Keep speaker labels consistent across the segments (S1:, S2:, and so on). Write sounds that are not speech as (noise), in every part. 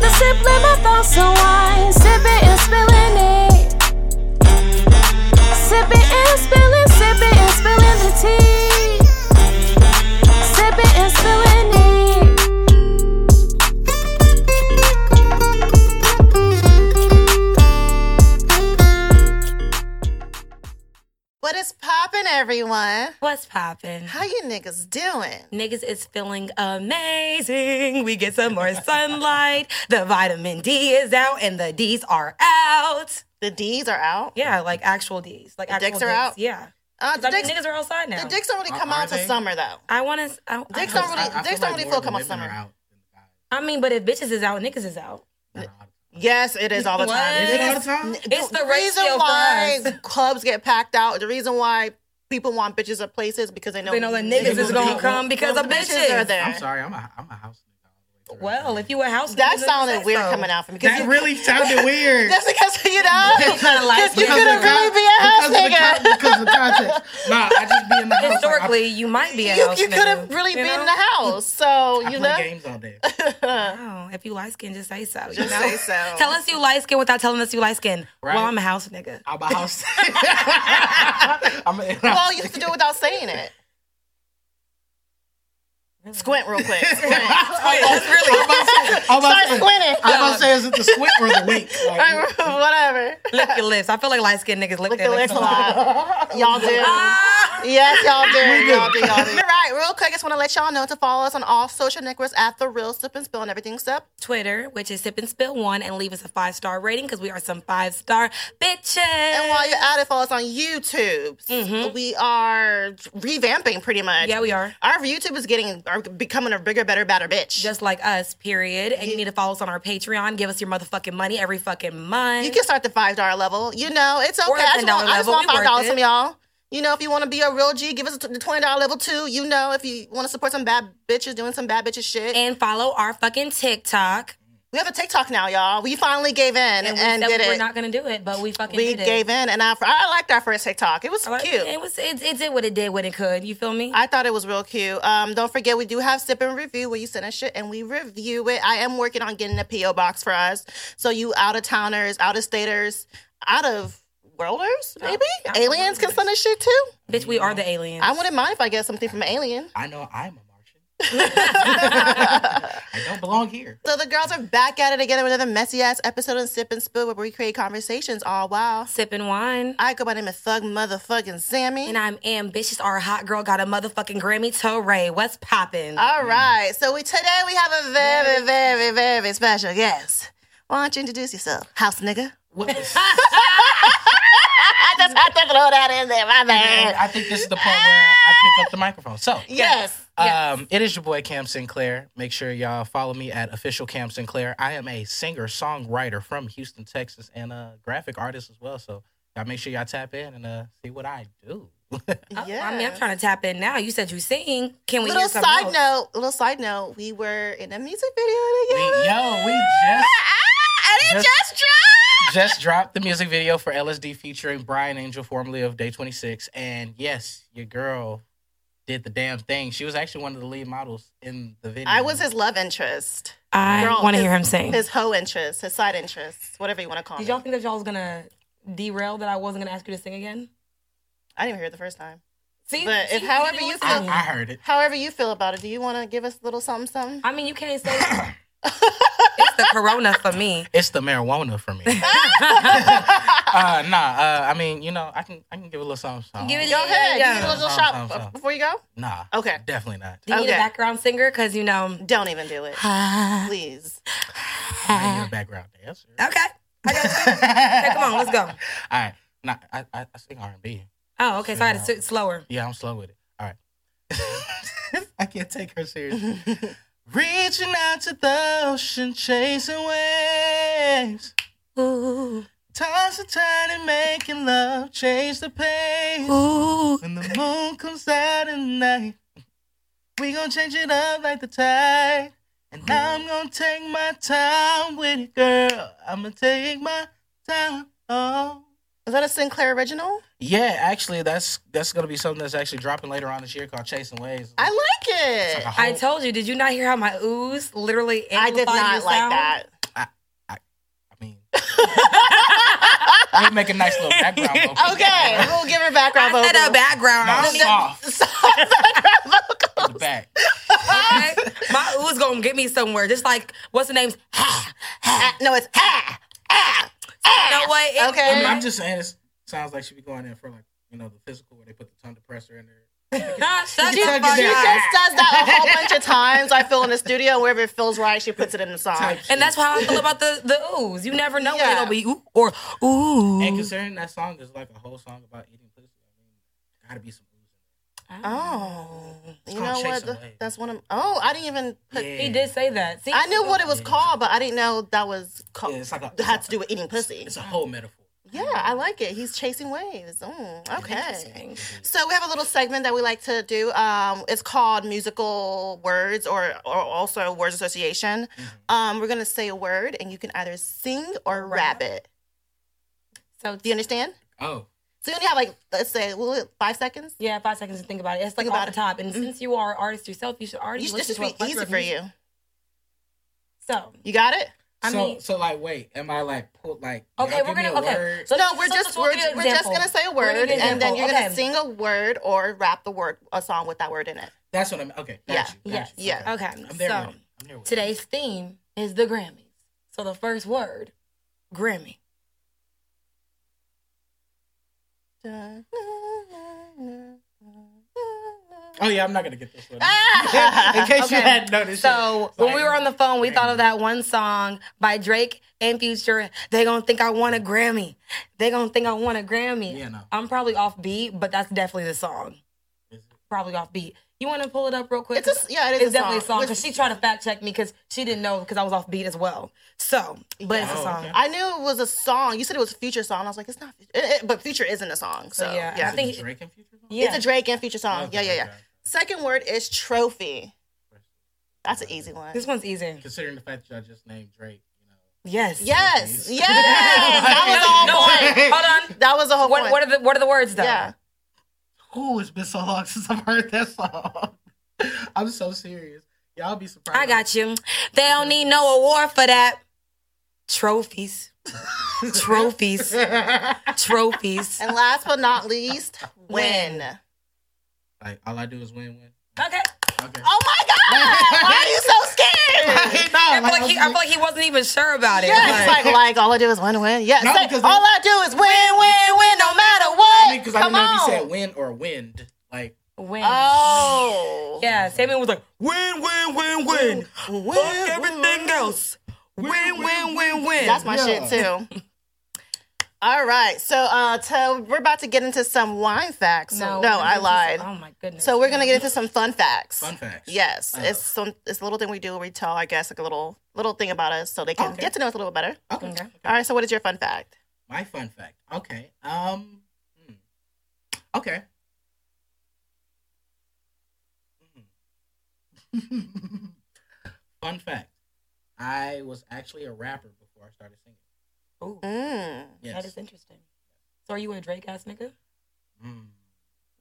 S1: the sip, let my thoughts unwind. Sipping
S2: What's poppin'?
S3: How you niggas doing?
S2: Niggas is feeling amazing. We get some more sunlight. The vitamin D is out and the D's are out.
S3: The D's are out.
S2: Yeah, like actual D's. Like actual
S3: dicks are out?
S2: Yeah.
S3: Uh,
S2: 'Cause
S3: the
S2: I mean,
S3: dicks,
S2: niggas are outside now.
S3: the dicks don't really come
S4: Are
S3: out to summer though.
S2: I want to. I,
S3: Dicks
S2: I,
S3: don't really-
S4: I, I
S3: dicks
S4: feel
S3: don't
S4: like
S3: really feel
S4: of the
S3: come on
S4: women
S3: summer.
S4: out than the guys.
S2: I mean, but if bitches is out, niggas is out.
S4: Not all the time.
S3: Yes, it is all the
S2: What?
S3: time.
S4: Is it all the time?
S2: It's the
S3: reason
S2: ratio for
S3: why
S2: us.
S3: clubs get packed out. The reason why people want bitches at places because they know
S2: They know the niggas is gonna come because of
S3: bitches are there.
S4: I'm sorry, I'm a, I'm a house
S2: Well, if you were a house,
S3: That
S2: nigga, then
S3: sounded
S2: say
S3: weird
S2: so.
S3: coming out from me.
S4: that
S3: you-
S4: really (laughs) sounded weird.
S3: That's because you know, (laughs)
S2: kinda like- (laughs)
S3: because you couldn't
S4: of
S3: really be a house
S4: because of the
S3: nigga.
S4: con- because of the context. Nah, I just be in the house. like, I-
S2: Historically, you might be a
S3: You,
S2: house
S3: you could have really
S2: you
S3: been
S2: know?
S3: in the house, so
S4: I
S3: you
S4: play
S3: know.
S4: games all day.
S2: Wow, if you light skin, just say so. you
S3: Just
S2: know?
S3: say so.
S2: Tell us you light skin without telling us you light skin.
S4: Right.
S2: Well, I'm a house nigga.
S4: I'm a house. I'm a,
S3: Well, you have to do it without saying it. Squint real quick. (laughs) Squint.
S2: That's really (laughs)
S4: I'm about to say, I'm
S3: Start
S4: say,
S3: squinting.
S4: I'm about to say, is it the squint or the wink? (laughs) Like,
S3: Whatever.
S2: lick your lips. I feel like light skinned niggas lick,
S3: Lick
S2: their
S3: the lips
S2: lips
S3: a lot. Y'all do.
S2: Ah!
S3: Yes, y'all do. Y'all do. Y'all do. All right, real quick, I just want to let y'all know to follow us on all social networks at The Real Sip and Spill and everything except.
S2: Twitter, which is sip and spill one, and leave us a five star rating because we are some five star bitches.
S3: And while you're at it, follow us on YouTube. We are revamping pretty much.
S2: Mm-hmm. yeah, we are.
S3: Our YouTube is getting, are becoming a bigger, better, better bitch.
S2: Just like us, period. And you need to follow us on our Patreon. Give us your motherfucking money every fucking month.
S3: You can start the five dollar level. You know, it's okay. I just want,
S2: $10
S3: I just want five dollars from y'all. You know, if you want to be a real G, give us the twenty dollar level too. You know, if you want to support some bad bitches doing some bad bitches shit.
S2: and follow our fucking TikTok.
S3: We have a TikTok now, y'all. We finally gave in and,
S2: And we said
S3: did
S2: we
S3: it.
S2: were not gonna do it, but we fucking
S3: we
S2: did it.
S3: gave in, and I, I liked our first TikTok. It was
S2: Like,
S3: cute.
S2: It was it, it did what it did when it could. You feel me?
S3: I thought it was real cute. Um, don't forget, we do have sip and review where you send us shit and we review it. I am working on getting a PO box for us, so you out of towners, out of staters, out of worlders, maybe
S2: out of
S3: aliens can send us shit too.
S2: Bitch, we are the aliens.
S3: I wouldn't mind if I get something from an alien.
S4: I know I'm a Martian. (laughs) I don't belong here.
S3: So the girls are back at it again with another messy ass episode of Sip and Spill where we create conversations all while.
S2: sipping wine.
S3: I go by the name of Thug Motherfucking Sammy.
S2: And I'm ambitious. Our hot girl got a motherfucking Grammy to Ray. What's popping?
S3: All right. So we today we have a very, very, very special guest. Why don't you introduce yourself, house nigga?
S4: What, (laughs)
S3: I just had to throw that in there, my
S4: and
S3: man.
S4: I think this is the part where I pick up the microphone. So,
S3: Yes.
S4: Um, it is your boy Cam Sinclair. Make sure y'all follow me at official Cam Sinclair. I am a singer songwriter from Houston, Texas, and a graphic artist as well. So y'all make sure y'all tap in and uh, see what I do.
S3: Yeah. (laughs)
S2: I mean, I'm trying to tap in now. You said you sing. Can we
S3: Little
S2: hear something
S3: side
S2: else?
S3: note, little side note, we were in a music video
S4: we,
S3: together.
S4: yo, we just
S3: Ah, and it
S4: just-
S3: just dropped.
S4: just dropped the music video for LSD featuring Brian Angel, formerly of Day 26. And yes, your girl did the damn thing. She was actually one of the lead models in the video.
S3: I was his love interest,
S2: I want to hear him sing.
S3: his hoe interest, his side interest, whatever you want to call it.
S2: Did y'all think that y'all was gonna derail that I wasn't gonna ask you to sing again?
S3: I didn't even hear it the first time.
S2: See,
S3: But if however you
S2: listen.
S3: feel-
S4: I, I heard it.
S3: However you feel about it, do you want to give us a little something, something?
S2: I mean, you can't say (coughs) it's the corona for me.
S4: It's the marijuana for me. (laughs) uh, nah, uh, I mean, you know, I can I can give a little something. something.
S2: Give it-
S3: Go ahead.
S2: Yeah.
S3: Give me a little shot before you go.
S4: Nah.
S3: Okay.
S4: Definitely not.
S2: Do you need a background singer? Because you know.
S3: Don't even do it, (sighs) please.
S4: I need a background dancer.
S2: I got you. (laughs) Okay, come on, let's go.
S4: All right. Nah, I, I, I sing R and B.
S2: Oh, okay. So I had to sit slower.
S4: Yeah, I'm slow with it. All right. (laughs) I can't take her seriously. Reaching out to the ocean, chasing waves.
S2: Ooh,
S4: Toss and turn and making love, change the pace.
S2: ooh.
S4: When the moon comes out at night, we gon' change it up like the tide. And I'm gonna take my time with it, girl. I'ma take my time. Oh.
S3: Is that a Sinclair original?
S4: Yeah, actually, that's that's gonna be something that's actually dropping later on this year called Chasing Waves.
S3: I like it.
S4: like a
S2: I
S4: whole-
S2: told you. Did you not hear how my oohs literally
S3: I did not like
S2: sound?
S3: that.
S4: I I, I mean. We'll make a nice little (laughs) background vocal.
S3: Okay, we'll give her background
S2: I said a background.
S4: No,
S2: I (laughs) don't
S4: soft. In the back.
S2: Okay? My ooh's gonna get me somewhere. Just like what's the name's?
S3: Ah, no, it's ah, ah,
S2: You ah! know what? It-
S3: Okay.
S4: I'm, I'm just saying, it sounds like she be going in for like, you know, the physical where they put the tongue depressor in there.
S2: Shut
S4: You
S2: the
S4: tuck it
S2: fuck
S3: She just does that a whole bunch of (laughs) times. I feel in the studio, wherever it feels right, she puts it in the song.
S4: Type.
S2: And that's how I feel about the the oohs. You never know when
S3: Yeah.
S2: they're gonna be ooh or ooh.
S4: And considering that song is like a whole song about eating pussy, I mean, gotta be some
S3: Oh, you
S4: called
S3: know what?
S4: Chasing
S3: The-
S4: Waves.
S3: That's one of. Oh, I didn't even. Put,
S4: in there.
S2: He did say that. See,
S3: I knew what it was
S4: Yeah.
S3: called, but I didn't know that was called.
S4: Yeah, it's like a-
S3: had to do with eating pussy.
S4: It's a whole metaphor.
S3: Yeah, I like it. He's chasing waves. Mm, okay. So we have a little segment that we like to do. Um, it's called musical words or or also words association. Um, we're gonna say a word and you can either sing or rap it.
S2: So
S3: Do you understand?
S4: Oh,
S3: So you only have like let's say five seconds.
S2: yeah, five seconds to think about it. It's like
S3: Think
S2: off
S3: about
S2: the top. And mm-hmm. since you are an artist yourself, you should already
S3: You should,
S2: listen
S3: this
S2: to
S3: should be easy for you.
S2: So
S3: You got it?
S2: I
S4: so
S2: mean,
S4: so like, wait, am I like put like?
S2: okay, we're gonna okay.
S4: word?
S2: So
S3: no, we're
S2: let's-
S3: just
S2: let's
S3: we're,
S2: give
S3: we're just gonna say a word
S2: an
S3: and then you're
S2: example.
S3: gonna sing a word or rap the word a song with that word in it.
S4: That's what I'm. Okay, got
S3: Yeah,
S4: you. Got
S2: Yes.
S4: you.
S3: yeah.
S2: Okay.
S4: I'm there.
S2: So
S4: with it. I'm there with it.
S2: today's theme is the Grammys. So the first word, Grammy.
S4: Oh yeah, I'm not gonna get this one.
S3: Ah! (laughs)
S4: In case you hadn't noticed.
S2: So
S4: it.
S2: when we were on the phone, we thought of that one song by Drake and Future. They gonna think I want a Grammy. They gonna think I want a Grammy.
S4: Yeah, no.
S2: I'm probably off beat, but that's definitely the song. Probably off beat. You want to pull it up real quick?
S3: It's a, yeah, it is
S2: It's
S3: a
S2: definitely a
S3: song.
S2: song because she tried to fact check me because she didn't know because I was off beat as well. So, but it's a
S4: Oh,
S2: song.
S4: okay.
S3: I knew it was a song. You said it was a Future song. I was like, it's not, it, it- but Future isn't a song. So,
S2: So, yeah,
S3: yeah,
S2: I think-
S4: Is Drake and Future. song?
S2: Yeah.
S3: it's a Drake and Future song.
S4: Okay,
S3: yeah, yeah, yeah.
S4: okay.
S3: Second word is trophy. That's an easy one.
S2: This one's easy.
S4: Considering the fact that y'all just named Drake.
S2: Yes.
S3: Yes, (laughs) yes, that was the (laughs) whole
S2: No,
S3: point.
S2: wait, hold on.
S3: That was the whole
S2: What,
S3: point.
S2: what are the what are the words though?
S3: yeah,
S4: Ooh, it's been so long (laughs) since I've heard that song. (laughs) I'm so serious. Y'all be surprised.
S2: I got you. They don't need no award for that. Trophies. (laughs) Trophies. Trophies.
S3: and last but not least, win.
S2: Win.
S4: Like all I do is win, win.
S2: Okay.
S4: Okay.
S3: Oh my God! Why are you so scared?
S4: no,
S2: I feel like he, I feel like he wasn't even sure about it.
S3: Yeah, it's like like all I do is win, win. Yeah,
S4: No,
S3: say,
S4: because
S3: all I do is win, win, win, no matter what.
S4: I mean, because I
S3: Come
S4: didn't know if
S3: on.
S4: you said win or wind. Like,
S2: win.
S3: Oh,
S2: Yeah, Sammy was like, win, win, win, win.
S3: Win,
S2: Fuck everything else. Win, win, win, win.
S3: That's my
S4: Yeah.
S3: shit too. All right, so uh, to, we're about to get into some wine facts. No, no, I lied.
S2: Oh my goodness.
S3: So we're gonna get into some fun facts.
S4: fun facts.
S3: Yes,
S4: Oh.
S3: it's some it's a little thing we do. where We tell, I guess, like a little little thing about us, so they can
S4: Okay.
S3: get to know us a little bit better.
S4: Okay.
S2: Okay.
S3: All right. So, what is your fun fact?
S4: My fun fact. Okay. Um. Okay. (laughs) Fun fact. I was actually a rapper before I started singing.
S2: Oh,
S3: Mm.
S4: Yes.
S2: that is interesting. So are you a Drake ass nigga?
S4: Mm.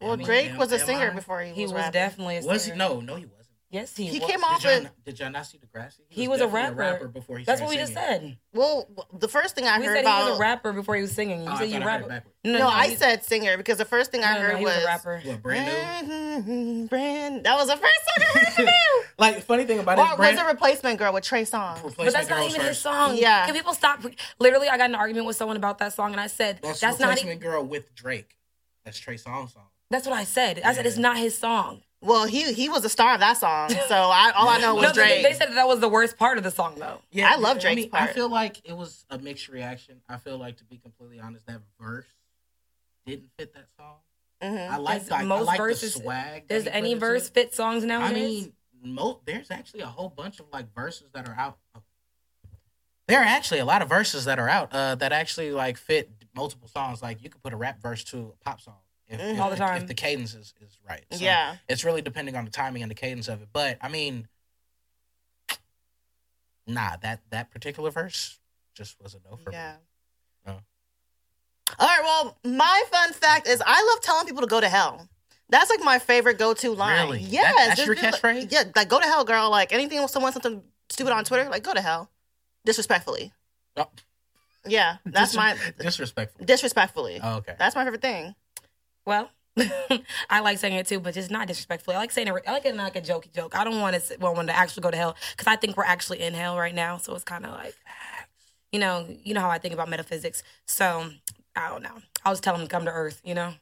S3: Well,
S4: Am I-
S3: Drake
S4: am-
S3: was a singer
S4: I?
S3: before he, was.
S2: He was,
S3: rapping.
S2: definitely a
S4: Was he?
S2: singer.
S4: No, no, he wasn't.
S2: Yes, he,
S3: He
S2: was.
S3: came
S4: Did
S3: off
S4: y'all,
S3: with.
S4: did y'all not see Degrassi?
S2: He was a
S4: definitely
S2: rapper.
S4: before he
S2: That's what we just said.
S3: Well, the first thing I
S2: We
S3: heard
S2: said
S3: about
S2: he was a rapper before he was singing. You
S4: Oh,
S2: said you
S4: thought I heard
S2: rap.
S4: backwards.
S3: no, I
S2: he-
S3: said singer because the first thing I heard
S2: no, he
S3: was,
S2: was a rapper.
S4: What, brand new?
S3: Brand. That was the first song I heard from you. (laughs)
S4: Like, funny thing about it, brand,
S3: was it Replacement Girl with Trey Songz?
S2: But that's not even his song.
S3: Yeah.
S2: Can people stop? Literally, I got in an argument with someone about that song, and I said
S4: That's,
S2: that's, not.
S4: Replacement Girl with Drake. That's Trey Songz song.
S2: That's what I said. I said it's not his song.
S3: Well, he he was the star of that song, so I, all I know was
S2: No,
S3: Drake.
S2: they, they said that, that was the worst part of the song, though.
S4: Yeah,
S3: I love
S4: I
S3: Drake's
S4: mean, I feel like it was a mixed reaction. I feel like, to be completely honest, that verse didn't fit that song.
S3: Mhm.
S4: I like,
S2: There's
S4: like I
S2: most
S4: like
S2: verses-
S4: the swag.
S2: Does any verse fit songs
S4: I mean, mo- there's actually a whole bunch of like verses that are out. There are actually a lot of verses that are out uh, that actually like fit multiple songs. Like you could put a rap verse to a pop song if,
S3: Mhm.
S4: if
S2: All the time.
S4: if the cadence is, is right. So
S3: Yeah.
S4: it's really depending on the timing and the cadence of it. But I mean, nah, that that particular verse just was a no for
S3: Yeah.
S4: me. No.
S3: All right. Well, my fun fact is I love telling people to go to hell. That's like my favorite go-to line.
S4: Really?
S3: Yes.
S4: That- that's your
S3: be like-
S4: catchphrase?
S3: yeah. Like go to hell, girl. Like anything with someone something stupid on Twitter, like go to hell. Disrespectfully.
S4: Oh.
S3: Yeah, that's my
S4: disrespectful.
S3: disrespectfully.
S4: Oh, okay.
S3: That's my favorite thing.
S2: Well, (laughs) I like saying it too, but just not disrespectfully. I like saying it. I like it like a jokey joke. I don't want to well, want to actually go to hell because I think we're actually in hell right now. So it's kind of like, (sighs) you know, you know how I think about metaphysics. So I don't know. I was telling tell them to come to Earth. You know.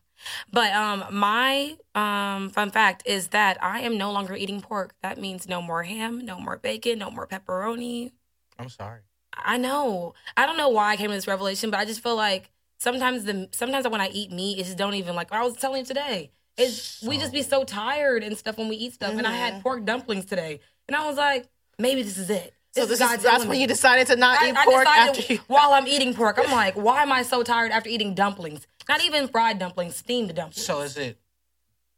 S2: But um, my um, fun fact is that I am no longer eating pork. That means no more ham, no more bacon, no more pepperoni.
S4: I'm sorry.
S2: I know. I don't know why I came to this revelation, but I just feel like sometimes the sometimes when I eat meat, it just don't even like I was telling you today. It's we just be so tired and stuff when we eat stuff. And I had mm-hmm. pork dumplings today, and I was like, maybe this is it.
S3: So
S2: This
S3: this
S2: is
S3: is, that's
S2: telling
S3: when you decided to not
S2: I,
S3: eat
S2: I
S3: pork
S2: decided
S3: after you.
S2: while I'm eating pork, I'm like, why am I so tired after eating dumplings? Not even fried dumplings, steamed dumplings.
S4: So is it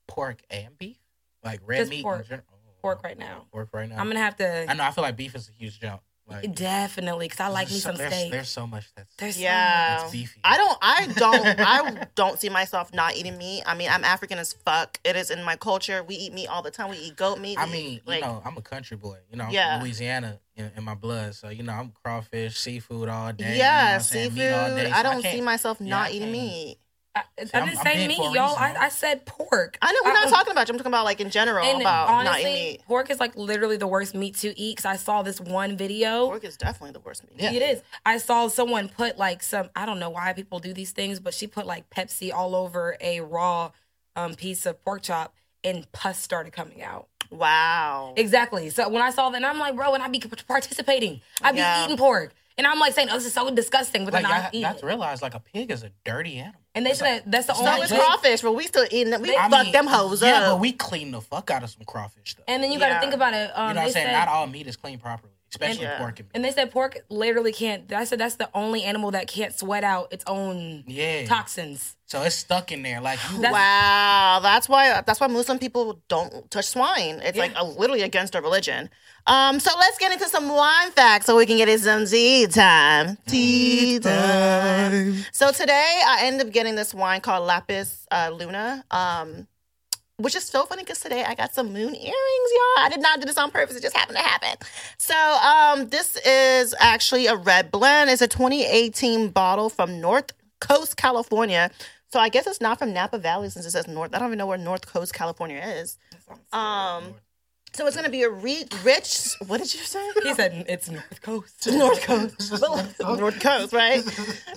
S4: pork and beef? Like red
S2: Just
S4: meat? in
S2: pork.
S4: gen- oh,
S2: Pork right now.
S4: Pork right now.
S2: I'm gonna have to
S4: I know. I feel like beef is a huge jump. Like
S2: definitely because I like me
S4: so-
S2: some
S4: there's,
S2: steak.
S4: There's so much that's
S2: There's so
S3: Yeah,
S4: It's beefy.
S3: I don't. I (laughs) don't. I don't see myself not eating meat. I mean, I'm African as fuck. It is in my culture. We eat meat all the time. We eat goat meat.
S4: I mean,
S3: eat, like,
S4: you know, I'm a country boy. You know, I'm
S3: Yeah.
S4: Louisiana in, in my blood. So you know, I'm crawfish, seafood all day. you know
S3: yeah, seafood.
S4: Meat all day, so
S3: I don't
S4: can't-
S3: see myself not
S4: I
S3: eating meat.
S2: I, I
S4: I'm-
S2: didn't
S4: I'm
S2: say
S4: big
S2: meat, y'all. I. I said pork.
S3: I know we're
S2: I-
S3: not talking about. you. I'm talking about like in general
S2: And
S3: about not
S2: honestly,
S3: eating meat.
S2: pork is like literally the worst meat to eat. Because I saw this one video.
S3: Pork is definitely the worst meat.
S4: Yeah.
S2: It is. I saw someone put like some. I don't know why people do these things, but she put like Pepsi all over a raw um, piece of pork chop, and pus started coming out.
S3: Wow.
S2: Exactly. So when I saw that, and I'm like, bro, and I'd be participating. I'd be
S3: Yeah.
S2: eating pork, and I'm like saying, oh, this is so disgusting, but
S4: Like
S2: then
S4: y'all
S2: I
S4: have
S2: eat
S4: not
S2: it.
S4: to realize, like a pig is a dirty animal.
S2: And they said that's the
S4: it's
S2: only.
S3: So
S4: not
S3: it's crawfish, but we still eating them. We
S4: I
S3: fuck
S4: mean,
S3: them hoes
S4: yeah,
S3: up.
S4: but we clean the fuck out of some crawfish though.
S2: And then you got to
S3: Yeah.
S2: think about it. Um,
S4: you know what I'm saying?
S2: said,
S4: Not all meat is cleaned properly, especially
S3: Yeah.
S4: pork and.
S2: And they said pork literally can't. I said that's the only animal that can't sweat out its own
S4: Yeah.
S2: toxins.
S4: So it's stuck in there. Like
S2: That's-
S3: Wow, that's why that's why Muslim people don't touch swine. It's like a, literally against their religion. Um, so let's get into some wine facts so we can get it some tea time. Tea time. So today I ended up getting this wine called Lapis uh, Luna. Um, which is so funny because today I got some moon earrings, y'all. I did not do this on purpose; it just happened to happen. So, um, this is actually a red blend. It's a 2018 bottle from North Coast, California. So I guess it's not from Napa Valley since it says North. I don't even know where North Coast, California is. Um, so it's gonna be a re- rich. What did you say? (laughs)
S2: He said it's North Coast. (laughs)
S3: North Coast. (laughs) North Coast, right?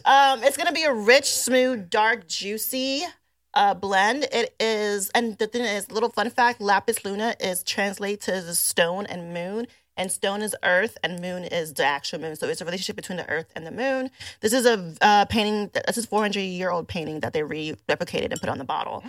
S3: Um, it's gonna be a rich, smooth, dark, juicy uh, blend. It is, and the thing is, little fun fact: lapis luna is translated to stone and moon, and stone is earth, and moon is the actual moon. So it's a relationship between the earth and the moon. This is a uh, painting. This is 400 year old painting that they re replicated and put on the bottle.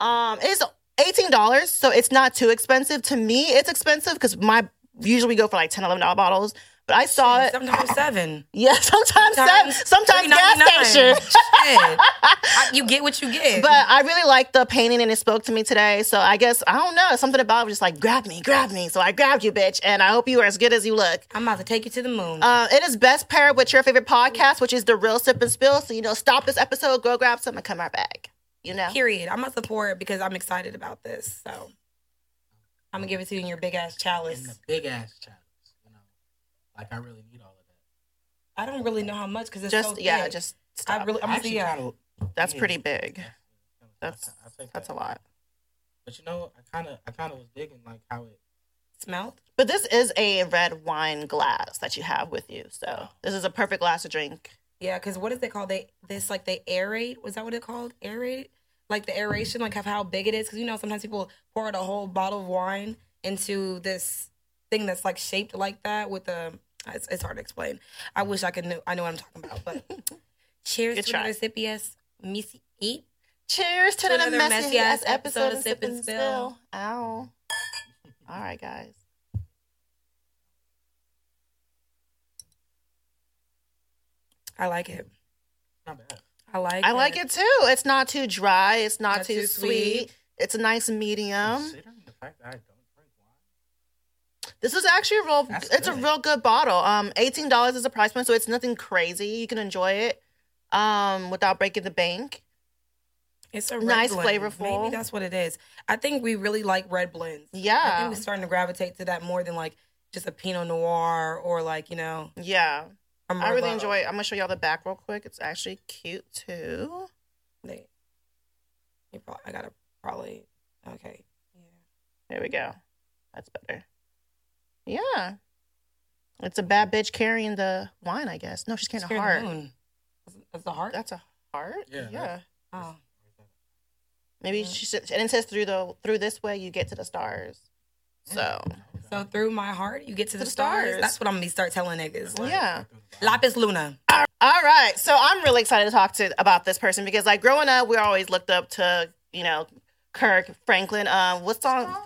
S3: Um, it's eighteen dollars, so it's not too expensive. To me, it's expensive because my usually go for like 10 11 dollar bottles. But I saw it.
S2: Sometimes seven. (laughs)
S3: Yeah, sometimes seven, sometimes gas
S2: $3.99.
S3: station.
S2: Shit. I- you get what you get. (laughs)
S3: But I really liked the painting and it spoke to me today. So I guess I don't know something about it was just like grab me, grab me. So I grabbed you, bitch, and I hope you are as good as you look.
S2: I'm about to take you to the moon.
S3: Uh, it is best paired with your favorite podcast, which is the Real Sip and Spill. So you know, stop this episode, go grab some, and come right back. You know,
S2: Period. I'm gonna support it because I'm excited about this. So I'm gonna give it to you in your big ass
S4: in
S2: chalice.
S4: the big ass chalice. Like I really need all of that.
S2: I don't really know how much because it's
S3: just
S2: so
S3: yeah, just
S2: I really, I'm
S4: Actually.
S2: Yeah.
S3: That's
S4: yeah.
S3: pretty big. That's
S4: I think
S3: that's a lot.
S4: But you know, I kind of, I kind of was digging like how it.
S2: Smelled.
S3: But this is a red wine glass that you have with you. So this is a perfect glass to drink.
S2: Yeah, because what is it called? They this like they aerate. Was that what it called? Aerate, like the aeration, like of how big it is. Because you know sometimes people pour out a whole bottle of wine into this thing that's like shaped like that with the. It's, it's hard to explain. I wish I could know. I know what I'm talking about. But (laughs) cheers
S3: Good
S2: to
S3: try.
S2: another sippy ass missy eat.
S3: Cheers to,
S2: To
S3: another
S2: another
S3: messy
S2: messy
S3: ass
S2: ass
S3: episode of Sip and Spill.
S2: Spill.
S3: Ow. All right, guys.
S2: I like it.
S4: Not bad.
S2: I like.
S3: I like it too. It's not too dry. It's not,
S2: Not
S3: too,
S2: too
S3: sweet.
S2: sweet.
S3: It's a nice medium.
S4: Considering the fact that I don't drink wine.
S3: This is actually a real.
S4: That's
S3: it's a real good bottle. Um, eighteen dollars is the price point, so it's nothing crazy. You can enjoy it, um, without breaking the bank.
S2: It's a
S3: Nice,
S2: blend.
S3: flavorful.
S2: Maybe that's what it is. I think we really like red blends.
S3: Yeah, I
S2: think we're starting to gravitate to that more than like just a Pinot Noir or like you know
S3: yeah. I really enjoy it. I'm gonna show y'all the back real quick. It's actually cute too.
S2: They, you probably, I gotta probably. Okay. Yeah.
S3: There we go. That's better. Yeah. It's a bad bitch carrying the wine, I guess. No, she's carrying a heart.
S2: moon. Is, is the heart?
S3: That's a heart?
S4: Yeah,
S3: Yeah.
S2: oh.
S3: Maybe
S2: Yeah.
S3: she said, and it says through the through this way you get to the stars. So
S2: So through my heart, you get to the,
S3: the
S2: stars.
S3: stars.
S2: That's what I'm gonna start telling niggas. Like,
S3: yeah.
S2: Lapis Luna.
S3: All right. So I'm really excited to talk to about this person because like growing up, we always looked up to, you know, Kirk Franklin. Um, what song?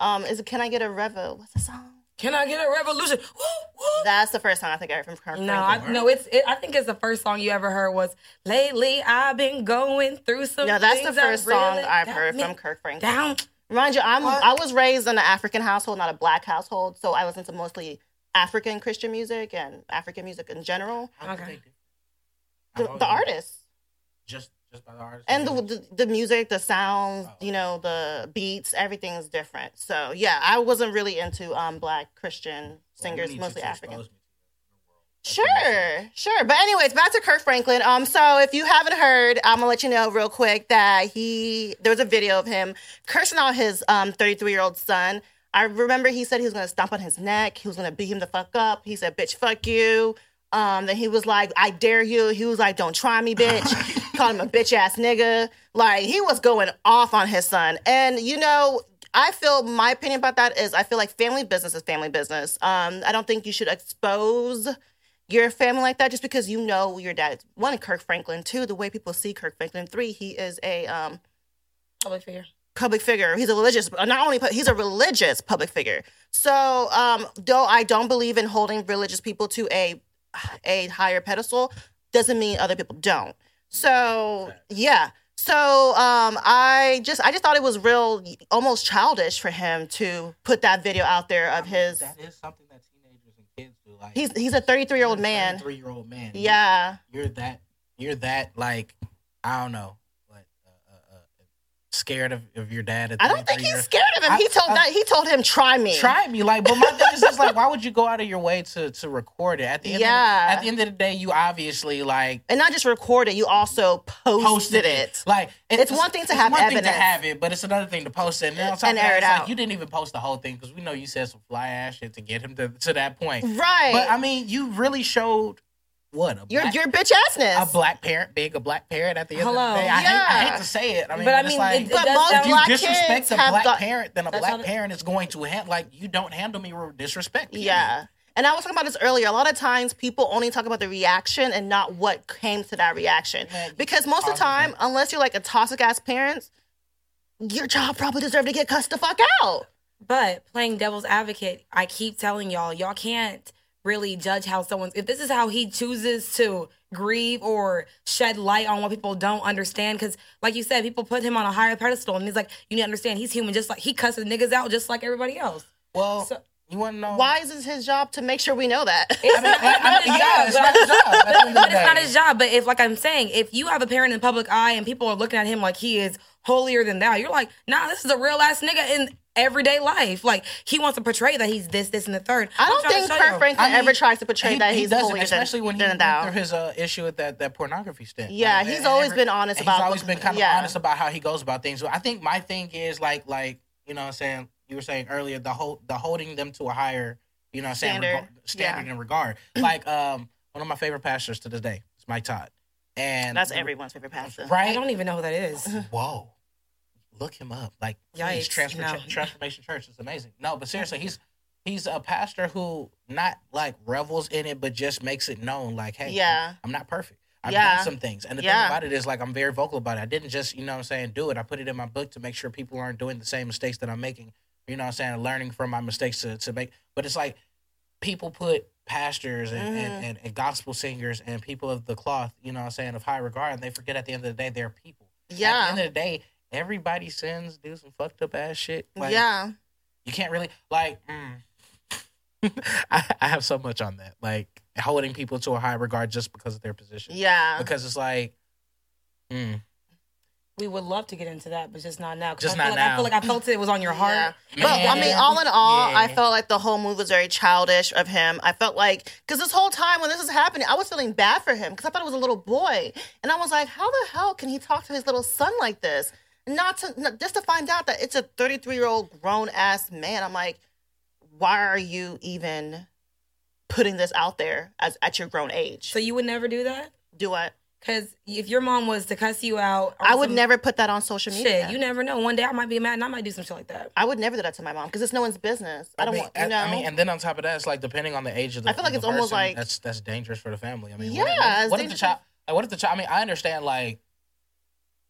S3: Um, is it Can I Get a Revo? What's the song?
S2: Can I get a revolution? Woo, woo.
S3: That's the first song I think I heard from Kirk
S2: No, I, no, it's. It, I think it's the first song you ever heard was "Lately I've been going through some."
S3: No, that's the
S2: things that
S3: first song I've heard from Kirk Franklin.
S2: Down.
S3: Mind you, I'm
S2: What?
S3: I was raised in an African household, not a black household, so I listen to mostly African Christian music and African music in general.
S2: Okay.
S3: The, the artists
S4: Just just by the artist.
S3: and the, the the music, the sounds,
S4: Oh.
S3: you know, the beats, everything is different. So yeah, I wasn't really into um black Christian singers, mostly African. Sure, sure. But anyways, back to Kirk Franklin. Um, so if you haven't heard, I'm gonna let you know real quick that he there was a video of him cursing out his um 33 year old son. I remember he said he was gonna stomp on his neck. He was gonna beat him the fuck up. He said, "Bitch, fuck you." Um, then he was like, "I dare you." He was like, "Don't try me, bitch." (laughs) Called him a bitch ass nigga. Like he was going off on his son, and you know. I feel my opinion about that is I feel like family business is family business. Um, I don't think you should expose your family like that just because you know your dad one Kirk Franklin two the way people see Kirk Franklin three he is a um
S2: Public figure.
S3: public figure he's a religious not only he's a religious public figure so um though I don't believe in holding religious people to a a higher pedestal doesn't mean other people don't so yeah so um I just I just thought it was real almost childish for him to put that video out there of his
S4: That is something that teenagers and kids do. Like
S3: he's he's a 33 year old man
S4: Three year old man.
S3: yeah
S4: You're that. You're that. Like I don't know. What uh, uh, uh, scared of, of your dad? At
S3: I don't think he's
S4: years-
S3: scared of him. He told
S4: I-
S3: that he told him, "Try me."
S4: Try me, like, but my thing is just like, (laughs) why would you go out of your way to to record it? At the end,
S3: Yeah.
S4: of, at the end of the day, you obviously like
S3: and not just record it. You also posted,
S4: posted
S3: it.
S4: Like
S3: It's one thing to have
S4: one thing
S3: evidence.
S4: to have it, but it's another thing to post it. And, top
S3: And air it
S4: it's like you didn't even post the whole thing because we know you said some fly ass shit to get him to, to that point.
S3: Right.
S4: But I mean, you really showed what a
S3: your
S4: black,
S3: your bitch assness.
S4: a black parent being a black parent at the end
S2: Hello.
S4: of the day. I, hate, I hate to say it. I mean,
S2: But I
S4: it's
S2: mean,
S4: like,
S2: it- it
S3: but most
S4: if you
S3: black
S4: disrespect
S3: kids
S4: a black
S3: got-
S4: parent, then a black
S2: how
S4: parent is going to hand like you don't handle me with disrespect. period.
S3: yeah. And I was talking about this earlier. A lot of times, people only talk about the reaction and not what came to that reaction.
S4: Man,
S3: Because most of the time, unless you're like a toxic ass parent, your child probably deserved to get cussed the fuck out.
S2: But playing devil's advocate, I keep telling y'all, y'all can't really judge how someone's. If this is how he chooses to grieve or shed light on what people don't understand, because like you said, people put him on a higher pedestal, and he's like, you need to understand, he's human, just like he cusses niggas out, just like everybody else.
S4: Well,
S2: So-
S4: you want to know
S3: Why is it his job to make sure we know that?
S2: It's
S4: I mean,
S2: not,
S4: I- I-
S2: his
S4: yeah,
S2: job,
S4: it's
S2: but-
S4: not his job. At the end of the
S2: But it's not his job. But if, like I'm saying, if you have a parent in the public eye and people are looking at him like he is holier than thou, you're like, nah, this is a real ass nigga in everyday life. Like he wants to portray that he's this, this, and the third.
S3: I don't think
S2: show
S3: Kirk
S2: you.
S3: Franklin
S4: I mean,
S3: ever tries to portray
S4: he,
S3: that
S4: he
S3: he's
S4: doesn't,
S3: holier
S4: especially when he went through his uh, issue with that, that pornography stint.
S3: Yeah,
S4: Like,
S3: he's
S4: and
S3: always
S4: every-
S3: been honest
S4: and
S3: about
S4: He's always been kind of
S3: yeah.
S4: honest about how he goes about things. I think my thing is like like you know what I'm saying you were saying earlier the whole the holding them to a higher you know what I'm saying
S3: Standard.
S4: rego- standard and regard. (clears throat) Like um one of my favorite pastors to this day is Mike Todd, and
S3: That's everyone's favorite pastor.
S4: Right?
S2: I don't even know who that is.
S4: Whoa. Look him up. Like
S2: Yikes,
S4: please, Transfer-
S2: no.
S4: Transformation Church is amazing. No, but seriously, he's he's a pastor who not like revels in it, but just makes it known, like, hey,
S3: Yeah.
S4: I'm not perfect. I've
S3: Yeah.
S4: done some things. And the
S3: Yeah.
S4: thing about it is like I'm very vocal about it. I didn't just, you know what I'm saying, do it. I put it in my book to make sure people aren't doing the same mistakes that I'm making. You know what I'm saying? Learning from my mistakes to, to make but it's like people put pastors and,
S3: Mm-hmm.
S4: and, and, and gospel singers and people of the cloth, you know what I'm saying, of high regard, and they forget at the end of the day they're people. At the
S3: Yeah.
S4: end of the day, everybody sins, do some fucked up ass shit. Like,
S3: yeah.
S4: You can't really like. Mm. (laughs) I, I have so much on that, like holding people to a high regard just because of their position.
S3: Yeah.
S4: Because it's like, mm,
S2: We would love to get into that, but just not now. 'cause
S4: Just
S2: I feel
S4: not
S2: like, I
S4: now.
S2: feel like I felt it was on your heart.
S3: Yeah. But I mean, all in all, I felt like the whole move was very childish of him. I felt like because this whole time when this was happening, I was feeling bad for him because I thought it was a little boy, and I was like, how the hell can he talk to his little son like this? Not to not, just to find out that it's a 33 year old grown ass man. I'm like, why are you even putting this out there as at your grown age?
S2: So you would never do that?
S3: Do I?
S2: Because if your mom was to cuss you out, or
S3: I would never put that on social media.
S2: Shit, you never know. One day I might be mad and I might do some shit like that.
S3: I would never do that to my mom because it's no one's business. I don't
S4: mean,
S3: want you
S4: I-
S3: know.
S4: I mean, and then on top of that, it's like depending on the age of the.
S3: I feel like
S4: the
S3: it's almost like-
S4: that's that's dangerous for the family. I mean,
S3: Yeah,
S4: what,
S3: it's
S4: what, what if the child? Like, what if the child? I mean, I understand like.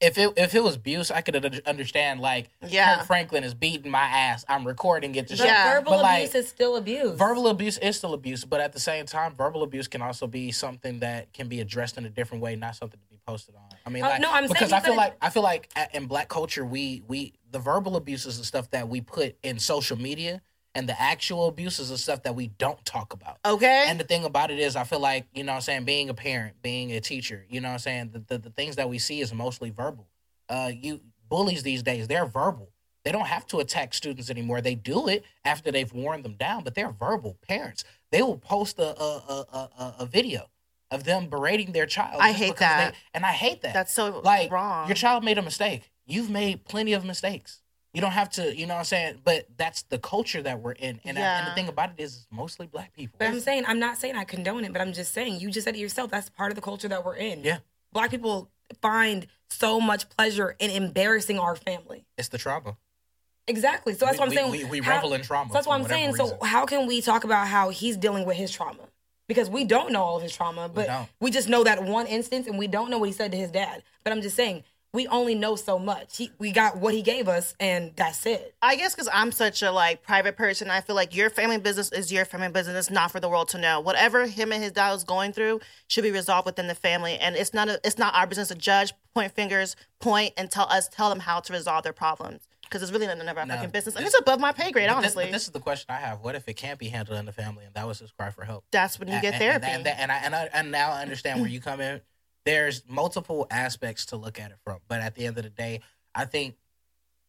S4: If it if it was abuse, I could understand like
S3: Yeah.
S4: Kirk Franklin is beating my ass. I'm recording it to
S2: But
S4: show.
S3: Yeah.
S2: verbal
S4: But, like,
S2: abuse is still abuse.
S4: Verbal abuse is still abuse, but at the same time, verbal abuse can also be something that can be addressed in a different way, not something to be posted on. I mean,
S2: Uh,
S4: like,
S2: no, I'm saying
S4: because
S2: you
S4: I feel
S2: couldn't-
S4: like I feel like a- in Black culture, we we the verbal abuses and stuff that we put in social media, and the actual abuses and stuff that we don't talk about.
S3: okay.
S4: And the thing about it is, I feel like, you know what I'm saying, being a parent, being a teacher, you know what I'm saying, the, the, the things that we see is mostly verbal. Uh, you bullies these days, they're verbal. They don't have to attack students anymore. They do it after they've worn them down, but they're verbal. Parents, they will post a a, a, a, a- a video of them berating their child.
S3: I hate that.
S4: they- and I hate that.
S3: That's so
S4: like
S3: wrong.
S4: your child made a mistake. You've made plenty of mistakes. You don't have to, you know what I'm saying? But that's the culture that we're in. And, I- and the thing about it is, it's mostly black people.
S2: But I'm saying, I'm not saying I condone it, but I'm just saying, you just said it yourself. That's part of the culture that we're in.
S4: Yeah.
S2: Black people find so much pleasure in embarrassing our family.
S4: It's the trauma.
S2: Exactly. So that's
S4: We-
S2: what I'm saying.
S4: we- we
S2: How-
S4: revel in trauma
S2: So that's what I'm saying.
S4: whatever
S2: So how can we talk about how he's dealing with his trauma? Because we don't know all of his trauma, but
S4: don't.
S2: we just know that one instance, and we don't know what he said to his dad. But I'm just saying, we only know so much. He, we got what he gave us, and that's it.
S3: I guess because I'm such a like private person, I feel like your family business is your family business. It's not for the world to know. Whatever him and his dad was going through should be resolved within the family, and it's not a, it's not our business to judge, point fingers, point, and tell us tell them how to resolve their problems because it's really none of our
S4: No,
S3: fucking business, and it's above my pay grade.
S4: But this,
S3: Honestly,
S4: but this is the question I have. What if it can't be handled in the family and that was his cry for help?
S3: that's when you
S4: And-
S3: get
S4: and-
S3: therapy.
S4: And, and, and I, and, I, and now I understand where you come in. There's multiple aspects to look at it from. But at the end of the day, I think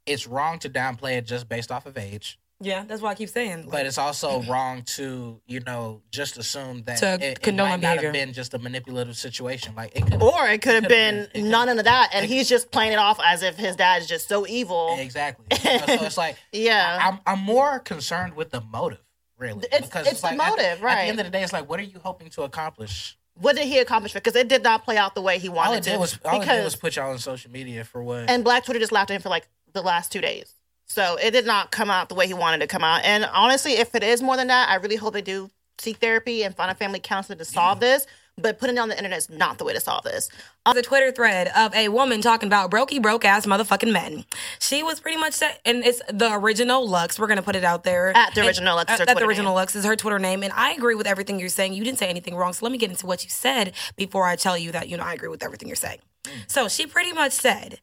S4: it's wrong to downplay it just based off of age.
S2: Yeah, that's why I keep saying.
S4: But it's also (clears throat) wrong to, you know, just assume that
S2: To
S4: it, it
S2: condone
S4: might not have been just a manipulative situation. Like it could
S3: or it could have been
S4: been-
S3: none of that, and
S4: it-
S3: he's just playing it off as if his dad is just so evil.
S4: exactly. You know, so it's like (laughs)
S3: Yeah.
S4: I'm I'm more concerned with the motive, really.
S3: It's- it's the
S4: like, at-
S3: motive,
S4: At,
S3: right.
S4: the end of the day, it's like, what are you hoping to accomplish?
S3: What did he accomplish? Because it did not play out the way he
S4: All
S3: wanted
S4: it
S3: to.
S4: was all it did was put y'all on social media for what?
S3: and Black Twitter just laughed at him for like the last two days. So it did not come out the way he wanted to come out. And honestly, if it is more than that, I really hope they do seek therapy and find a family counselor to solve this. But putting it on the internet is not the way to solve this.
S2: on the Twitter thread of a woman talking about brokey broke ass motherfucking men. She was pretty much set, and it's the original Lux. We're gonna put it out there
S3: At the
S2: And-
S3: original Lux is
S2: At,
S3: her
S2: at the original
S3: name.
S2: Lux is her Twitter name, and I agree with everything you're saying. You didn't say anything wrong, so let me get into what you said before I tell you that you know I agree with everything you're saying. So she pretty much said.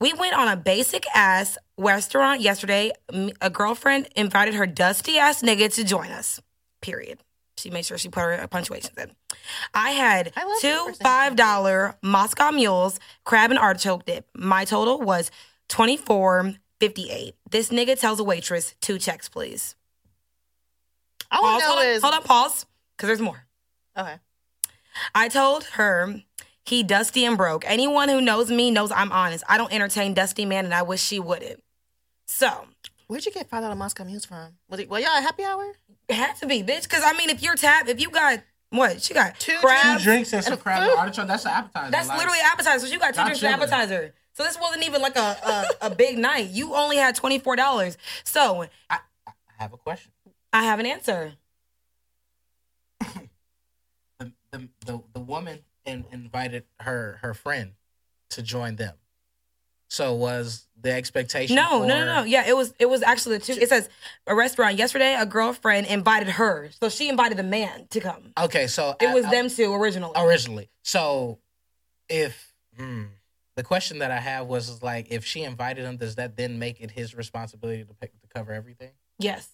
S2: We went on a basic ass restaurant yesterday. A girlfriend invited her dusty ass nigga to join us. Period. She made sure she put her punctuations in. I had
S3: I
S2: two five dollar Moscow mules, crab and artichoke dip. My total was twenty four fifty eight. This nigga tells a waitress two checks, please.
S3: I want
S2: Pause.
S3: to know
S2: Hold on,
S3: is
S2: hold on, pause, because there's more.
S3: okay.
S2: I told her he dusty and broke. Anyone who knows me knows I'm honest. I don't entertain dusty man, and I wish she wouldn't. So
S3: Where'd you get five dollar Moscow Mules from? Was it well, y'all at happy hour?
S2: It had to be, bitch. Because I mean, if you're tap, if you got what she got
S3: Two
S2: crab,
S3: Two
S4: drinks and some crab
S3: food.
S4: and artichoke. That's an appetizer.
S2: That's
S4: like-
S2: literally appetizer. So you got two
S4: Not
S2: drinks and appetizer. So this wasn't even like a a, a big night. You only had twenty four dollars. So
S4: I, I have a question.
S2: I have an answer. (laughs)
S4: The the the, the woman in, invited her her friend to join them. So was the expectation?
S2: No,
S4: for,
S2: no, no, no. Yeah, it was it was actually the two. It says a restaurant yesterday. A girlfriend invited her, so she invited the man to come.
S4: Okay, so
S2: It
S4: I-
S2: was
S4: I-
S2: them two originally.
S4: originally. So if hmm, the question that I have was like, if she invited him, does that then make it his responsibility to pick, to cover everything?
S2: Yes.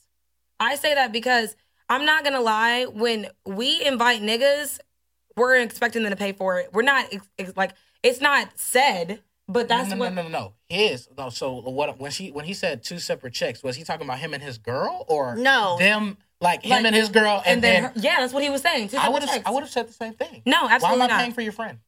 S2: I say that because I'm not gonna lie. When we invite niggas, we're expecting them to pay for it. We're not ex- ex- like it's not said, But that's
S4: no, no,
S2: what
S4: no, no, no. His no. So what? When she when he said two separate checks, was he talking about him and his girl or
S3: No.
S4: them like him
S2: Like,
S4: and his girl and,
S2: and then, her, yeah, that's what he was saying. Two
S4: I would have. I would have said the same thing.
S2: No, absolutely Why
S4: am I
S2: not.
S4: paying for your friend?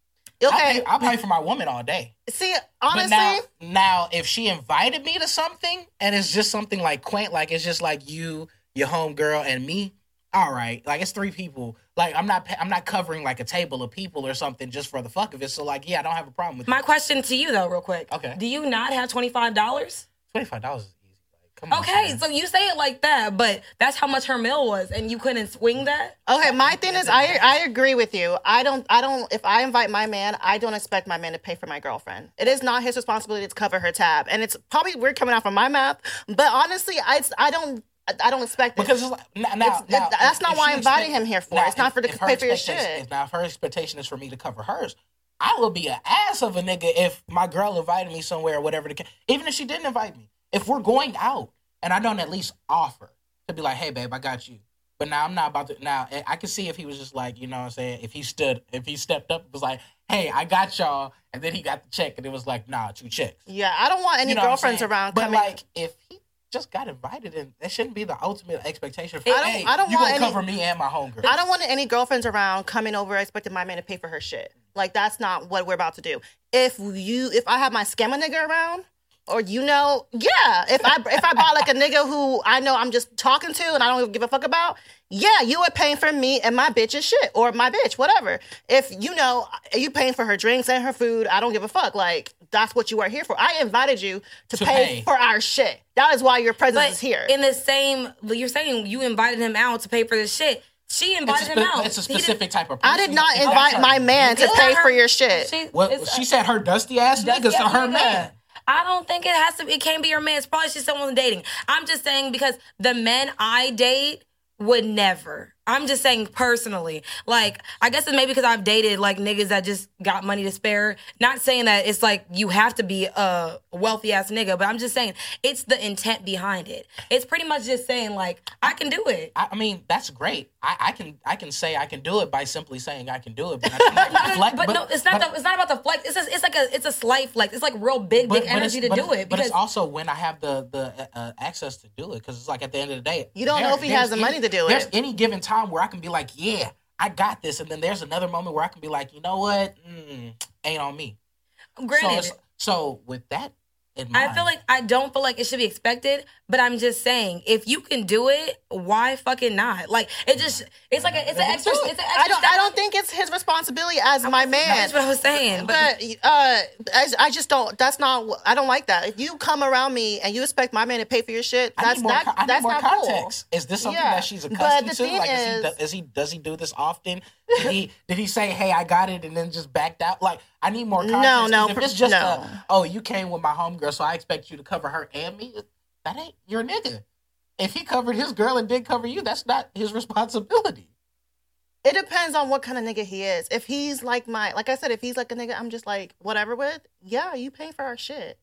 S4: I'll
S3: Okay.
S4: pay, I'll pay for my woman all day.
S3: See, honestly,
S4: now, now, if she invited me to something and it's just something like quaint, like it's just like you, your home girl, and me, all right, like it's three people. Like I'm not, I'm not covering like a table of people or something just for the fuck of it. So like, yeah, I don't have a problem with
S2: My question to you though, real quick.
S4: Okay.
S2: Do you not have twenty five dollars?
S4: twenty five dollars. Is easy. Like, come on.
S2: Okay,
S4: man.
S2: so you say it like that, but that's how much her meal was, and you couldn't swing that.
S3: okay. My thing is, I I agree with you. I don't I don't. If I invite my man, I don't expect my man to pay for my girlfriend. It is not his responsibility to cover her tab, and it's probably weird coming out from my mouth. But honestly, I I don't I don't expect it.
S4: Because it's like, now, now,
S3: It's-
S4: now,
S3: it- that's
S4: if-
S3: not
S4: if
S3: why I invited him here for.
S4: now,
S3: It's not for to
S4: if
S3: pay for your shit.
S4: If now if her expectation is for me to cover hers, I will be an ass of a nigga if my girl invited me somewhere or whatever. The, ca- even if she didn't invite me, if we're going out and I don't at least offer to be like, hey babe, I got you. But now I'm not about to. Now I- I can see if he was just like, you know, what I'm saying, if he stood, if he stepped up, was like, hey, I got y'all, and then he got the check, and it was like, nah, two checks.
S3: Yeah, I don't want any
S4: You know
S3: girlfriends around
S4: But
S3: coming.
S4: like, if he just got invited, and that shouldn't be the ultimate expectation. For,
S3: I don't-
S4: hey,
S3: I don't
S4: you
S3: want
S4: gonna
S3: any-
S4: cover me and my homegirl.
S3: I don't want any girlfriends around coming over expecting my man to pay for her shit. Like that's not what we're about to do. If you, if I have my scammer nigga around, or you know, yeah. If I if I bought like a nigga who I know I'm just talking to and I don't give a fuck about, yeah, you are paying for me and my bitch's shit or my bitch, whatever. If you know you paying for her drinks and her food, I don't give a fuck. Like that's what you are here for. I invited you to,
S4: To
S3: pay,
S4: pay.
S3: for our shit. That is why your presence
S2: But
S3: is here.
S2: in the same, you're saying you invited him out to pay for this shit. She invited
S4: a,
S2: him out.
S4: it's a specific type of person.
S3: I did not invite my man to pay
S2: not
S3: for your shit.
S2: She,
S4: Well,
S2: it's-
S4: she said her dusty ass
S2: That's
S4: niggas
S2: the
S4: to her
S2: other
S4: man.
S2: I don't think it has to. It can't be your man. It's probably just someone dating. I'm just saying because the men I date would never. I'm just saying personally. Like I guess it's maybe because I've dated like niggas that just got money to spare. Not saying that it's like you have to be a wealthy ass nigga, but I'm just saying it's the intent behind it. It's pretty much just saying like I can do it.
S4: I, I mean, that's great. I, I can I can say I can do it by simply saying I can do it. But, I I flex-
S2: But, no, it's not.
S4: but-
S2: the, it's not about the flex. It's just, it's like a it's a slight flex. It's like real big, big energy to do it
S4: But
S2: because
S4: it's also when I have the the uh, access to do it because it's like at the end of the day,
S3: You don't know if he
S4: there's
S3: has the money to do it.
S4: There's
S3: it.
S4: any given time where I can be like, yeah, I got this, and then there's another moment where I can be like, you know what, mm, ain't on me. So,
S2: granted.
S4: it's, so with that in mind,
S2: I feel like I don't feel like it should be expected, but I'm just saying if you can do it, why fucking not? Like it just it's like a it's an extra it's an extra
S3: I don't.
S2: step.
S3: I don't think it's his responsibility as my man.
S2: That's what I was saying. But,
S3: But uh, I, I just don't. That's not. I don't like that. If you come around me and you expect my man to pay for your shit,
S4: I
S3: that's
S4: need more,
S3: that,
S4: I need
S3: that's
S4: more
S3: not
S4: context. Is this something
S3: Yeah.
S4: that she's
S3: But
S4: accustomed
S3: the
S4: to? Like, is, he,
S3: is-
S4: do- is he does he do this often? Did he did he say, "Hey, I got it," and then just backed out? Like, I need more context.
S3: No, no,
S4: If it's just
S3: no.
S4: a, oh, you came with my homegirl, so I expect you to cover her and me. That ain't your nigga. If he covered his girl and did cover you, that's not his responsibility.
S3: It depends on what kind of nigga he is. If he's like my, like I said, if he's like a nigga, I'm just like whatever with. Yeah, you pay for our shit.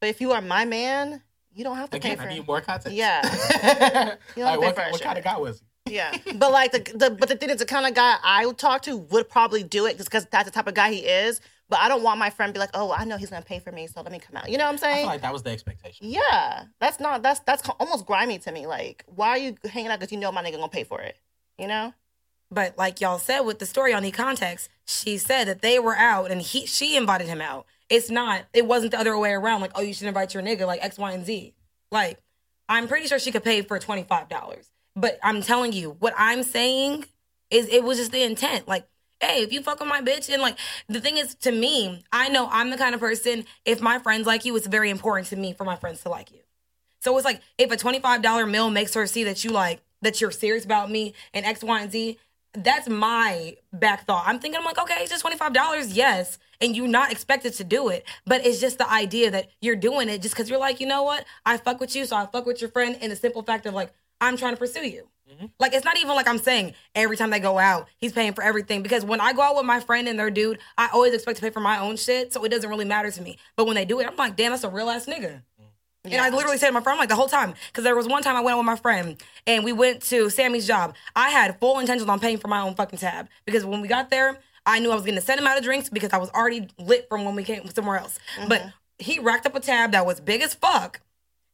S3: But if you are my man, you don't have to
S4: Again,
S3: pay for. It.
S4: I need more context.
S3: Yeah. (laughs) You don't
S4: like, what, what kind of guy was he?
S3: Yeah, but like the, the but the thing is, the kind of guy I would talk to would probably do it just because that's the type of guy he is. But I don't want my friend to be like, oh, I know he's gonna pay for me, so let me come out. You know what I'm
S4: I
S3: saying?
S4: feel like that was the expectation.
S3: yeah, that's not that's that's almost grimy to me. Like, why are you hanging out because you know my nigga gonna pay for it? You know?
S2: but like y'all said with the story on the context, she said that they were out and he she invited him out. It's not. It wasn't the other way around. Like oh, you should invite your nigga like X, Y, and Z. Like I'm pretty sure she could pay for twenty five dollars. But I'm telling you, what I'm saying is it was just the intent. Like, hey, if you fuck with my bitch, and like the thing is, to me, I know I'm the kind of person. If my friends like you, it's very important to me for my friends to like you. So it's like if a twenty five dollar meal makes her see that you like that you're serious about me and X, Y, and Z. That's my back thought. I'm thinking, I'm like, okay, it's just twenty five dollars, yes, and you're not expected to do it, but it's just the idea that you're doing it just because you're like, you know what, I fuck with you, so I fuck with your friend, and the simple fact of like, I'm trying to pursue you. Mm-hmm. Like it's not even like I'm saying every time they go out, he's paying for everything. Because when I go out with my friend and their dude, I always expect to pay for my own shit, so it doesn't really matter to me. But when they do it, I'm like, damn, that's a real ass nigga. Mm-hmm. And I literally said to my friend, I'm like the whole time, because there was one time I went out with my friend and we went to Sammy's job. I had full intentions on paying for my own fucking tab because when we got there, I knew I was going to send him out of drinks because I was already lit from when we came somewhere else. Mm-hmm. But he racked up a tab that was big as fuck.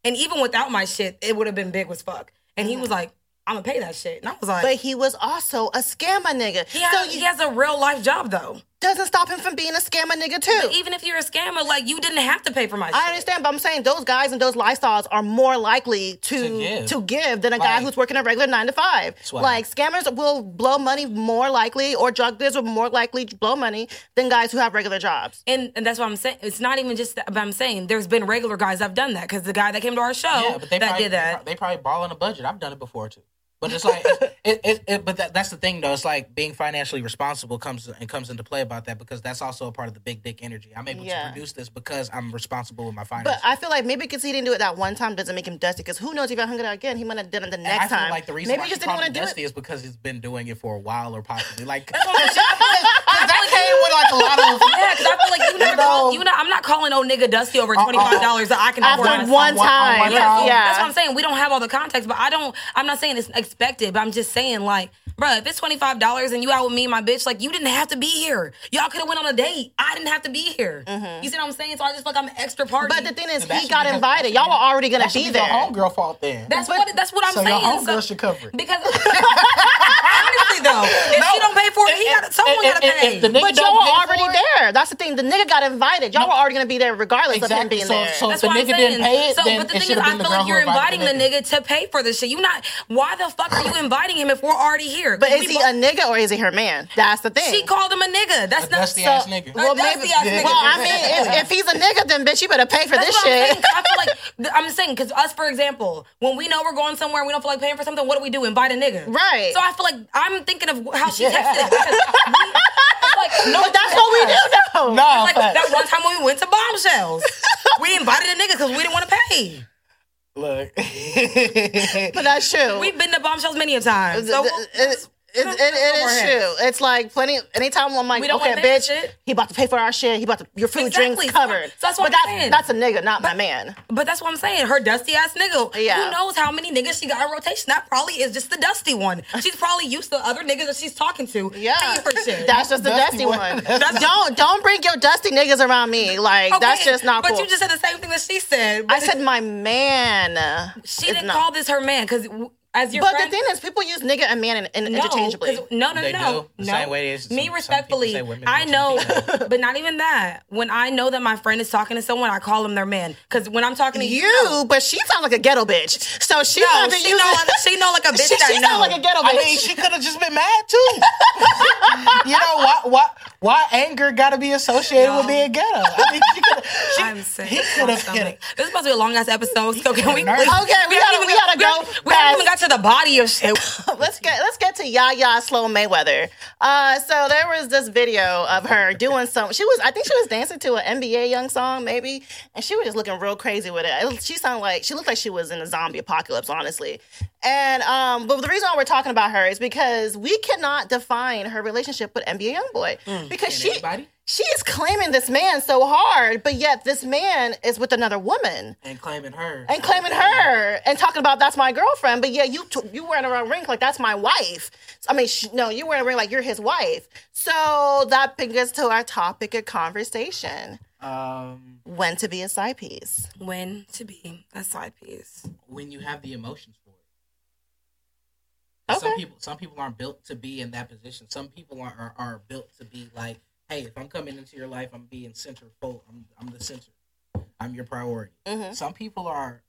S2: And even without my shit, it would have been big as fuck. And he was like, I'm gonna pay that shit. And I was like,
S3: But he was also a scammer nigga.
S2: he, has,
S3: so
S2: he has a real life job though.
S3: Doesn't stop him from being a scammer nigga too.
S2: Even if you're a scammer, like you didn't have to pay for my shit.
S3: I understand, but I'm saying those guys and those lifestyles are more likely to
S4: To
S3: to
S4: give.
S3: give, than a guy who's working a regular nine to five. Like scammers will blow money more likely, or drug dealers will more likely blow money than guys who have regular jobs.
S2: And, and that's what I'm saying. It's not even just that, but I'm saying there's been regular guys that've done that because the guy that came to our show
S4: Yeah, but they
S2: that
S4: probably,
S2: did that.
S4: They, pro- they probably ball on a budget. I've done it before too. But it's like, it, it, it, but that, that's the thing though. It's like being financially responsible comes and comes into play about that because that's also a part of the big dick energy. I'm able
S3: Yeah.
S4: to produce this because I'm responsible with my finances. But.
S3: I feel like maybe because he didn't do it that one time doesn't make him dusty. Because who knows if I hung it out again, he might have done it the next
S4: I feel
S3: time.
S4: like the reason
S3: maybe
S4: why
S3: he
S4: he
S3: just didn't want to do it.
S4: is because he's been doing it for a while or possibly like (laughs)
S2: That's what I'm
S4: that came with like a lot of (laughs)
S2: Yeah, because I feel like you never
S4: know.
S2: call, you know, I'm not calling old nigga Dusty over uh-uh. twenty five dollars that I can
S3: After
S2: afford.
S3: one
S4: on one- on
S3: time,
S4: one
S3: yeah,
S4: time.
S2: That's what I'm saying. We don't have all the context, but I don't. I'm not saying it's expected, but I'm just saying like, bro, if it's twenty five dollars and you out with me and my bitch, like you didn't have to be here. Y'all could have went on a date. I didn't have to be here. Mm-hmm. You see what I'm saying? So I just feel like I'm an extra party.
S3: But the thing is,
S4: That
S3: he got invited. Y'all were already gonna
S4: that
S3: be
S4: be
S3: there.
S4: your homegirl fault then.
S2: that's
S3: but-
S2: what that's what I'm
S4: so your
S2: saying.
S4: homegirl should cover it.
S2: because (laughs) honestly though, if
S4: No.
S2: she don't pay for it, he got someone
S4: If-
S2: gotta
S4: if-
S2: pay.
S4: if the nigga
S3: But y'all were already there. That's the thing. The nigga got invited. Y'all were already gonna be there regardless of him being
S4: So-
S3: there.
S4: so-
S2: That's
S4: the
S2: I'm
S4: nigga didn't pay it,
S2: so,
S4: then
S2: but the
S4: it
S2: thing is,
S4: should've
S2: I
S4: been the
S2: feel
S4: girl
S2: like you're inviting
S4: the
S2: the nigga to pay for this shit. You not. Why the fuck are you (laughs) inviting him if we're already here?
S3: but is he a nigga or is he her man? That's the thing.
S2: She called him a nigga. That's
S4: A
S2: not.
S4: dusty
S2: so-
S4: ass nigga.
S3: well, maybe. Well, I mean, if, if he's a nigga, then bitch, you better pay for
S2: That's
S3: this
S2: what I'm saying.
S3: shit.
S2: 'cause I feel like (laughs) I'm saying because us, for example, when we know we're going somewhere and we don't feel like paying for something, what do we do? Invite a nigga,
S3: Right.
S2: So I feel like I'm thinking of how she
S4: Yeah. (laughs)
S2: texted it. Because we, it's like no,
S3: But that's what we do though.
S4: No,
S2: Like that one time when we went to bombshells, we invited a nigga because we didn't want to pay.
S4: Look.
S3: But that's true.
S2: We've been to bombshells many a time. So
S3: it, it, it, it, it is true. It's like plenty. Anytime I'm like, okay,
S2: wanna pay for
S3: bitch,
S2: shit.
S3: he about to pay for our shit. He about to your food,
S2: Exactly.
S3: drinks covered.
S2: so that's what
S3: but
S2: I'm
S3: that's
S2: saying.
S3: that's a nigga, not my man.
S2: But that's what I'm saying. Her dusty ass nigga.
S3: Yeah.
S2: Who knows how many niggas she got in rotation? That probably is just the dusty one. She's probably used to other niggas that she's talking to.
S3: Yeah,
S2: for shit. (laughs)
S3: that's just the
S4: Dusty
S3: dusty
S4: one.
S3: one. (laughs)
S4: That's
S3: don't don't bring your dusty niggas around me. Like that's just not
S2: But
S3: cool.
S2: you just said the same thing that she said.
S3: I said my man.
S2: she didn't
S3: not-
S2: call this her man because as your
S3: But
S2: friend.
S3: the thing is, people use nigga and man in, in,
S2: no,
S3: interchangeably.
S2: 'cause- no, no,
S4: They
S2: no,
S4: do. The
S2: no.
S4: same way as some-
S2: me
S4: some
S2: respectfully,
S4: people say women
S2: I know, (laughs) but not even that. When I know that my friend is talking to someone, I call them their man. Because when I'm talking to you,
S3: you, but she sounds like a ghetto bitch. So she
S2: no, she
S3: use
S2: know, she know like a (laughs) bitch
S3: She,
S2: that
S3: she
S2: know.
S3: like a ghetto bitch.
S4: I mean, she could have just been mad too. (laughs) you know why? Why? Why anger got to be associated
S2: No.
S4: with being ghetto? I mean, she could. She,
S2: I'm sick.
S4: He could have hit
S2: stomach.
S4: it.
S2: This is supposed to be a long ass episode. So can we?
S3: Okay, we
S2: haven't
S3: gotta- we
S2: got-
S3: gotta go
S2: We haven't even got
S3: past-
S2: to the body of shit. (laughs)
S3: let's get let's get to Yaya Slow Mayweather. Uh, so there was this video of her doing some. She was, I think, she was dancing to an NBA Young song, maybe, and she was just looking real crazy with it. it she sounded like she looked like she was in a zombie apocalypse, honestly. And um, but the reason why we're talking about her is because we cannot define her relationship with NBA Young YoungBoy because she
S4: anybody?
S3: She is claiming this man so hard, but yet this man is with another woman
S4: And claiming her.
S3: and claiming her and talking about that's my girlfriend, but yeah, you t- you wearing a ring like that's my wife. I mean, sh- no, you wearing a ring like you're his wife. So that brings us to our topic of conversation:
S4: Um,
S3: when to be a side piece.
S2: When to be a side piece.
S4: when you have the emotions for it.
S3: Okay.
S4: Some people, some people aren't built to be in that position. Some people are, are, are built to be like, hey, if I'm coming into your life, I'm being centerfold. I'm I'm the center. I'm your priority.
S3: Mhm.
S4: Some people are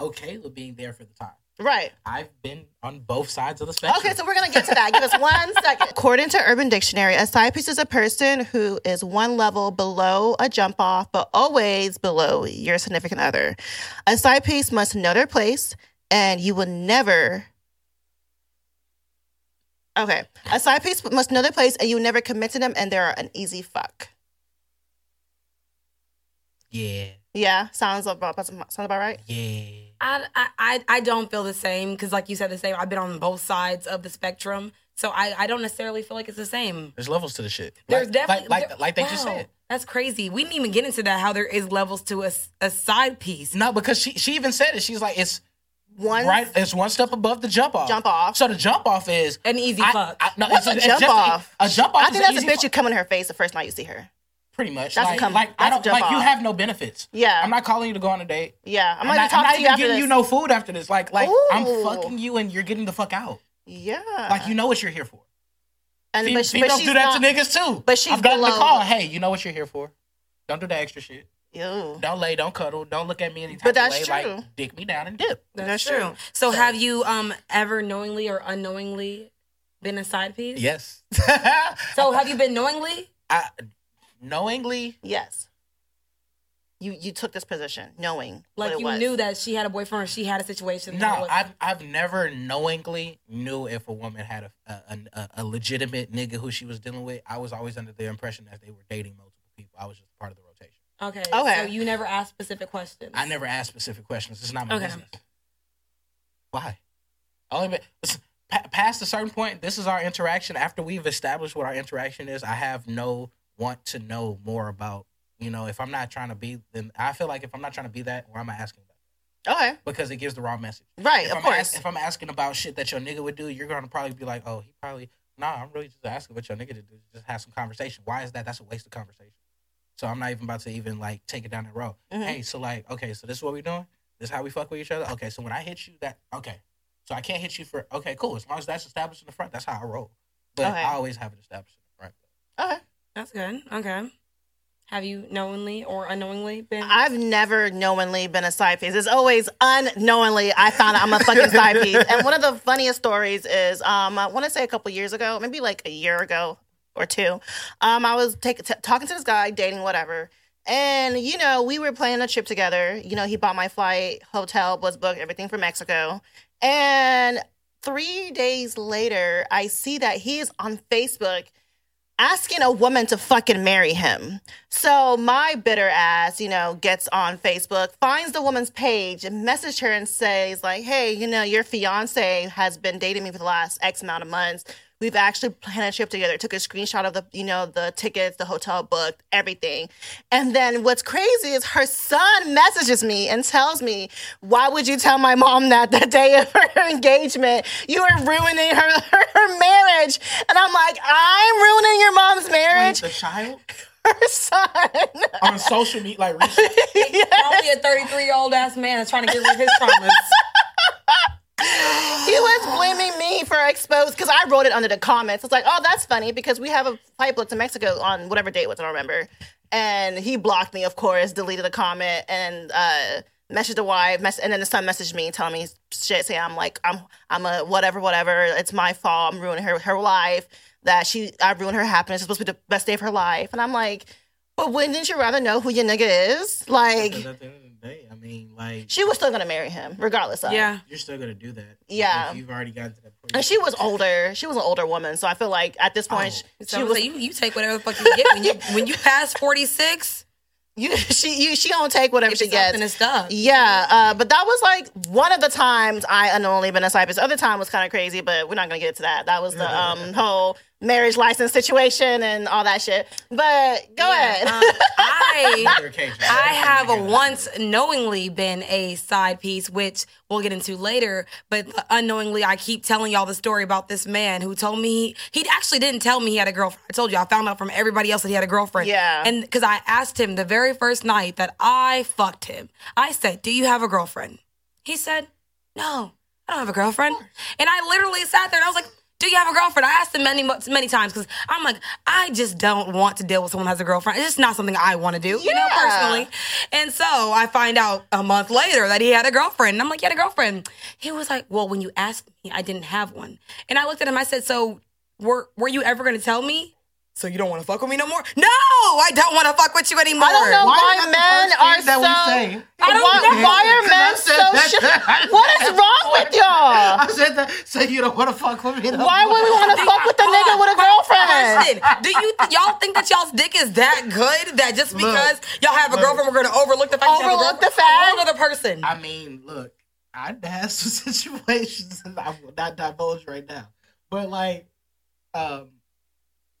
S4: okay with being there for the time.
S3: Right.
S4: I've been on both sides of the spectrum.
S3: Okay, so we're gonna get to that. Give us one (laughs) second. According to Urban Dictionary, a side piece is a person who is one level below a jump off, but always below your significant other. A side piece must know their place, and you will never. Okay, a side piece must know their place, and you never commit to them, and they're an easy fuck.
S4: yeah,
S3: Yeah, sounds about sounds about right.
S4: yeah.
S2: I, I, I- I don't feel the same because, like you said, the same. I've been on both sides of the spectrum, so I, I don't necessarily feel like it's the same.
S4: There's levels to the shit.
S2: There's
S4: like,
S2: definitely
S4: like like, like they just said.
S2: That's crazy. We didn't even get into that. How there is levels to a, a side piece.
S4: No, because she she even said it. She's like, it's
S3: one
S4: right? It's one step above the jump off.
S3: jump off.
S4: So the jump off is
S2: An easy
S4: I-
S2: fuck.
S4: I- no,
S3: What's
S4: it's
S3: a
S4: it's
S3: jump off?
S4: A, jump off.
S3: I think that's a bitch you come in her face the first night you see her.
S4: Pretty much.
S3: That's a
S4: like,
S3: come-
S4: like I
S3: a
S4: don't like you have no benefits.
S3: Yeah.
S4: I'm not calling you to go on a date.
S3: Yeah, I'm,
S4: I'm
S3: not,
S4: I'm not
S3: to you
S4: even getting
S3: this.
S4: you no food after this. Like like I'm fucking you and you're getting the fuck out.
S3: Yeah,
S4: Like you know what you're here for.
S3: and
S4: Fem-
S3: but, but
S4: Females do that
S3: not,
S4: to niggas too.
S3: but she's
S4: I've gotten the call. Hey, you know what you're here for. Don't do that extra shit.
S3: Ew.
S4: Don't lay, don't cuddle, don't look at me any type
S3: But
S4: of
S3: that's
S4: way.
S3: true.
S4: Like dick me down and dip.
S3: That's true.
S2: So, have you um ever knowingly or unknowingly been a side piece?
S4: Yes.
S2: So have you been knowingly? (laughs)
S4: I knowingly
S3: Yes. You you took this position knowing
S2: Like
S3: what it
S2: you
S3: was.
S2: knew that she had a boyfriend or she had a situation. that
S4: No,
S2: was-
S4: I've I've never knowingly knew if a woman had a a, a a legitimate nigga who she was dealing with. I was always under the impression that they were dating multiple people. I was just part of the rotation.
S2: Okay.
S3: Okay.
S2: So you never asked specific questions.
S4: I never asked specific questions. It's not my
S2: Okay.
S4: business. Why? Only listen, pa- past a certain point, this is our interaction. After we've established what our interaction is, I have no want to know more about. You know, if I'm not trying to be, then I feel like if I'm not trying to be that, why am I asking that?
S3: Okay.
S4: Because it gives the wrong message.
S3: Right.
S4: if
S3: of
S4: I'm
S3: course.
S4: ask- if I'm asking about shit that your nigga would do, you're gonna probably be like, oh, he probably nah. I'm really just asking what your nigga to do. Just have some conversation. Why is that? That's a waste of conversation. So I'm not even about to even like take it down that road.
S3: Mhm.
S4: Hey, so like, okay, so this is what we doing. This is how we fuck with each other. Okay, so when I hit you, that okay. So I can't hit you for okay, cool. As long as that's established in the front, that's how I roll. But
S3: Okay.
S4: I always have it established in the front.
S3: okay.
S2: That's good. Okay. Have you knowingly or unknowingly been?
S3: I've never knowingly been a side piece. It's always unknowingly I found out I'm a fucking side piece. (laughs) And one of the funniest stories is um I want to say a couple years ago, maybe like a year ago or two. Um I was take, t- talking to this guy, dating whatever. And you know, we were planning a trip together. You know, he bought my flight, hotel was booked, everything for Mexico. And 3 days later, I see that he is on Facebook asking a woman to fucking marry him. So my bitter ass, you know, gets on Facebook, finds the woman's page, and messages her and says like, "Hey, you know, your fiance has been dating me for the last X amount of months. We've actually planned a trip together. Took a screenshot of the, you know, the tickets, the hotel booked, everything. And then what's crazy is her son messages me and tells me, "Why would you tell my mom that the day of her (laughs) engagement? You are ruining her her, her marriage." And I'm like, "I'm ruining your mom's marriage."
S4: the child (laughs)
S3: Her son.
S4: on social media, like reach-
S2: Only (laughs) a 33 year old ass man is trying to get rid of his traumas.
S3: He was blaming me for exposed because I wrote it under the comments. It's like, oh, that's funny because we have a flight booked to Mexico on whatever date was, I don't remember. And he blocked me, of course, deleted the comment and uh messaged the wife, mess- and then the son messaged me telling me shit, saying I'm like, I'm I'm a whatever, whatever. It's my fault. I'm ruining her her life. That she I ruined her happiness. It's supposed to be the best day of her life. And I'm like, but wouldn't you rather know who your nigga is? Like
S4: I mean, like
S3: she was still gonna marry him, regardless of
S2: Yeah.
S4: you're still gonna do that.
S3: Yeah.
S4: if you've already gotten to that point.
S3: And she was older. She was an older woman, so I feel like at this point,
S4: Oh.
S2: So
S3: she
S2: I'm
S3: was
S2: saying, you, you take whatever the fuck you get when you (laughs) when you pass 46.
S3: you. She you, she don't take whatever
S2: If
S3: she gets.
S2: to stuff.
S3: Yeah, uh, but that was like one of the times I unknowingly been a side piece. Other time was kind of crazy, but we're not gonna get to that. That was the um, whole marriage license situation and all that shit. But go ahead.
S2: Um, (laughs) I I have once knowingly been a side piece, which we'll get into later. But unknowingly, I keep telling y'all the story about this man who told me he, he actually didn't tell me he had a girlfriend. I told you I found out from everybody else that he had a girlfriend.
S3: Yeah.
S2: and because I asked him the very first night that I fucked him, I said, "Do you have a girlfriend?" He said, "No, I don't have a girlfriend." And I literally sat there and I was like. Do you have a girlfriend? I asked him many, many times because I'm like, I just don't want to deal with someone who has a girlfriend. It's just not something I want to do, you know, personally. And so I find out a month later that he had a girlfriend. And I'm like, you had a girlfriend. He was like, well, when you asked me, I didn't have one. And I looked at him, I said, so were, were you ever going to tell me? So you don't want to fuck with me no more? No, I don't want to fuck with you anymore.
S3: I don't know
S4: Why
S3: why,
S4: is that the
S3: men are
S4: thing that we
S3: so.
S4: say?
S2: I don't
S3: why,
S2: know.
S3: why are men so?
S4: said
S3: Sh-
S4: that.
S3: what is wrong with (laughs) y'all?
S4: I said that. So you don't want to fuck with me? no
S3: Why
S4: more.
S3: would we want to fuck with the nigga with a girlfriend?
S2: Listen, do you y'all think that y'all's dick is that good that just because y'all have a
S4: look.
S2: girlfriend, we're gonna overlook the fact that you have a
S3: Overlook the fact?
S2: A whole person.
S4: I mean, look, I had some (laughs) situations that I will not divulge right now, but like, um,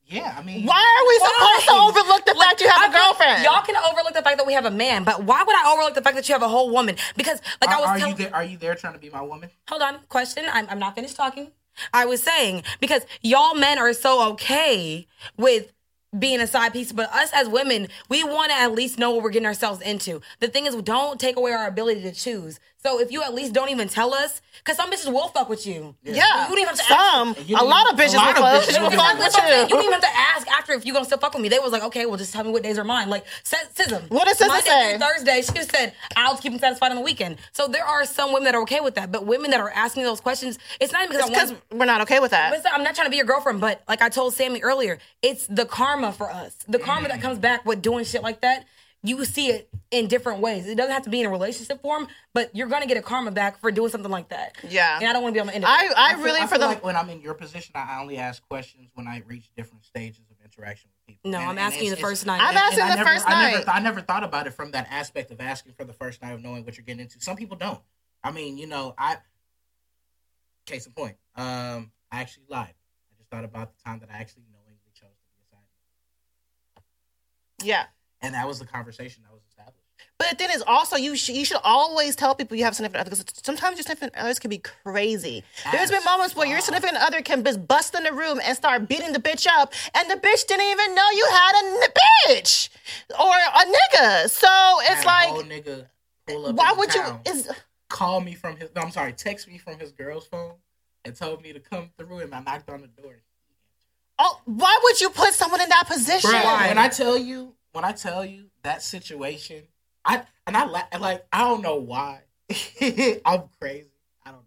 S4: Yeah, I mean,
S3: Why are we supposed to overlook the fact you have
S2: I
S3: a girlfriend?
S2: Y'all can overlook the fact that we have a man, but why would I overlook the fact that you have a whole woman? Because, like I was
S4: are you there? Are you there trying to be my woman?
S2: hold on, question. I'm, I'm not finished talking. I was saying because y'all men are so okay with being a side piece, but us as women, we want to at least know what we're getting ourselves into. The thing is, don't take away our ability to choose. So if you at least don't even tell us, because some bitches will fuck with you.
S3: yeah,
S2: You don't even have to
S3: some,
S4: You
S3: a lot of bitches
S4: a lot
S3: will
S4: of
S3: fuck
S4: bitches will
S3: will
S4: fuck
S3: fuck with
S2: That's what I'm saying. You
S3: you.
S2: don't even have to ask after if you're gonna still fuck with me. They was like, okay, well, just tell me what days are mine. Like, SZM.
S3: What does SZA
S2: Monday
S3: say?
S2: Thursday, she just said, I'll keep them satisfied on the weekend. So there are some women that are okay with that, but women that are asking those questions, it's not even because I want.
S3: we're not okay with that.
S2: I'm not trying to be your girlfriend, but like I told Sammy earlier, it's the karma for us. The karma that mm. comes back with doing shit like that. You see it in different ways. It doesn't have to be in a relationship form, but you're gonna get a karma back for doing something like that.
S3: Yeah.
S2: And I don't want to be on the end of
S3: I,
S2: it.
S3: I
S4: feel-
S3: really
S4: I
S3: for
S4: feel
S3: the
S4: like when I'm in your position, I only ask questions when I reach different stages of interaction with people.
S2: No, I'm asking the first
S4: it's-
S2: night.
S3: I'm asking
S4: I
S3: the
S4: never,
S3: first
S4: I never,
S3: night.
S4: I never thought about it from that aspect of asking for the first night of knowing what you're getting into. Some people don't. I mean, you know, I. Case in point, um, I actually lied. I just thought about the time that I actually knowingly chose to be a side,
S3: yeah.
S4: And that was the conversation that was established.
S3: But then it's also you sh- you should always tell people you have significant other because sometimes your significant others can be crazy. There's been moments where your significant other can just bust in the room and start beating the bitch up, and the bitch didn't even know you had a n- bitch or a nigga. So it's like,
S4: nigga pull up
S3: why would you? Is
S4: call me from his? No, I'm sorry, text me from his girl's phone and told me to come through, and I knocked on the door.
S3: oh, why would you put someone in that position?
S4: Bruh, when I tell you, when I tell you that situation, I and I la- like I don't know why. (laughs) I'm crazy. I don't know.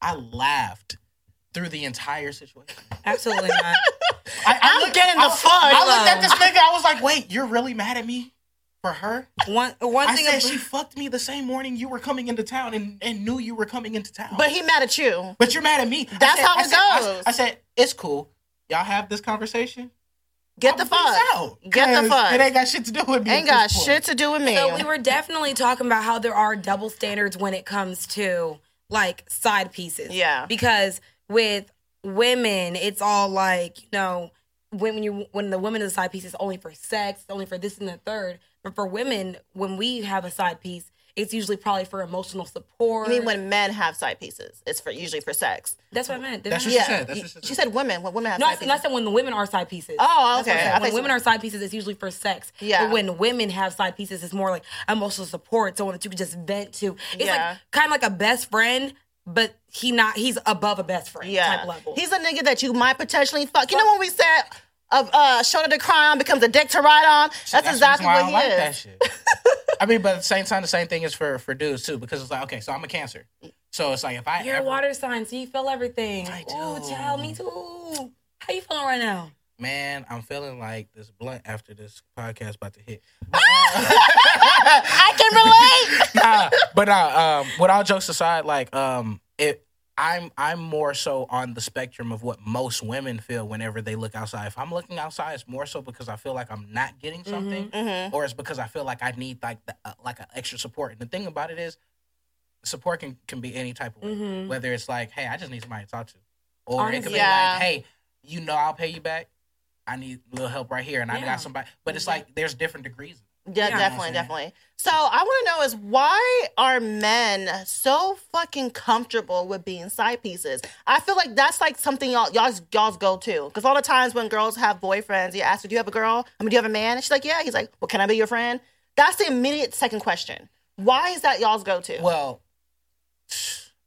S4: I laughed through the entire situation.
S2: Absolutely not. (laughs)
S4: I,
S3: I'm
S4: looked-
S3: getting the
S4: I,
S3: fuck.
S4: I looked at this nigga. I was like, "Wait, you're really mad at me for her?"
S2: One one
S4: I
S2: thing
S4: said she fucked me the same morning you were coming into town and, and knew you were coming into town.
S3: But he mad at you.
S4: But you're mad at me.
S3: That's
S4: said-
S3: how
S4: I
S3: it
S4: said- I-
S3: goes.
S4: I, said it's cool. Y'all have this conversation.
S3: Get the
S4: I'll
S3: fuck.
S4: out,
S3: Get the fuck.
S4: It ain't got shit to do with me.
S3: Ain't got shit to do with me.
S2: So we were definitely talking about how there are double standards when it comes to like side pieces.
S3: Yeah.
S2: Because with women, it's all like, you know, when, when you when the woman is a side piece, it's only for sex, it's only for this and the third. But for women, when we have a side piece, it's usually probably for emotional support.
S3: I mean, when men have side pieces, it's for usually for sex.
S2: That's what I meant.
S4: That's
S2: Didn't I?
S4: what she
S3: Yeah,
S4: said. That's what she
S3: she
S4: said.
S3: said women. When women have
S2: No, I
S3: side
S2: said, not
S3: pieces.
S2: saying when the women are side pieces.
S3: Oh,
S2: That's what
S3: okay.
S2: I'm saying.
S3: I
S2: When
S3: think
S2: women
S3: so.
S2: are side pieces, it's usually for sex.
S3: Yeah.
S2: But when women have side pieces, it's more like emotional support, someone that you can just vent to. It's
S3: Yeah.
S2: like kind of like a best friend, but he not he's above a best friend
S3: yeah,
S2: type level.
S3: he's a nigga that you might potentially fuck. You know when we said a uh, shoulder to cry on becomes a dick to ride on. That's,
S4: the
S3: exactly
S4: why
S3: what
S4: I
S3: he
S4: like
S3: is.
S4: That shit. I mean, but at the same time, the same thing is for for dudes too, because it's like, okay, so I'm a Cancer, so it's like if I
S2: You're a
S4: ever,
S2: water sign, so you feel everything.
S4: I
S2: Oh,
S4: do.
S2: child, me too. How you feeling right now?
S4: man, I'm feeling like this blunt after this podcast about to hit. (laughs)
S3: I can relate.
S4: nah, but uh, um, with all jokes aside, like um, it, I'm I'm more so on the spectrum of what most women feel whenever they look outside. If I'm looking outside, it's more so because I feel like I'm not getting something,
S3: Mhm.
S4: or it's because I feel like I need like the, uh, like an extra support. And the thing about it is, support can, can be any type of way.
S2: Mhm.
S4: Whether it's like, hey, I just need somebody to talk to, or it could be
S3: Yeah.
S4: like, hey, you know, I'll pay you back. I need a little help right here, and I got somebody. But it's like there's different degrees.
S3: Yeah,
S2: Yeah.
S3: definitely,
S4: You know what I'm
S3: definitely. So I want to know is why are men so fucking comfortable with being side pieces? I feel like that's like something y'all y'all's y'all's go to because all the times when girls have boyfriends, you ask her, "Do you have a girl? I mean, do you have a man?" And she's like, "Yeah." He's like, "Well, can I be your friend?" That's the immediate second question. Why is that y'all's go to?
S4: Well,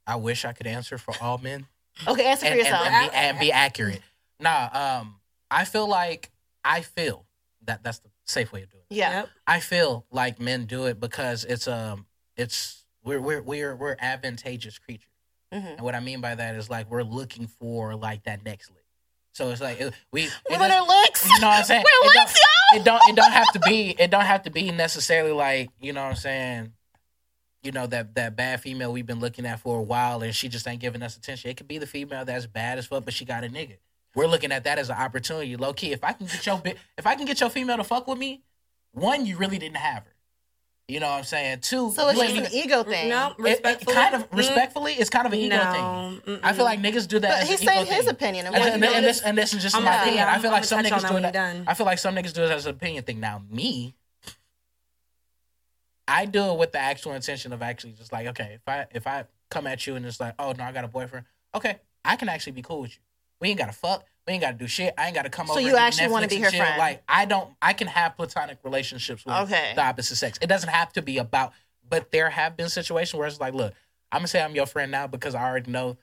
S4: I wish I could answer for all men.
S3: okay, answer for
S4: and, and,
S3: yourself.
S4: and be, and be accurate. Nah, um, I feel like I feel that that's the safe way of doing it.
S3: yeah,
S2: Yep.
S4: I feel like men do it because it's um it's we're we're we're we're advantageous creatures.
S3: Mhm.
S4: And what I mean by that is like we're looking for like that next lick. So it's like it- we it
S3: women
S4: doesn't-
S3: are licks.
S4: you know what I'm saying? (laughs)
S3: We're
S4: it,
S3: licks,
S4: don't,
S3: y'all.
S4: it don't it don't have to be it don't have to be necessarily like, you know what I'm saying? You know, that that bad female we've been looking at for a while and she just ain't giving us attention. It could be the female that's bad as fuck, but she got a nigga. We're looking at that as an opportunity, low key. If I can get your bi- if I can get your female to fuck with me, one, you really didn't have her. You know what I'm saying? Two,
S3: So it's
S4: you
S3: just an ego thing.
S2: No,
S4: it- it kind of
S2: Mm,
S4: respectfully, it's kind of an ego
S2: no,
S4: thing.
S2: mm-mm.
S4: I feel like niggas do that.
S3: But
S4: as
S3: he's
S4: an ego
S3: saying his
S4: thing.
S3: opinion. And
S4: And, and, and this, and this is just
S2: I'm
S4: my opinion. I feel
S2: I'm
S4: like some niggas do
S2: that. done.
S4: I feel like some niggas do it as an opinion thing. Now me, I do it with the actual intention of actually just like, okay, if I if I come at you and it's like, oh no, I got a boyfriend. Okay, I can actually be cool with you. We ain't gotta fuck. We ain't gotta do shit. I ain't gotta come over.
S3: So you
S4: and do
S3: actually wanna be
S4: and
S3: her
S4: chill.
S3: friend?
S4: Like I don't. I can have platonic relationships with
S3: Okay.
S4: the opposite sex. It doesn't have to be about. But there have been situations where it's like, look, I'm gonna say I'm your friend now because I already know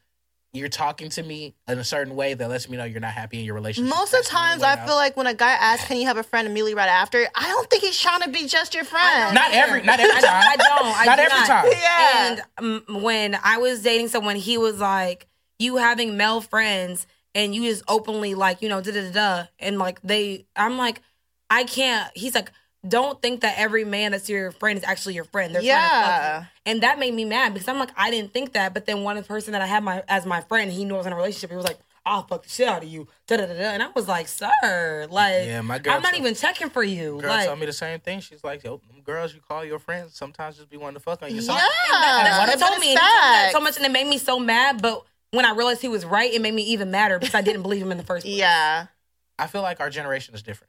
S4: you're talking to me in a certain way that lets me know you're not happy in your relationship.
S3: Most of the
S4: That's the only
S3: times, I
S4: out.
S3: feel like when a guy asks, "Can you have a friend?" immediately right after, I don't think he's trying to be just your friend.
S4: Not every, not every (laughs) time.
S2: I don't. I
S4: not
S2: do
S4: every
S2: not.
S4: time.
S3: Yeah.
S2: And um, when I was dating someone, he was like, "You having male friends and you just openly like, you know, da da da da," and like they, I'm like, I can't. He's like, "Don't think that every man that's your friend is actually your friend." They're trying to fuck
S3: Yeah.
S2: you. and that made me mad because I'm like, I didn't think that. But then one person that I had my as my friend, he knew I was in a relationship. He was like. I'll fuck the shit out of you. Da, da, da, da. And I was like, sir, like,
S4: Yeah, my girl
S2: I'm not
S4: told-
S2: even checking for you.
S4: Girl
S2: like,
S4: told me the same thing. She's like, yo, them girls you call your friends sometimes just be wanting to fuck on you. So
S3: Yeah.
S2: That's what
S3: But
S2: he told me. Told me that so much, and it made me so mad. But when I realized he was right, it made me even madder because I didn't believe him in the first place.
S3: Yeah.
S4: I feel like our generation is different.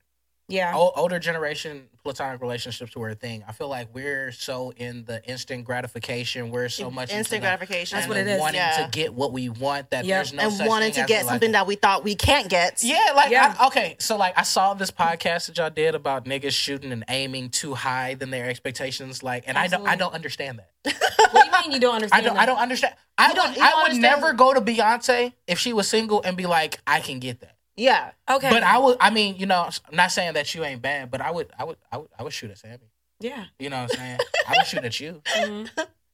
S2: Yeah.
S4: O- older generation platonic relationships were a thing. I feel like we're so in the instant gratification. We're so much
S3: Instant
S4: the-
S3: gratification.
S2: That's what it is.
S4: wanting
S3: Yeah.
S4: to get what we want. That
S2: Yep.
S4: there's no
S3: and wanting
S4: thing
S3: to get something
S4: a-
S3: that we thought we can't get.
S4: Yeah, like
S2: Yeah.
S4: I, okay, so like I saw this podcast that y'all did about niggas shooting and aiming too high than their expectations. Like, and I don't, I don't understand that. (laughs)
S2: What do you mean you don't understand?
S4: I don't,
S2: that?
S4: I don't understand. I
S3: don't-
S4: would, I
S3: don't
S4: would
S3: understand?
S4: never go to Beyonce if she was single and be like, I can get that.
S3: Yeah.
S2: Okay.
S4: But I would, I mean, you know, I'm not saying that you ain't bad, but I would, I would, I would, I would shoot at Sammy.
S2: yeah.
S4: You know what I'm saying? I would shoot at you. (laughs)
S2: Mhm.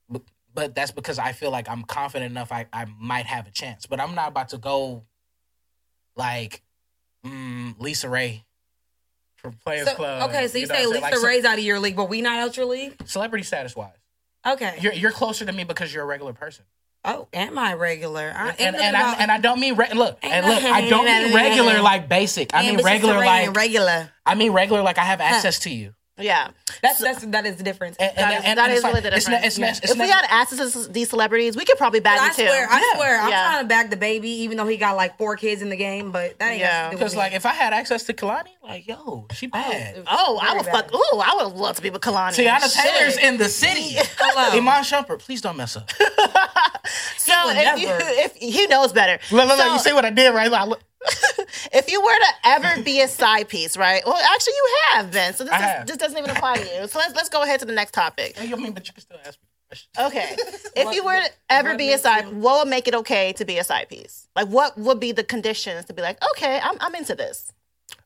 S4: But, but that's because I feel like I'm confident enough I, I might have a chance. But I'm not about to go like mm, LisaRaye from Players
S2: So,
S4: Club.
S2: okay, so you,
S4: know
S2: say? Lisa
S4: Like,
S2: Ray's out of your league, but we not out your league?
S4: celebrity status wise.
S2: Okay.
S4: You're you're closer to me because you're a regular person.
S2: Oh, am I regular? I,
S4: And and, I, and I don't mean re- look and look I don't mean regular like basic. I mean regular like
S2: regular.
S4: I mean regular like I have access to you.
S3: Yeah.
S2: That's that's that is the difference.
S4: And, and,
S3: That is-
S4: and-
S3: that
S4: and
S3: is really the
S4: it's not-
S3: difference.
S4: It's, not- it's
S3: if we had access to these celebrities, we could probably bag
S2: I
S3: you too.
S2: swear, I
S4: Yeah.
S2: swear, I'm
S3: Yeah.
S2: trying to bag the baby, even though he got like four kids in the game. But that ain't
S3: Yeah.
S2: got to do with
S4: Because like if I had access to Kehlani, like yo, she oh, bad.
S3: Oh, I would
S2: bad.
S3: fuck. Ooh, I would love to be with Kehlani.
S4: Teyana
S3: Shit.
S4: Taylor's in the (laughs) city.
S2: Hello.
S4: Iman Shumpert, please don't mess up. (laughs)
S3: So if you, if he knows better,
S4: Look, look, look, you see what I did, right? Like, look. (laughs)
S3: if you were to ever be a side piece, right? Well, actually, you have been. So this, is, this doesn't even apply to you. So let's let's go ahead to the next topic.
S4: I mean, but you can still ask me questions.
S3: Okay. (laughs) If
S2: What-
S3: you were to ever
S2: what
S3: be a side,
S2: you-
S3: what would make it okay to be a side piece? Like, what would be the conditions to be like, okay, I'm I'm into this.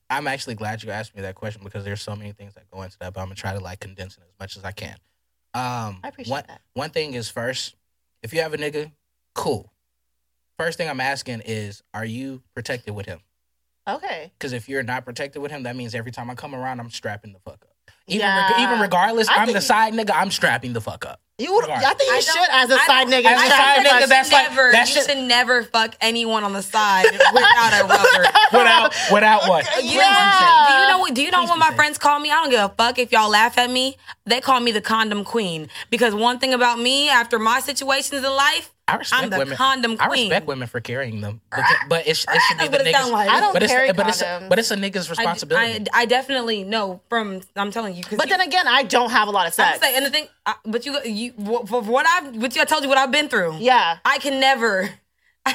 S4: I'm actually glad you asked me that question because there's so many things that go into that, but I'm gonna try to like condense it as much as I can. Um,
S3: I appreciate
S4: one,
S3: that.
S4: One thing is first, if you have a nigga, cool. First thing I'm asking is, are you protected with him?
S3: Okay.
S4: Because if you're not protected with him, that means every time I come around, I'm strapping the fuck up. Even,
S3: Yeah.
S4: reg- even regardless,
S3: I
S4: I'm the side nigga. I'm strapping the fuck up.
S3: You would. I think you
S2: I
S3: should, as a
S2: I
S3: side nigga,
S4: As a side
S3: to
S4: nigga,
S3: fuck-
S2: you
S4: that's like-
S2: never,
S4: that
S2: you
S4: shit-
S2: should never fuck anyone on the side without a (laughs) rubber.
S4: Without, without what?
S2: You
S3: Yeah.
S2: Do you know what? Do you know
S4: Please
S2: what my
S4: safe.
S2: friends call me? I don't give a fuck if y'all laugh at me. They call me the condom queen because one thing about me, after my situations in life,
S4: I respect
S2: I'm the
S4: women.
S2: condom
S4: I respect women for carrying them, but, but it, it should be (laughs) the niggas.
S2: like.
S3: I don't
S4: but it's,
S3: carry
S4: but it's, a,
S3: condoms.
S4: but it's a nigga's responsibility.
S2: I, I definitely know from. I'm telling you.
S3: But
S2: you-
S3: then again, I don't have a lot of
S2: I'm
S3: sex.
S2: saying, and the thing, I, but you, you, wh- for what I've, but you, I told you what I've been through.
S3: Yeah.
S2: I can never. (laughs)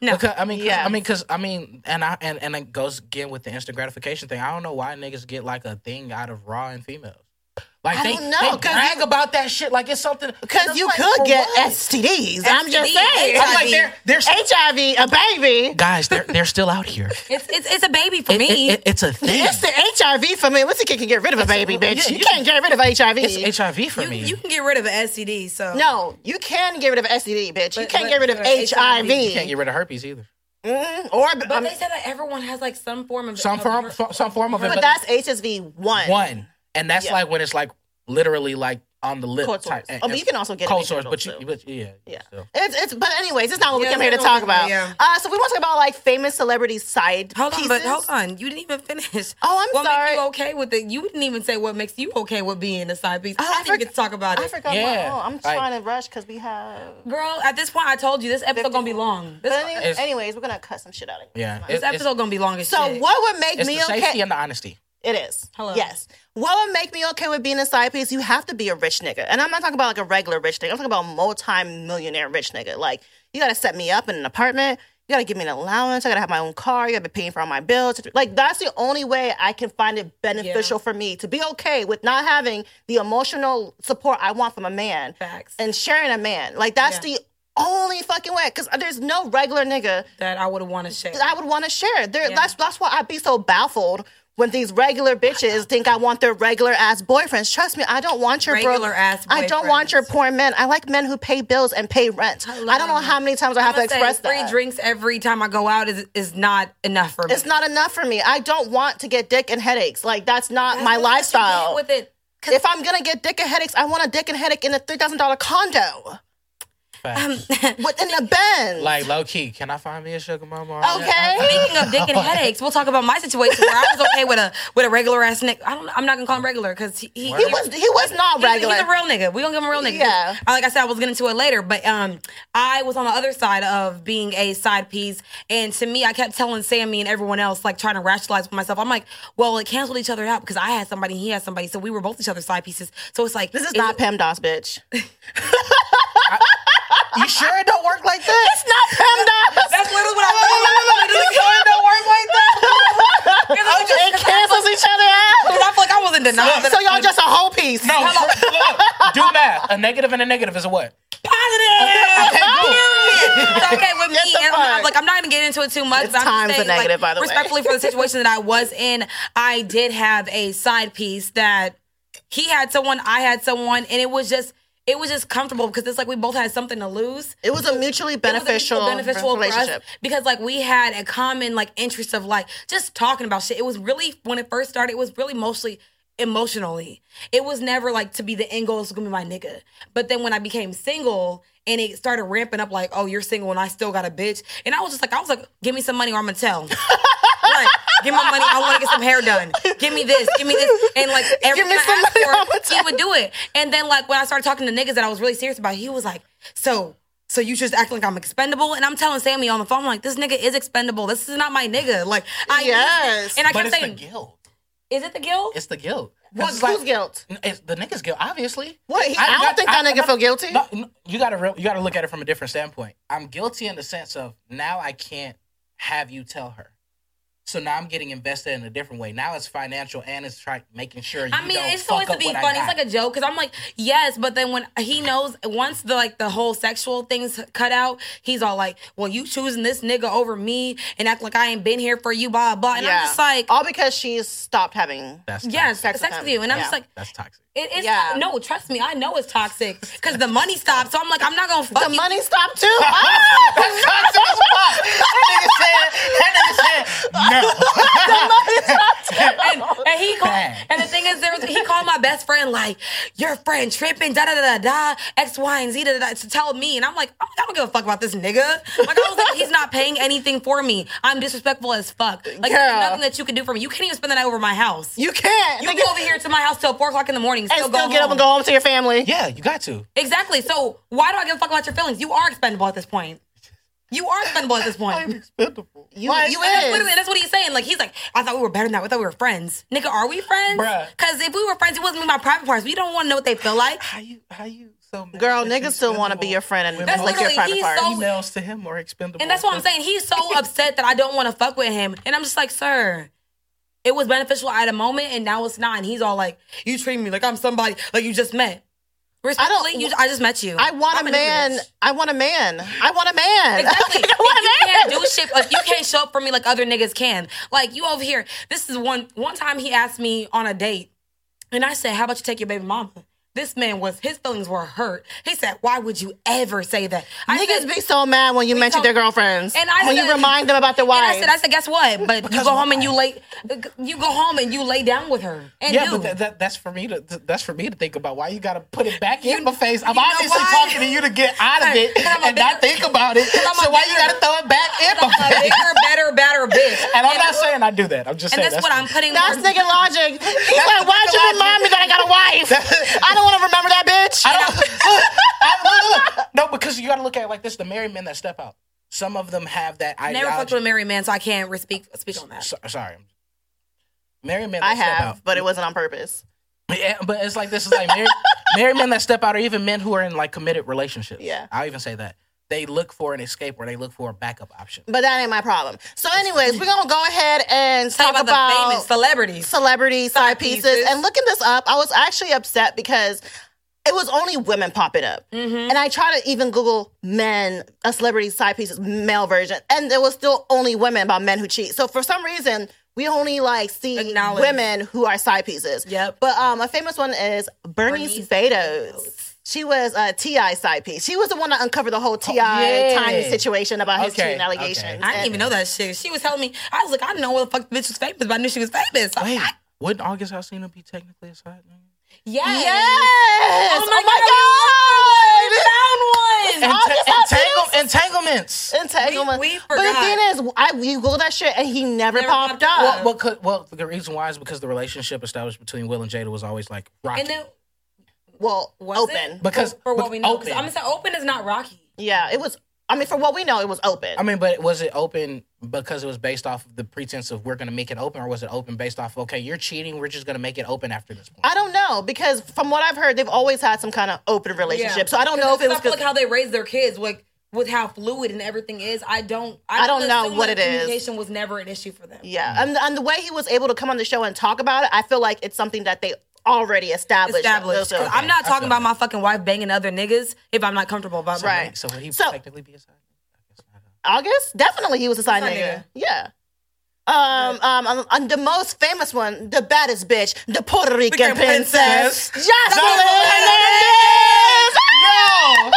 S2: no,
S4: Because I mean, 'cause-
S3: Yeah.
S4: I mean, because I mean, and I and and it goes again with the instant gratification thing. I don't know why niggas get like a thing out of raw and females. Like
S3: I
S4: they,
S3: don't know,
S4: they
S3: 'cause
S4: brag about that shit like it's something.
S3: Because you
S4: like,
S3: could get
S4: what?
S3: STDs. I'm just
S2: STD,
S3: saying.
S4: I'm like they're they're
S3: HIV, a baby.
S4: guys. They're they're still out here. (laughs)
S2: it's, it's it's a baby for
S4: It-
S2: me.
S4: it- it- it's a thing.
S3: It's the HIV for me. What's the kid can get rid of a baby, bitch?
S4: yeah,
S3: you
S4: you
S3: can't get rid of HIV.
S4: It's HIV for
S2: you,
S4: me.
S2: you can get rid of an STD. So
S3: no, you can get rid of STD, bitch. you can't
S2: but-
S3: get rid of HIV.
S2: HIV.
S4: You can't get rid of herpes either.
S3: Mm, or
S2: But
S3: um,
S2: they said that everyone has like some form of
S4: Some form,
S2: her-
S4: some form of it.
S3: but that's HSV one.
S4: one, and that's
S3: Yeah.
S4: like when it's like literally like on the lip
S3: Cold
S4: type.
S3: sores. Oh, but you can also get
S4: cold
S3: it
S4: sores, but you, but yeah,
S3: Yeah.
S4: still.
S3: It's it's but anyways, it's not what we
S2: Yeah,
S3: came here to talk about.
S2: yeah.
S3: Uh so we want to talk about like famous celebrity side
S2: Hold on, but hold on. You didn't even finish.
S3: Oh, I'm
S2: what
S3: sorry.
S2: makes you okay with it? You didn't even say what makes you okay with being a side piece.
S3: Oh, I
S2: I think
S3: forg-
S2: get to talk about it.
S3: I
S2: it.
S3: forgot
S4: Yeah,
S3: my oh, I'm
S4: like-
S3: trying to rush because we have
S2: Girl, at this point, I told you this episode gonna be long. This,
S3: but any- anyways, we're gonna cut some shit out of it.
S4: Yeah,
S2: this
S4: It- it's-
S2: episode gonna be long as
S3: So
S2: shit.
S3: what would make
S4: It's
S3: me
S4: the
S3: okay?
S4: safety and the honesty.
S3: It is.
S2: Hello.
S3: Yes. What would make me okay with being a side piece? You have to be a rich nigga. And I'm not talking about like a regular rich nigga. I'm talking about a multi-millionaire rich nigga. Like, you gotta set me up in an apartment. You gotta give me an allowance. I gotta have my own car. You gotta be paying for all my bills. Like, that's the only way I can find it beneficial for me to be okay with not having the emotional support I want from a man
S2: Facts.
S3: and sharing a man. Like, that's
S2: Yeah.
S3: the only fucking way. Cause there's no regular nigga
S2: that I would want to share.
S3: I would want to share. There,
S2: Yeah.
S3: That's that's why I'd be so baffled when these regular bitches think I want their regular ass boyfriends. Trust me, I don't want your bro-
S2: Regular ass
S3: I don't want your poor men. I like men who pay bills and pay rent. I don't know how many times I have to express
S2: free
S3: that.
S2: drinks every time I go out is is not enough for me.
S3: It's not enough for me. I don't want to get dick and headaches. Like that's not
S2: That's
S3: my lifestyle.
S2: with it.
S3: If I'm gonna get dick and headaches, I want a dick and headache in a three thousand dollar condo
S4: Facts. (laughs)
S3: within the Benz.
S4: like low key, can I find me a sugar mama?
S3: okay.
S2: Speaking of dick and (laughs) headaches, we'll talk about my situation where I was okay with a with a regular ass nigga. I don't. I'm not gonna call him regular because he, he,
S3: He was he was not
S2: He's-
S3: regular.
S2: He's a real nigga. We gonna give him a real nigga.
S3: Yeah.
S2: Uh, Like I said, I was getting into it later, but um, I was on the other side of being a side piece, and to me, I kept telling Sammy and everyone else, like trying to rationalize with myself. I'm like, well, it canceled each other out because I had somebody, he had somebody, so we were both each other's side pieces. So it's like
S3: this is
S2: it-
S3: not Pam Doss, bitch. (laughs)
S4: You sure it don't work like that?
S3: It's not Pam Doss.
S2: That's literally what I thought.
S4: You sure it don't (laughs) work like that?
S3: It cancels each other out.
S2: I feel like I was in denial.
S3: So y'all just a whole piece.
S4: No, look, do math. A negative and a negative is a what?
S2: positive. It's (laughs) okay with me.
S3: Get the
S2: And I'm. I'm like, I'm not gonna get into it too much.
S3: It's
S2: but I'm just
S3: times the
S2: saying, like,
S3: negative, by the way.
S2: Respectfully for the situation that I was in, I did have a side piece that he had someone, I had someone, and it was just, it was just comfortable because it's like we both had something to lose.
S3: It was a mutually
S2: was a
S3: beneficial,
S2: mutual beneficial
S3: relationship.
S2: because like we had a common like interest of like just talking about shit. It was really when it first started, it was really mostly emotionally. It was never like to be the end goal is gonna be my nigga. But then when I became single and it started ramping up like, oh, you're single and I still got a bitch. And I was just like, I was like, give me some money or I'm gonna tell. (laughs) Right. Give me money. I want to get some hair done. Give me this. Give me this. And like every time I asked
S3: money,
S2: for it, he would do it. And then like when I started talking to niggas that I was really serious about, he was like, so so you just act like I'm expendable, and I'm telling Sammy on the phone, I'm like, this nigga is expendable. This is not my nigga. Like, I
S3: Yes.
S2: and I
S4: But
S2: kept
S4: it's the
S2: saying,
S4: guilt.
S2: is it the guilt?
S4: It's the guilt.
S3: What,
S4: It's like-
S3: whose guilt?
S4: It's the nigga's guilt, obviously.
S3: What? He, I, don't
S4: got-
S3: think that
S4: I-
S3: nigga feel guilty.
S4: No, no, you gotta re- you gotta look at it from a different standpoint. I'm guilty in the sense of now I can't have you tell her. So now I'm getting invested in a different way. Now it's financial and it's trying making sure. You
S2: I mean,
S4: don't
S2: it's always
S4: fuck
S2: to be funny. It's like a joke because I'm like, yes, but then when he knows, once the like the whole sexual things cut out, he's all like, well, you choosing this nigga over me and act like I ain't been here for you, blah blah. And
S3: yeah.
S2: I'm just like,
S3: all because she's stopped having.
S4: That's
S2: yes,
S3: sex
S2: sex,
S3: with
S2: with you, and I'm
S3: Yeah.
S2: just like.
S4: That's toxic.
S2: It's
S3: Yeah.
S2: no, trust me, I know it's toxic because the money stopped. So I'm like, I'm not gonna fuck
S3: The
S2: you.
S3: money stopped too. (laughs) Ah!
S4: That's toxic as fuck. That nigga said. That nigga said no. (laughs) (laughs) (laughs)
S2: and, and he called, and the thing is, there was, he called my best friend like, "Your friend tripping, da da da da da, X, Y, and Z, da da da," to tell me, and I'm like, oh, I don't give a fuck about this nigga. Like I was like, he's not paying anything for me. I'm disrespectful as fuck. Like
S3: Girl.
S2: there's nothing that you can do for me. You can't even spend the night over my house.
S3: You can't.
S2: You
S3: Nigga,
S2: go over here to my house till four o'clock in the morning,
S3: and
S2: still,
S3: still
S2: go
S3: get up and go home to your family.
S4: Yeah, you got to.
S2: Exactly. So why do I give a fuck about your feelings? You are expendable at this point. You are expendable at this point.
S3: You,
S4: Like,
S3: you
S2: And that's,
S3: is.
S2: literally, that's what he's saying. Like he's like, I thought we were better than that. I thought we were friends. Nigga, are we friends?
S4: Bruh.
S2: Because if we were friends, it wasn't me my private parts. We don't want to know what they feel like.
S4: How you? How you? So
S3: Girl,
S4: that
S3: niggas still want to be your friend and
S4: when
S2: That's
S3: like your
S2: literally-
S3: private
S2: he's
S3: part.
S2: so-
S4: Emails to him or expendable.
S2: And that's what I'm saying. He's so (laughs) upset that I don't want to fuck with him. And I'm just like, sir, it was beneficial at a moment and now it's not. And he's all like, you treat me like I'm somebody like you just met. Respectfully, you, I just met you.
S3: I want
S2: I'm
S3: a man. I want a man. I want a man.
S2: Exactly. (laughs)
S3: I want
S2: If you
S3: a
S2: can't do shit. Like you can't show up for me like other niggas can. Like you over here. This is one. One time he asked me on a date, and I said, "How about you take your baby mama?" This man was his feelings were hurt. He said, "Why would you ever say that?" I
S3: Niggas
S2: said,
S3: be so mad when you mention
S2: told-
S3: their girlfriends.
S2: And I
S3: when you remind them about their
S2: And I said, I said, guess what? But you go home and you lay, you go home and you lay down with her. And
S4: Yeah,
S2: do.
S4: but that, that, that's for me to that's for me to think about. Why you got to put it back in my face? I'm
S2: you
S4: obviously talking to you to get out of it
S2: Because I'm
S4: and not think about it.
S2: I'm a
S4: So why you got to throw it back in
S2: I'm
S4: my face?
S2: bigger, better, better bitch.
S4: And I'm not saying I do that. I'm just
S2: And
S4: saying
S2: that's, what I'm putting.
S3: That's nigga logic. He's like, why'd you remind me that I got a wife? (laughs) I don't want to remember that bitch.
S4: I don't, (laughs) I, look, look, no, because you got to look at it like this: the married men that step out. Some of them have that I
S2: Never
S4: ideology.
S2: fucked with a married man, so I can't re- speak speak on that.
S4: So- sorry, married men. That
S3: I
S4: step
S3: have,
S4: out.
S3: but it wasn't on purpose.
S4: Yeah, but it's like this is like married, (laughs) married men that step out, or even men who are in like committed relationships.
S3: Yeah.
S4: I'll even say that they look for an escape or they look for a backup option.
S3: But that ain't my problem. So, anyways, we're gonna go ahead and
S2: Talk
S3: talk
S2: about,
S3: about,
S2: the famous celebrities.
S3: celebrity side pieces.
S2: pieces.
S3: And looking this up, I was actually upset because it was only women popping up.
S2: Mm-hmm.
S3: And I tried to even Google men, a celebrity side pieces, male version, and there was still only women about men who cheat. So for some reason, we only like see women who are side pieces.
S2: Yep.
S3: But um, a famous one is Bernice,
S2: Bernice
S3: Burgos. She was a T.I. side piece. She was the one that uncovered the whole T.I.
S4: oh, yeah.
S3: Tiny situation about his
S4: Okay,
S3: cheating allegations.
S4: okay.
S2: I didn't even know that shit. She was telling me. I was like, I didn't know what the fuck the bitch was famous, but I knew she was famous. I'm
S4: Wait,
S2: like,
S4: wouldn't August Alsina be technically a side name?
S2: yes.
S3: Yes!
S2: Oh, oh my,
S3: God!
S2: God. We found one.
S3: August
S4: Entangle-
S3: Alsina.
S4: entanglements.
S3: Entanglement.
S2: We- we
S3: but the thing is, I you Google that shit and he never,
S2: Never
S3: popped
S2: popped
S3: up.
S2: up.
S4: Well, well, could, well, the reason why is because the relationship established between Will and Jada was always like rocky.
S2: And then
S3: Well,
S2: was
S3: open.
S2: it?
S4: Because-
S2: for, for what we know, 'cause
S4: open.
S2: I'm gonna say open is not Rocky.
S3: Yeah, it was. I mean, for what we know, it was open.
S4: I mean, but was it open because it was based off of the pretense of we're going to make it open, or was it open based off okay, you're cheating, we're just going to make it open after this point?
S3: I don't know because from what I've heard, they've always had some kind of open relationship. So I don't know if it was
S2: I feel
S3: because
S2: like how they raise their kids, like with how fluid and everything is. I don't.
S3: I don't know
S2: assume
S3: what
S2: that
S3: it is.
S2: Communication was never an issue for them.
S3: yeah, and, and the way he was able to come on the show and talk about it, I feel like it's something that they already established.
S2: Established.
S3: So-
S2: 'Cause I'm not talking
S4: feel
S2: about my fucking wife banging other niggas if I'm not comfortable about my
S3: Right.
S4: So would he
S3: So-
S4: technically be a side?
S3: August, definitely he was a side
S2: Side
S3: nigga.
S2: nigga.
S3: Yeah. Um, um, um, um, the most famous one, the baddest bitch, the Puerto Rican
S2: Rican
S3: princess,
S2: princess.
S3: Joseline Hernandez.
S4: Yo, side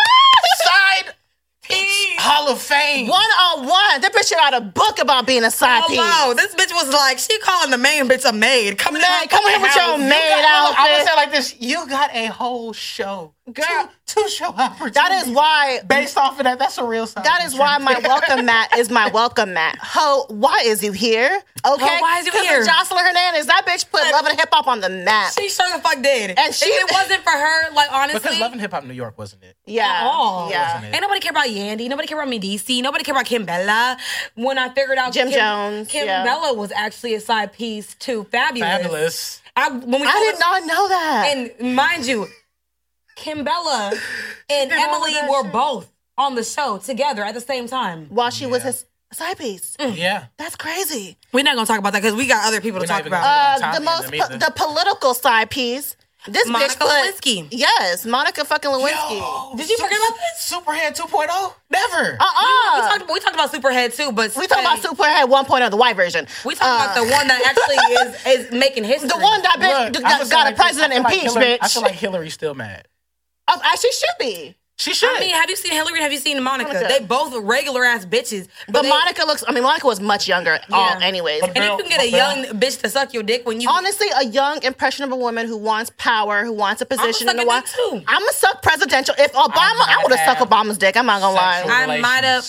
S4: piece Hall of Fame.
S3: One on one. That bitch write a book about being a side piece.
S2: Hello, this bitch was like, she calling the main bitch a maid. Coming
S3: Man, come here with your
S4: You
S3: maid
S4: got- I would
S3: outfit.
S4: say like this: you got a whole show,
S3: Girl.
S4: two, two show opportunities.
S3: That is why.
S4: based off of that. That's a real side.
S3: That is why my (laughs) welcome mat is my welcome mat. Ho, why is you here? Okay,
S2: Ho, why is you here?
S3: Joseline Hernandez. That bitch put love and hip hop on the map.
S2: She sure the fuck did.
S3: And she-
S2: if it wasn't for her, like honestly,
S4: because Love and Hip Hop New York wasn't it?
S3: yeah,
S2: at all.
S3: yeah.
S4: Wasn't it?
S2: Ain't nobody care about Yandy. Nobody care about Medici. Nobody care about Kimbella. When I figured out
S3: Jim
S2: Kim,
S3: Jones,
S2: Kim
S3: yeah.
S2: Bella was actually a side piece to Fabolous.
S4: Fabolous.
S2: I, when we
S3: I
S2: told
S3: did not know that.
S2: And mind you, Kimbella and
S4: Did all of
S2: Emily were
S4: shit.
S2: both on the show together at the same time.
S3: While she was his side piece.
S4: Yeah.
S3: That's crazy.
S2: We're not gonna talk about that because we got other people to
S4: We're not
S2: talk
S4: even gonna
S2: about.
S3: Uh, the most, po- the political side piece. This
S2: Monica
S3: bitch put,
S2: Lewinsky.
S3: Yes, Monica fucking Lewinsky.
S4: Yo,
S2: Did you
S4: Su-
S2: forget about this?
S4: Superhead 2.0? Never.
S3: Uh uh
S2: we, talked, we talked about Superhead too, but
S3: We talked about Superhead 1.0, the white version.
S2: We talking about
S3: Uh,
S2: the one that actually (laughs) is is making history.
S3: the one that bitch
S4: Look,
S3: got, got
S4: feel
S3: a president
S4: I feel like
S3: impeached,
S4: Hillary-
S3: bitch.
S4: I feel like Hillary's still mad.
S3: Oh, actually should be.
S4: She should.
S2: I mean, have you seen Hillary? Have you seen Monica?
S3: Monica.
S2: They both regular ass bitches.
S3: But
S2: they-
S3: Monica looks. I mean, Monica was much younger. All, anyways.
S4: But
S2: and you can get a young bitch to suck your dick when you.
S3: Honestly, a young, impressionable woman who wants power, who wants a position
S2: suck
S3: in the
S2: a
S3: White
S2: dick, too.
S3: I'm gonna suck presidential. If Obama, I,
S4: might
S3: would have sucked Obama's dick. I'm not gonna lie.
S2: I might have.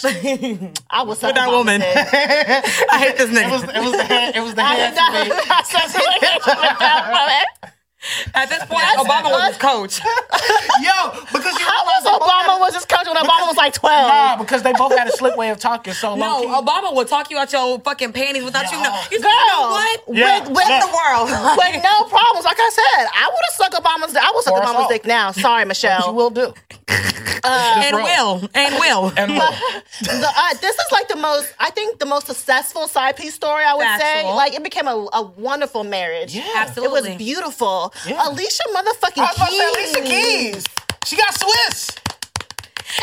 S3: I would suck
S2: that
S3: Obama's
S2: woman.
S3: dick.
S2: I hate this name.
S4: it was it was the hand, it was the
S3: I
S4: hand
S3: did
S4: for me.
S3: not- I sucked Obama.
S2: At this point, Obama was his coach. (laughs)
S4: Yo, because you
S3: How was Obama
S4: had-
S3: was his coach when Obama was like 12?
S4: Nah, because they both had a slick way of talking. So
S2: No,
S4: low-key.
S2: Obama would talk you out your fucking panties without you know. You,
S3: Girl,
S2: you know what?
S4: Yeah,
S3: with, with
S4: look.
S3: the world, (laughs) with no problems. Like I said, I would have sucked Obama's dick. I would suck
S4: For us
S3: Obama's
S4: all.
S3: dick now. Sorry, (laughs) Michelle.
S4: you will do. (laughs)
S2: And will. And will. (laughs)
S4: And look,
S3: the, uh, this is like the most, I think, the most successful side piece story. I would say, like, it became a, a wonderful marriage.
S4: Yeah.
S3: it was beautiful.
S4: Yeah.
S3: Alicia motherfucking
S4: I was about to
S3: Keys.
S4: say Alicia Keys. She got Swizz.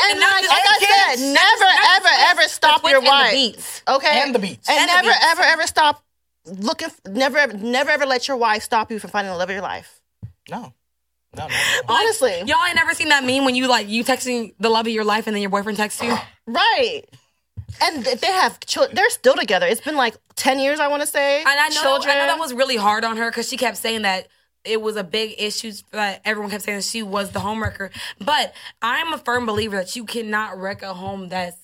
S3: And,
S2: And not
S3: like,
S2: just
S3: like I
S2: the
S3: said, never,
S2: Not
S3: ever,
S2: Swizz,
S3: ever stop your
S2: and the
S3: wife.
S2: beats.
S3: Okay,
S4: And the beats.
S3: and,
S2: And
S3: never,
S2: beats.
S3: ever, ever stop looking. Never, ever, never, ever let your wife stop you from finding the love of your life.
S4: No. No, no, (laughs) no.
S3: Honestly,
S2: Y'all ain't never seen that meme when you like you texting the love of your life and then your boyfriend texts you. (gasps)
S3: right. And they have children. They're still together. It's been like ten years, I want to say.
S2: And I know,
S3: children.
S2: I know that was really hard on her because she kept saying that it was a big issue that everyone kept saying that she was the homewrecker. But I'm a firm believer that you cannot wreck a home that's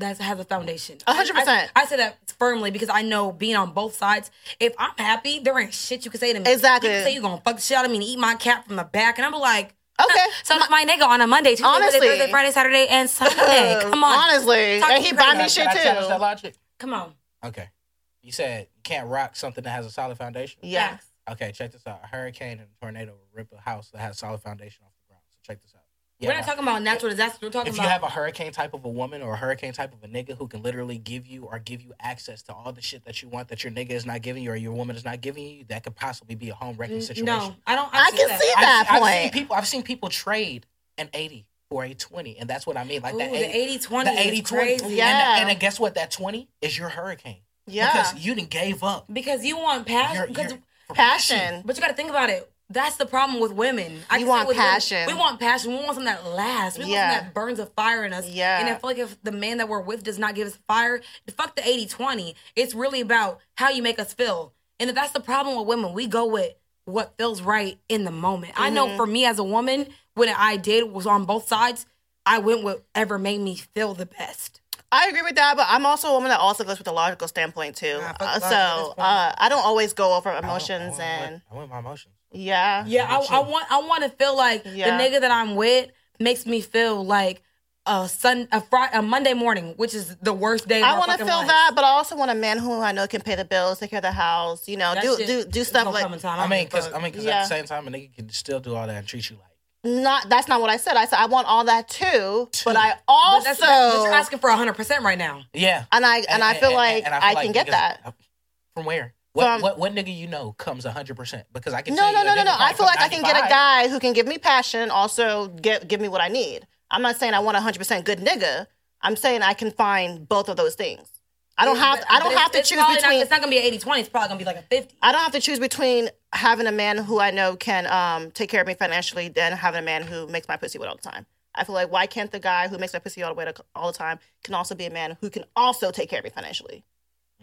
S2: that has a foundation.
S3: A hundred percent.
S2: I, I say that firmly because I know being on both sides. If I'm happy, there ain't shit you can say to me.
S3: Exactly.
S2: You can say you gonna fuck the shit out of me and eat my cat from the back, and I'm like.
S3: Okay.
S2: So it's my nigga on a Monday, Tuesday, Wednesday,
S3: Honestly.
S2: Thursday, Friday, Saturday, and Sunday. (laughs) Come on,
S3: Honestly,
S2: Talk
S3: and he buy me shit
S4: Can I challenge that
S3: too.
S4: logic?
S2: come on.
S4: Okay. You said you can't rock something that has a solid foundation.
S3: Yeah.
S4: Okay, check this out. A hurricane and a tornado will rip a house that has solid foundation off the ground. So check this out. You
S2: We're not talking about natural disasters. We're talking about.
S4: if you
S2: about
S4: have a hurricane type of a woman or a hurricane type of a nigga who can literally give you or give you access to all the shit that you want that your nigga is not giving you or your woman is not giving you, that could possibly be a home wrecking situation.
S2: no, I don't.
S3: I can see that
S4: I've, I've
S3: point.
S4: seen people. I've seen people trade an eighty for a twenty, and that's what I mean. Like
S2: Ooh,
S4: that
S2: the
S4: 80,
S2: 80-20
S4: the
S2: is
S4: 80
S2: crazy.
S3: Yeah.
S4: And, and then guess what? That twenty is your hurricane.
S3: Yeah.
S4: because you didn't gave up.
S2: because you want passion.
S4: Your- your- for
S3: Passion.
S2: but you got to think about it. That's the problem with women. I
S3: You
S2: can say
S3: want
S2: with women,
S3: passion.
S2: we want passion. We want something that lasts. We want something that burns a fire in us.
S3: Yeah.
S2: And I feel like if the man that we're with does not give us fire, fuck the 80-20. It's really about how you make us feel. And if that's the problem with women. We go with what feels right in the moment. I
S3: Mm-hmm.
S2: know for me as a woman, when I did was on both sides, I went with whatever made me feel the best.
S3: I agree with that, but I'm also a woman that also goes with a logical standpoint too.
S2: Nah, fuck
S3: Uh,
S2: logic at this
S3: so uh, I don't always go over
S4: I went-
S3: emotions
S4: I went,
S3: and
S4: I went with my emotions.
S3: Yeah,
S2: Yeah, I, I want I want to feel like
S3: Yeah.
S2: the nigga that I'm with makes me feel like a sun a Friday a Monday morning, which is the worst day. Of
S3: I want to feel
S2: life.
S3: that, but I also want a man who I know can pay the bills, take care of the house, you know,
S2: That
S3: do
S2: shit
S3: do do stuff like
S2: come time.
S4: I mean, because. I mean, because
S3: Yeah.
S4: at the same time, a nigga can still do all that and treat you like.
S3: not. That's not what I said. I said I want all that too, but I
S2: But
S3: also
S2: that's not, but you're asking for hundred percent right now.
S4: Yeah,
S3: and I and, I feel like
S4: and
S3: I,
S4: feel
S3: can
S4: like
S3: get
S4: niggas-
S3: that.
S4: From where? What,
S3: From-
S4: what what nigga you know comes hundred percent? Because I can
S3: No, no, no, no, no. I feel like I can get a guy who can give me passion, also get give me what I need. I'm not saying I want a hundred percent good nigga. I'm saying I can find both of those things. I don't have.
S2: But-
S3: I don't have to choose between.
S2: Not, it's not gonna be an 80-20. It's probably gonna be like a fifty.
S3: I don't have to choose between having a man who I know can um, take care of me financially than having a man who makes my pussy wet all the time. I feel like why can't the guy who makes my pussy all the way to, all the time can also be a man who can also take care of me financially?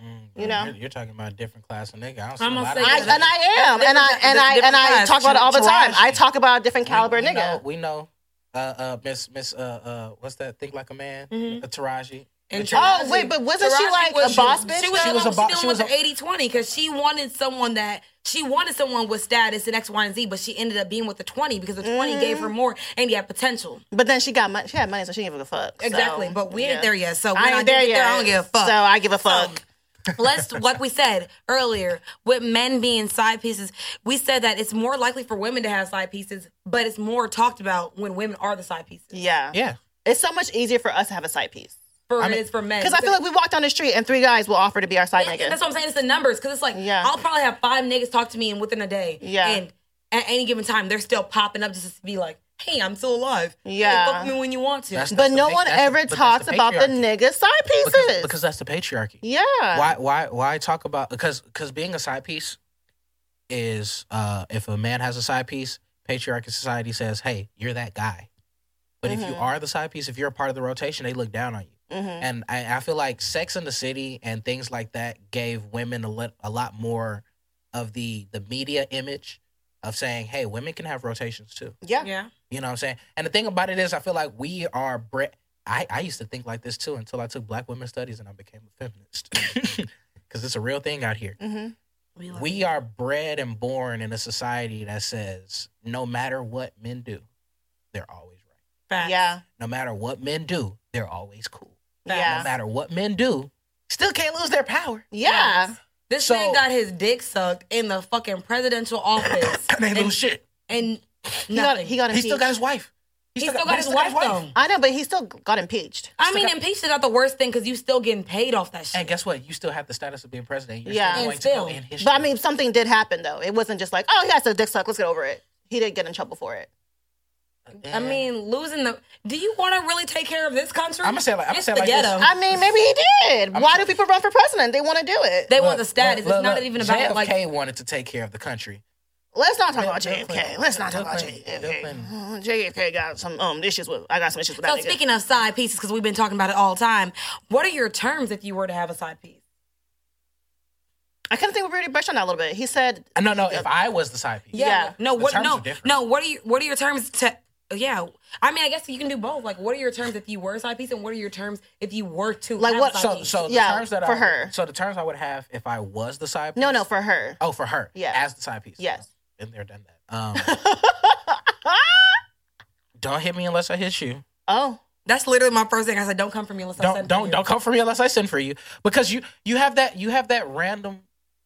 S4: Mm,
S3: You know?
S4: you're, you're talking about a different class of nigga. I don't see
S2: I'm
S4: a
S2: gonna
S4: lot
S2: say
S4: of
S3: I, and I am, and I and I and I talk about it all the time. I talk about a different caliber
S4: we
S3: nigga.
S4: Know, we know, uh, uh, Miss Miss uh, uh, what's that? Think like a man,
S2: Mhm.
S4: uh, Taraji.
S2: And
S4: But you-
S3: Oh, wait, but wasn't she like
S2: was-
S3: a boss bitch,
S2: She was, she was,
S4: a bo-
S2: dealing
S4: she was
S2: the 80-20 because she wanted someone that she wanted someone with status and X, Y, and Z, but she ended up being with the 20 because the 20 gave
S3: Mm-hmm.
S2: her more and he had potential.
S3: But then she got money. She had money, so she didn't give a fuck. So,
S2: Exactly. but we
S3: yeah.
S2: ain't there yet. So when
S3: I
S2: I,
S3: ain't
S2: do
S3: there yet.
S2: there, I don't give a fuck.
S3: So I give a fuck.
S2: Let's like we said earlier with men being side pieces we said that it's more likely for women to have side pieces but it's more talked about when women are the side pieces
S3: yeah.
S4: Yeah,
S3: It's so much easier for us to have a side piece.
S2: for
S4: I mean-
S2: it's for men
S3: Because I feel like we walk down the street and three guys will offer to be our side
S2: Yeah,
S3: nigga.
S2: that's what i'm saying it's the numbers because it's like
S3: Yeah.
S2: i'll probably have five niggas talk to me and within a day
S3: Yeah.
S2: and at any given time they're still popping up just to be like hey i'm still alive Hey,
S3: Yeah.
S2: fuck me when you want to
S4: That's-
S3: but no
S4: the-
S3: one
S4: that's the-
S3: ever talks
S4: the
S3: about the
S4: patriarchy.
S3: nigga side pieces.
S4: because, because that's the patriarchy.
S3: yeah.
S4: Why why why talk about because because being a side piece is uh if a man has a side piece, patriarchy society says, hey, you're that guy. But if you
S3: Mhm.
S4: are the side piece, if you're a part of the rotation, they look down on you.
S3: hmm
S4: And I, I feel like Sex in the City and things like that gave women a, lit, a lot more of the the media image of saying, hey, women can have rotations too.
S3: Yeah.
S2: yeah
S4: You know what I'm saying? And the thing about it is, I feel like we are bred. I, I used to think like this too until I took Black Women Studies and I became a feminist. (laughs) Because it's a real thing out here.
S3: hmm
S2: we,
S4: We are bred and born in a society that says no matter what men do, they're always right.
S2: facts.
S3: Yeah.
S4: No matter what men do, they're always cool. No
S3: Yeah.
S4: matter what men do, still can't lose their power.
S3: Yeah.
S2: This
S4: So-
S2: man got his dick sucked in the fucking presidential (laughs) office
S4: they
S2: and,
S4: lose shit.
S2: and
S3: He got,
S2: nothing.
S3: he got
S4: He still got his wife.
S2: He still got his
S4: he
S2: wife though.
S3: I know, but he still got impeached.
S2: I mean, impeached is not the worst thing because you still getting paid off that shit.
S4: And guess what? You still have the status of being president. You're
S3: Yeah.
S4: still
S2: And still.
S4: to go in history.
S3: But I mean, something did happen though. It wasn't just like, oh, he has a dick suck. Let's get over it. He didn't get in trouble for it.
S2: I mean, losing the. Do you want to really take care of this country?
S4: I'ma say like- I'ma say
S2: the
S4: like this.
S3: I mean, maybe he did.
S4: I'm
S3: Why
S4: sorry.
S3: do people run for president? They want to do it.
S2: they want the status.
S4: Look,
S2: it's not
S4: look,
S2: even about
S4: JFK
S2: like.
S4: wanted to take care of the country.
S3: Let's not talk about JFK. Let's not talk about JFK. Mm, JFK got some um issues with. I got some issues with
S2: So
S3: that. nigga.
S2: speaking of side pieces, because we've been talking about it all the time, what are your terms if you were to have a side piece?
S3: I kind of think we already brushed on that a little bit. He said,
S4: Uh, No, no. If I was the side piece,
S3: Yeah.
S2: No,
S4: The
S2: what?
S4: terms
S2: No,
S4: are
S2: no. What are you? What are your terms to? Yeah, I mean, I guess you can do both. Like, what are your terms if you were a side piece, and what are your terms if you were to
S3: Like
S2: have
S3: what-
S2: side
S4: So,
S2: piece?
S4: so the
S3: Yeah,
S4: terms that
S3: for
S4: I,
S3: her.
S4: So the terms I would have if I was the side. piece.
S3: "No, no, for her."
S4: Oh, for her.
S3: Yeah.
S4: As the side piece.
S3: Yes.
S4: Been there, done that. Um, (laughs) don't hit me unless I hit you.
S3: Oh,
S2: that's literally my first thing. I said, don't come for me unless I
S4: Don't
S2: send
S4: don't
S2: for you.
S4: don't come for me unless I send for you because you you have that you have that random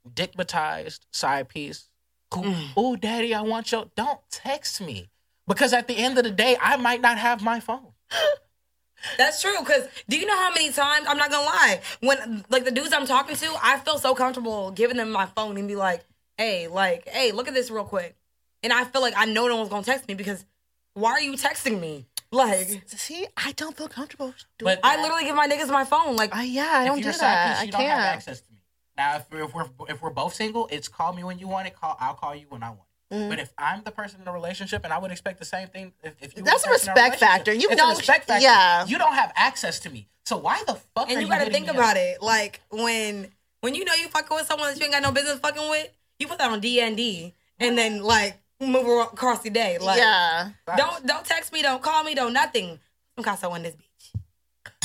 S4: digmatized side piece. Who,
S2: Mm.
S4: Oh, daddy, I want your. Don't text me because at the end of the day, I might not have my phone. (laughs)
S2: That's true. Because do you know how many times I'm not gonna lie when like the dudes I'm talking to, I feel so comfortable giving them my phone and be like, hey, like, hey, look at this real quick, and I feel like I know no one's gonna text me because why are you texting me? Like,
S3: see, I don't feel comfortable doing.
S4: But
S2: I literally give my niggas my phone. Like,
S3: I, yeah, I don't do that.
S4: piece,
S3: I
S4: you don't have
S3: can't.
S4: access to me. Now, if we're, if we're if we're both single, it's call me when you want it. Call I'll call you when I want. It.
S3: Mm-hmm.
S4: But if I'm the person in a relationship, and I would expect the same thing, if, if you were
S3: That's a respect factor. You don't-
S4: respect factor.
S3: yeah.
S4: you don't have access to me. So why the fuck
S2: and you
S4: you
S2: gotta think
S4: me
S2: about
S4: up?
S2: it. Like when when you know you fucking with someone that you ain't got no business fucking with, you put that on D and D, and then like move ar- across the day. Like,
S3: yeah,
S2: don't don't text me, don't call me, don't nothing. Some Casso in this bitch.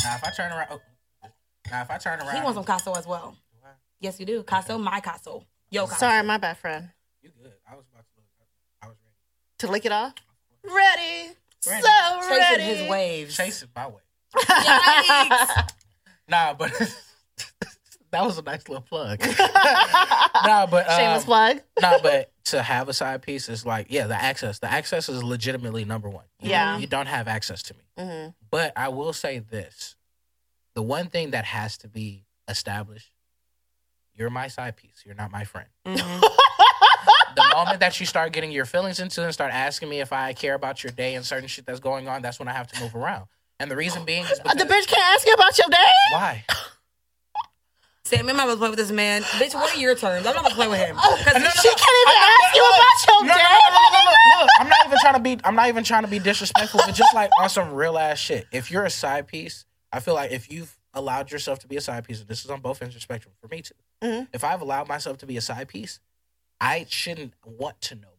S4: Now if I turn around, oh, now if I turn around,
S2: He wants some Casso as well. Yes, you do. Casso, my Casso. Yo, Casso.
S3: sorry, my bad friend.
S4: You good? I was about to. I was ready.
S3: To lick it off. Ready,
S4: Ready.
S3: so
S2: Chasing
S3: ready.
S2: his waves.
S4: Chasing my way.
S2: Yikes. (laughs)
S4: Nah, but (laughs) that was a nice little plug. (laughs) nah, but um,
S3: Shameless plug.
S4: nah, but to have a side piece is like, yeah, the access. The access is legitimately number one. You-
S3: Yeah.
S4: you don't have access to me.
S3: hmm
S4: But I will say this: the one thing that has to be established, you're my side piece. You're not my friend.
S2: Mhm.
S4: The moment that you start getting your feelings into and start asking me if I care about your day and certain shit that's going on, that's when I have to move around. And the reason being is
S3: Uh,
S4: because
S3: The bitch can't ask you about your day.
S4: why?
S2: Sam, I'm not gonna with this man. Bitch, what are your terms? I'm not gonna play with him.
S4: no, no,
S2: Because
S4: no.
S3: She can't even ask you about your
S4: No, no,
S3: day.
S4: no, no, no, no, Look, I'm not even trying to be. I'm not even trying to be disrespectful, but just like on some real ass shit. If you're a side piece, I feel like if you've allowed yourself to be a side piece, and this is on both ends of the spectrum for me too.
S3: Mhm.
S4: If I've allowed myself to be a side piece, I shouldn't want to know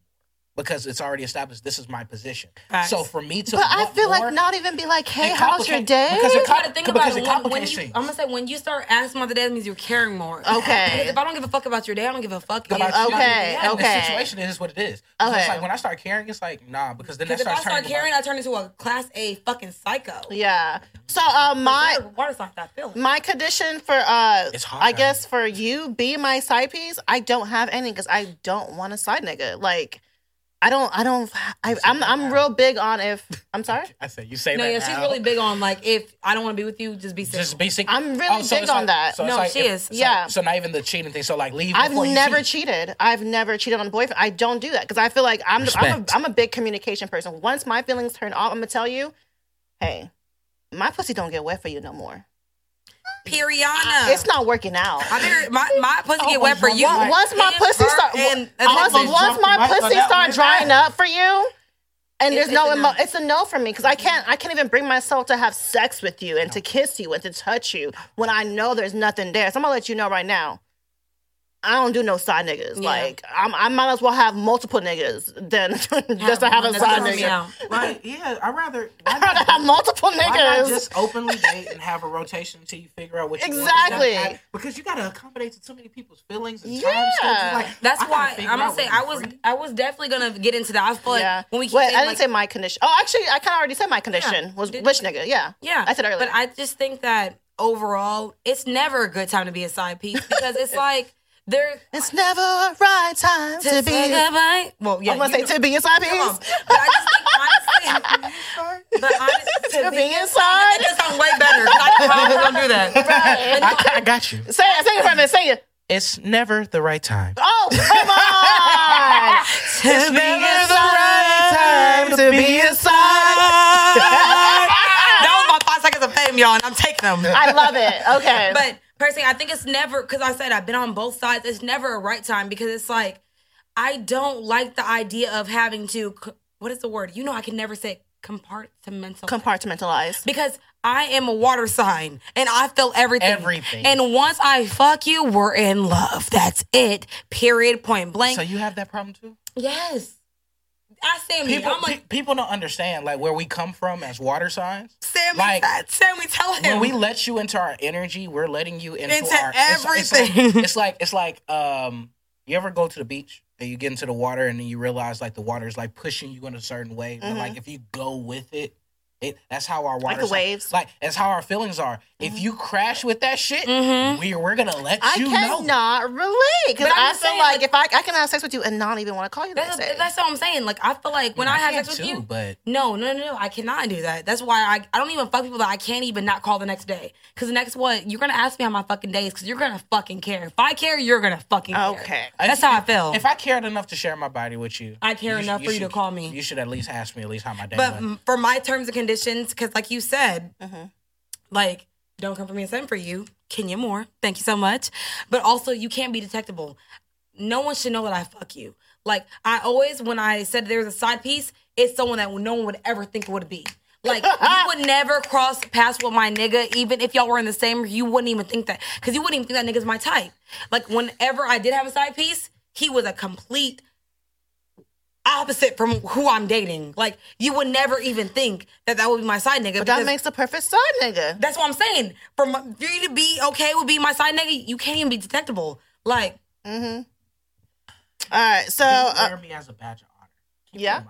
S4: because it's already established. This is my position.
S2: Facts.
S4: So for me to,
S3: But I feel like not even be like, hey, how's your day?
S4: because it
S2: you gotta think about
S4: because
S2: it.
S4: it
S2: When, when you. I'm gonna say when you start asking about the day, that means you're caring more.
S3: Okay. (laughs)
S2: If I don't give a fuck about your day, I don't give a fuck
S4: about
S2: about
S4: you.
S3: Okay,
S4: Yeah,
S3: okay.
S4: The situation is what it is. So
S3: Okay.
S4: it's like when I start caring, it's like nah, because then that
S2: Because if I start
S4: turning.
S2: caring, I turn into a class A fucking psycho.
S3: Yeah. So uh, my
S2: Water- water's not that feeling.
S3: my condition for uh,
S4: It's hot
S3: I guess for you be my side piece. I don't have any because I don't want a side nigga. Like, I don't. I don't. I, I'm I'm real big on if I'm sorry. (laughs)
S4: I said you say
S2: No,
S4: that.
S2: yeah, she's
S4: now.
S2: really big on like if I don't want to be with you, just be single.
S4: Just basic.
S3: I'm really oh,
S4: so
S3: big
S4: it's
S3: on
S4: like-
S3: that.
S4: So it's
S2: No,
S4: like
S2: she
S4: if-
S2: is.
S4: so-
S3: Yeah.
S4: So not even the cheating thing. So like leave.
S3: I've
S4: before you
S3: never
S4: cheat.
S3: cheated. I've never cheated on a boyfriend. I don't do that because I feel like I'm the, I'm, a,
S4: Respect.
S3: I'm a big communication person. Once my feelings turn off, I'm gonna tell you, hey, my pussy don't get wet for you no more.
S2: Periana.
S3: Uh, it's not working out.
S2: I mean, my my pussy
S4: Oh,
S2: get wet for you.
S3: Once my pussy start
S2: and- and
S3: once, once my pussy start drying up for you and
S2: It's-
S3: there's no
S2: a
S3: emo-
S2: no.
S3: it's a no for me because I can't I can't even bring myself to have sex with you and to kiss you and to touch you when I know there's nothing there. So I'm gonna let you know right now. I don't do no side niggas.
S2: Yeah.
S3: Like I'm, I might as well have multiple niggas than (laughs) just to have a side
S2: gonna
S3: nigga.
S2: out. (laughs)
S4: Like yeah, I rather.
S3: I'd rather have multiple
S4: Why not
S3: niggas.
S4: just openly date and have a rotation until you figure out what you
S3: Exactly.
S4: want? Exactly. Because you gotta accommodate to so many people's feelings and
S3: Yeah.
S4: time. Like,
S2: That's
S4: I
S2: why I'm gonna say I was
S4: free.
S2: I was definitely gonna get into that. I feel like
S3: yeah.
S2: when we keep
S3: Wait,
S2: saying,
S3: I didn't
S2: like,
S3: say my condition. Oh, actually, I kind of already said my condition was
S2: Did-
S3: which nigga. Yeah.
S2: Yeah,
S3: I said earlier.
S2: But I just think that overall, it's never a good time to be a side piece because it's (laughs) like there
S3: It's never a right time to, be.
S2: say goodbye. Well, yeah,
S3: I'm gonna say
S2: know-
S3: to be a side
S2: Come on. But I just think honestly, (laughs) but honestly,
S3: To be inside.
S2: That sounds way better. I promise don't do that.
S4: I, I got you.
S3: Say it, say it for me, say it.
S4: It's never the right time.
S3: Oh, come on! (laughs)
S2: To be the right
S3: time to be inside. (laughs)
S2: That was my five seconds of fame, y'all, and I'm taking them.
S3: I love it. Okay.
S2: But personally, I think it's never because I said I've been on both sides. It's never a right time because it's like I don't like the idea of having to. What is the word? You know, I can never say compartmentalize
S3: Compartmentalize.
S2: because I am a water sign and I feel everything.
S4: Everything.
S2: And once I fuck you, we're in love. That's it. Period. Point blank.
S4: So you have that problem too?
S2: yes. I Sammy.
S4: People,
S2: I'm like
S4: pe- people don't understand like where we come from as water signs.
S2: Sammy.
S4: like-
S2: Sammy, tell him.
S4: When we let you into our energy, we're letting you into,
S2: Into
S4: our it's- It's,
S2: everything.
S4: like, (laughs) it's like it's like um, you ever go to the beach and you get into the water and then you realize like the water is like pushing you in a certain way, but like if you go with it. It, that's how our water
S3: the waves.
S4: like that's how our feelings are. If you crash with that shit,
S2: Mhm.
S4: we we're gonna let
S3: I
S4: you know.
S3: cannot relate because
S2: I'm
S3: I
S2: just
S3: feel like,
S2: like-
S3: if I I can have sex with you and not even want to call you the
S2: that's,
S3: next day.
S2: that's what I'm saying. Like I feel like when I, have
S4: can
S2: sex with you,
S4: but
S2: No, no, no, no. I cannot do that. That's why I, I don't even fuck people that I can't even not call the next day. Because the next what? You're going to ask me how my fucking day is because you're going to fucking care. If I care, you're going to fucking care.
S3: Okay.
S2: That's how I feel.
S4: If I cared enough to share my body with you,
S2: I care
S4: you
S2: enough for you to call me.
S4: You should at least ask me at least how my day
S2: but
S4: went.
S2: for my terms and conditions, because like you said,
S3: Mm-hmm.
S2: like, don't come for me and send for you. Kenya Moore. Thank you so much. But also, you can't be detectable. No one should know that I fuck you. Like, I always, when I said there's a side piece, it's someone that no one would ever think it would be. Like, you (laughs) would never cross paths with my nigga, even if y'all were in the same, you wouldn't even think that. Because you wouldn't even think that nigga's my type. Like, whenever I did have a side piece, he was a complete opposite from who I'm dating. Like you would never even think that that would be my side nigga.
S3: but that makes the perfect side nigga.
S2: that's what I'm saying. For my- for you to be okay with being my side nigga, you can't even be detectable. Like Mm-hmm.
S3: All right, so uh,
S4: wear me as a badge of honor. Keep
S3: yeah.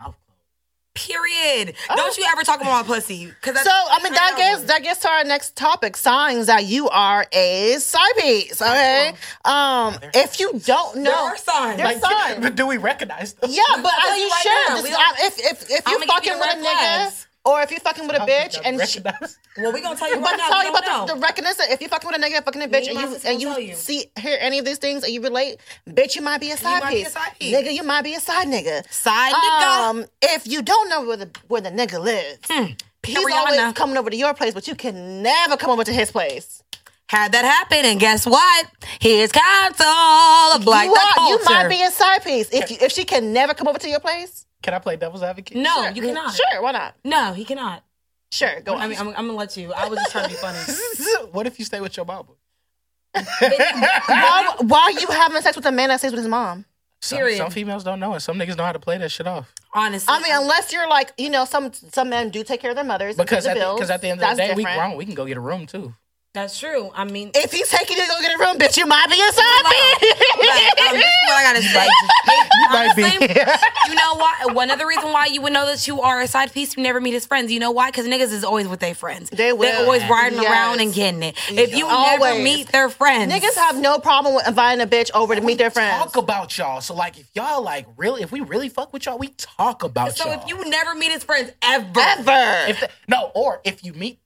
S4: Your mouth closed.
S2: period. Don't you ever talk about my pussy? Because
S3: so I mean that gets that gets to our next topic: signs that you are a side piece. Okay, um, if you don't know,
S2: there are signs.
S3: There's
S2: Like,
S3: signs.
S4: But do we recognize them?
S3: Yeah, but
S2: tell
S3: I,
S2: you
S3: you
S2: right
S3: should.
S2: now,
S3: Just, I, if if if you
S2: give you
S3: fucking
S2: the
S3: with a nigga,
S2: flags.
S3: Or if you fucking with a bitch, and sh-
S4: recognize. (laughs)
S2: well, we gonna tell you
S3: I'm
S2: right
S3: about tell you about the,
S2: know.
S3: the recognition. If you fucking with a nigga, fucking a bitch,
S2: and
S3: and you and you
S2: you.
S3: see hear any of these things and you relate, bitch, you might be a side
S2: might be a
S3: piece.
S2: side piece.
S3: Nigga, you might be a side nigga.
S2: Side nigga.
S3: Um, if you don't know where the where the nigga lives, he's
S2: Rihanna.
S3: always coming over to your place, but you can never come over to his place.
S2: Had that happen, and guess what? His Here's counsel, black
S3: you,
S2: the
S3: are, you might be a side piece if you, if she can never come over to your place.
S4: Can I play devil's advocate?
S2: no, you cannot.
S3: Sure, why not?
S2: No, he cannot.
S3: Sure, go.
S2: I mean, I'm, I'm gonna let you. I was just trying to be funny. (laughs)
S4: what if you stay with your mama?
S3: why, why are you having sex with a man that stays with his mom?
S4: Some,
S2: Period.
S4: some females don't know, and some niggas know how to play that shit off.
S2: Honestly,
S3: I mean, unless you're like, you know, some some men do take care of their mothers and
S4: Because
S3: pay
S4: at
S3: the
S4: the,
S3: bills.
S4: because at the end of the
S3: That's
S4: day, we grown. We can go get a room too.
S2: That's true. I mean,
S3: If he's taking you to go get a room, bitch, you might be a side
S2: But, um, this is what I gotta say. (laughs)
S4: might be.
S2: You know why? One other reason why you would know that you are a side piece, you never meet his friends. You know why? Because niggas is always with their friends.
S3: They will.
S2: They're always riding
S3: Yes.
S2: around and getting it. If you never meet their friends,
S3: Niggas have no problem with inviting a bitch over to meet their friends.
S4: Talk about y'all. So like, if y'all like really, if we really fuck with y'all, we talk about
S2: So
S4: y'all.
S2: So if you never meet his friends ever,
S3: Ever.
S4: If they- no, or if you meet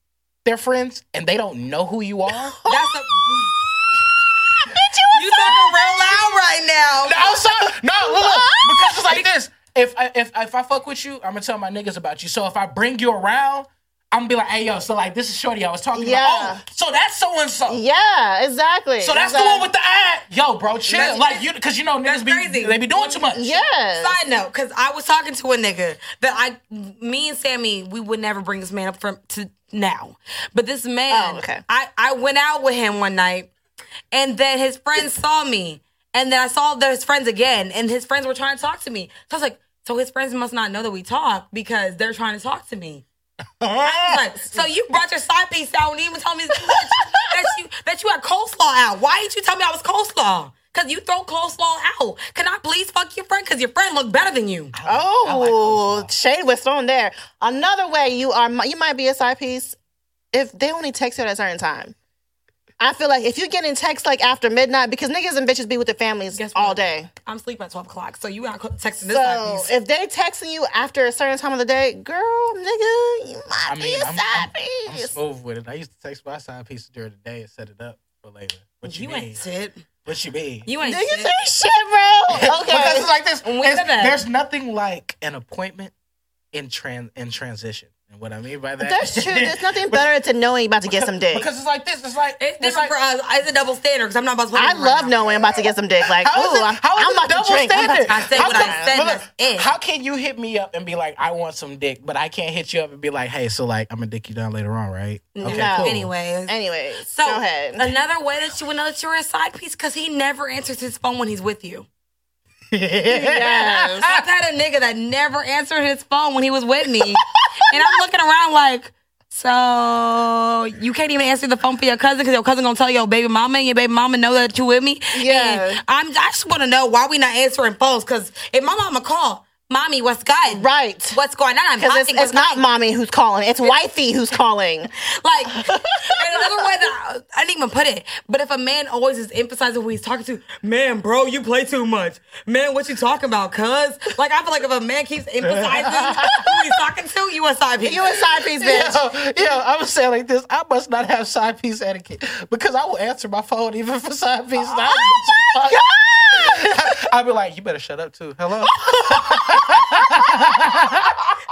S4: their friends and they don't know who you are. (laughs)
S2: that's a. Bitch, you talking real loud right now.
S4: No, so, no, look, look, because it's like this. If I, if if I fuck with you, I'm gonna tell my niggas about you. So if I bring you around, I'm gonna be like, hey yo, so like this is Shorty I was talking
S3: Yeah.
S4: about. Oh, so that's so and so.
S3: Yeah, exactly.
S4: So that's the one with the ad. Yo, bro, chill.
S2: That's-
S4: like you, because you know niggas be
S2: crazy.
S4: they be doing too much.
S3: Yeah.
S2: Side note, because I was talking to a nigga that I, me and Sammy, we would never bring this man up from to now, but this man,
S3: Oh, okay.
S2: I I went out with him one night, and then his friends saw me, and then I saw his friends again, and his friends were trying to talk to me. So I was like, so his friends must not know that we talk because they're trying to talk to me. I was like, (laughs) so you brought your side piece out and you even told me that you, that you that you had coleslaw out. Why didn't you tell me I was coleslaw? Cause you throw coleslaw out. Can I please fuck your friend? Cause your friend looked better than you.
S3: Oh, shade was thrown there. Another way you are, you might be a side piece if they only text you at a certain time. I feel like if you get in texts like after midnight, because niggas and bitches be with their families
S2: Guess
S3: all
S2: what?
S3: day.
S2: I'm sleeping at 12 o'clock, so you got texting this side
S3: So
S2: piece.
S3: if they texting you after a certain time of the day, girl, nigga, you might
S4: I
S3: be
S4: mean,
S3: a
S4: I'm,
S3: side
S4: I'm, I'm
S3: piece.
S4: smooth with it. I used to text my side piece during the day and set it up for later. What you,
S2: You
S4: mean?
S2: ain't shit.
S4: What you mean?
S2: You ain't
S3: Niggas
S2: shit.
S3: ain't shit, bro. (laughs)
S4: because
S3: Okay.
S4: it's like this.
S2: We
S4: It's- there's nothing like an appointment in tran in transition. And what I mean by that,
S3: That's true. There's (laughs) nothing better to knowing you're about to get some dick.
S4: because it's like this. It's like
S2: It's
S4: it's
S2: different
S4: like,
S2: for us. It's a double standard because I'm not about to.
S3: I
S2: with right
S3: love
S2: now.
S3: knowing I'm about to get some dick. Like,
S4: How is
S3: ooh,
S4: it,
S3: I'm,
S4: how is
S3: I'm
S4: it
S3: about
S4: double
S3: to drink. I'm about
S4: standard?
S3: to-
S2: I said
S4: how
S2: what I
S4: can-
S2: said,
S4: but
S2: that's it.
S4: How can you hit me up and be like, I want some dick, but I can't hit you up and be like, hey, so like, I'm gonna dick you down later on, right? Okay,
S3: No.
S4: cool.
S2: Anyways.
S3: Anyways,
S2: So
S3: go ahead.
S2: another way that you would know that you're a side piece because he never answers his phone when he's with you.
S3: yes. (laughs)
S2: I've had a nigga that never answered his phone when he was with me, (laughs) and I'm looking around like, so you can't even answer the phone for your cousin because your cousin gonna tell your baby mama and your baby mama know that you with me.
S3: Yeah.
S2: And I'm. I just want to know why we not answering phones because if my mama call, mommy, what's good?
S3: Right.
S2: What's going on? I'm
S3: Because it's, it's not mommy who's calling. It's wifey who's (laughs) calling.
S2: Like, (laughs) and another way that I didn't even put it, but if a man always is emphasizing who he's talking to, man, bro, you play too much. Man, what you talking about, cuz? Like, I feel like if a man keeps (laughs) emphasizing who he's talking to, you a side piece.
S3: You a side piece, bitch.
S4: Yo, yo, I was saying like this. I must not have side piece etiquette because I will answer my phone even for side piece. Oh my god! I'll be like, you better shut up too. Hello? (laughs)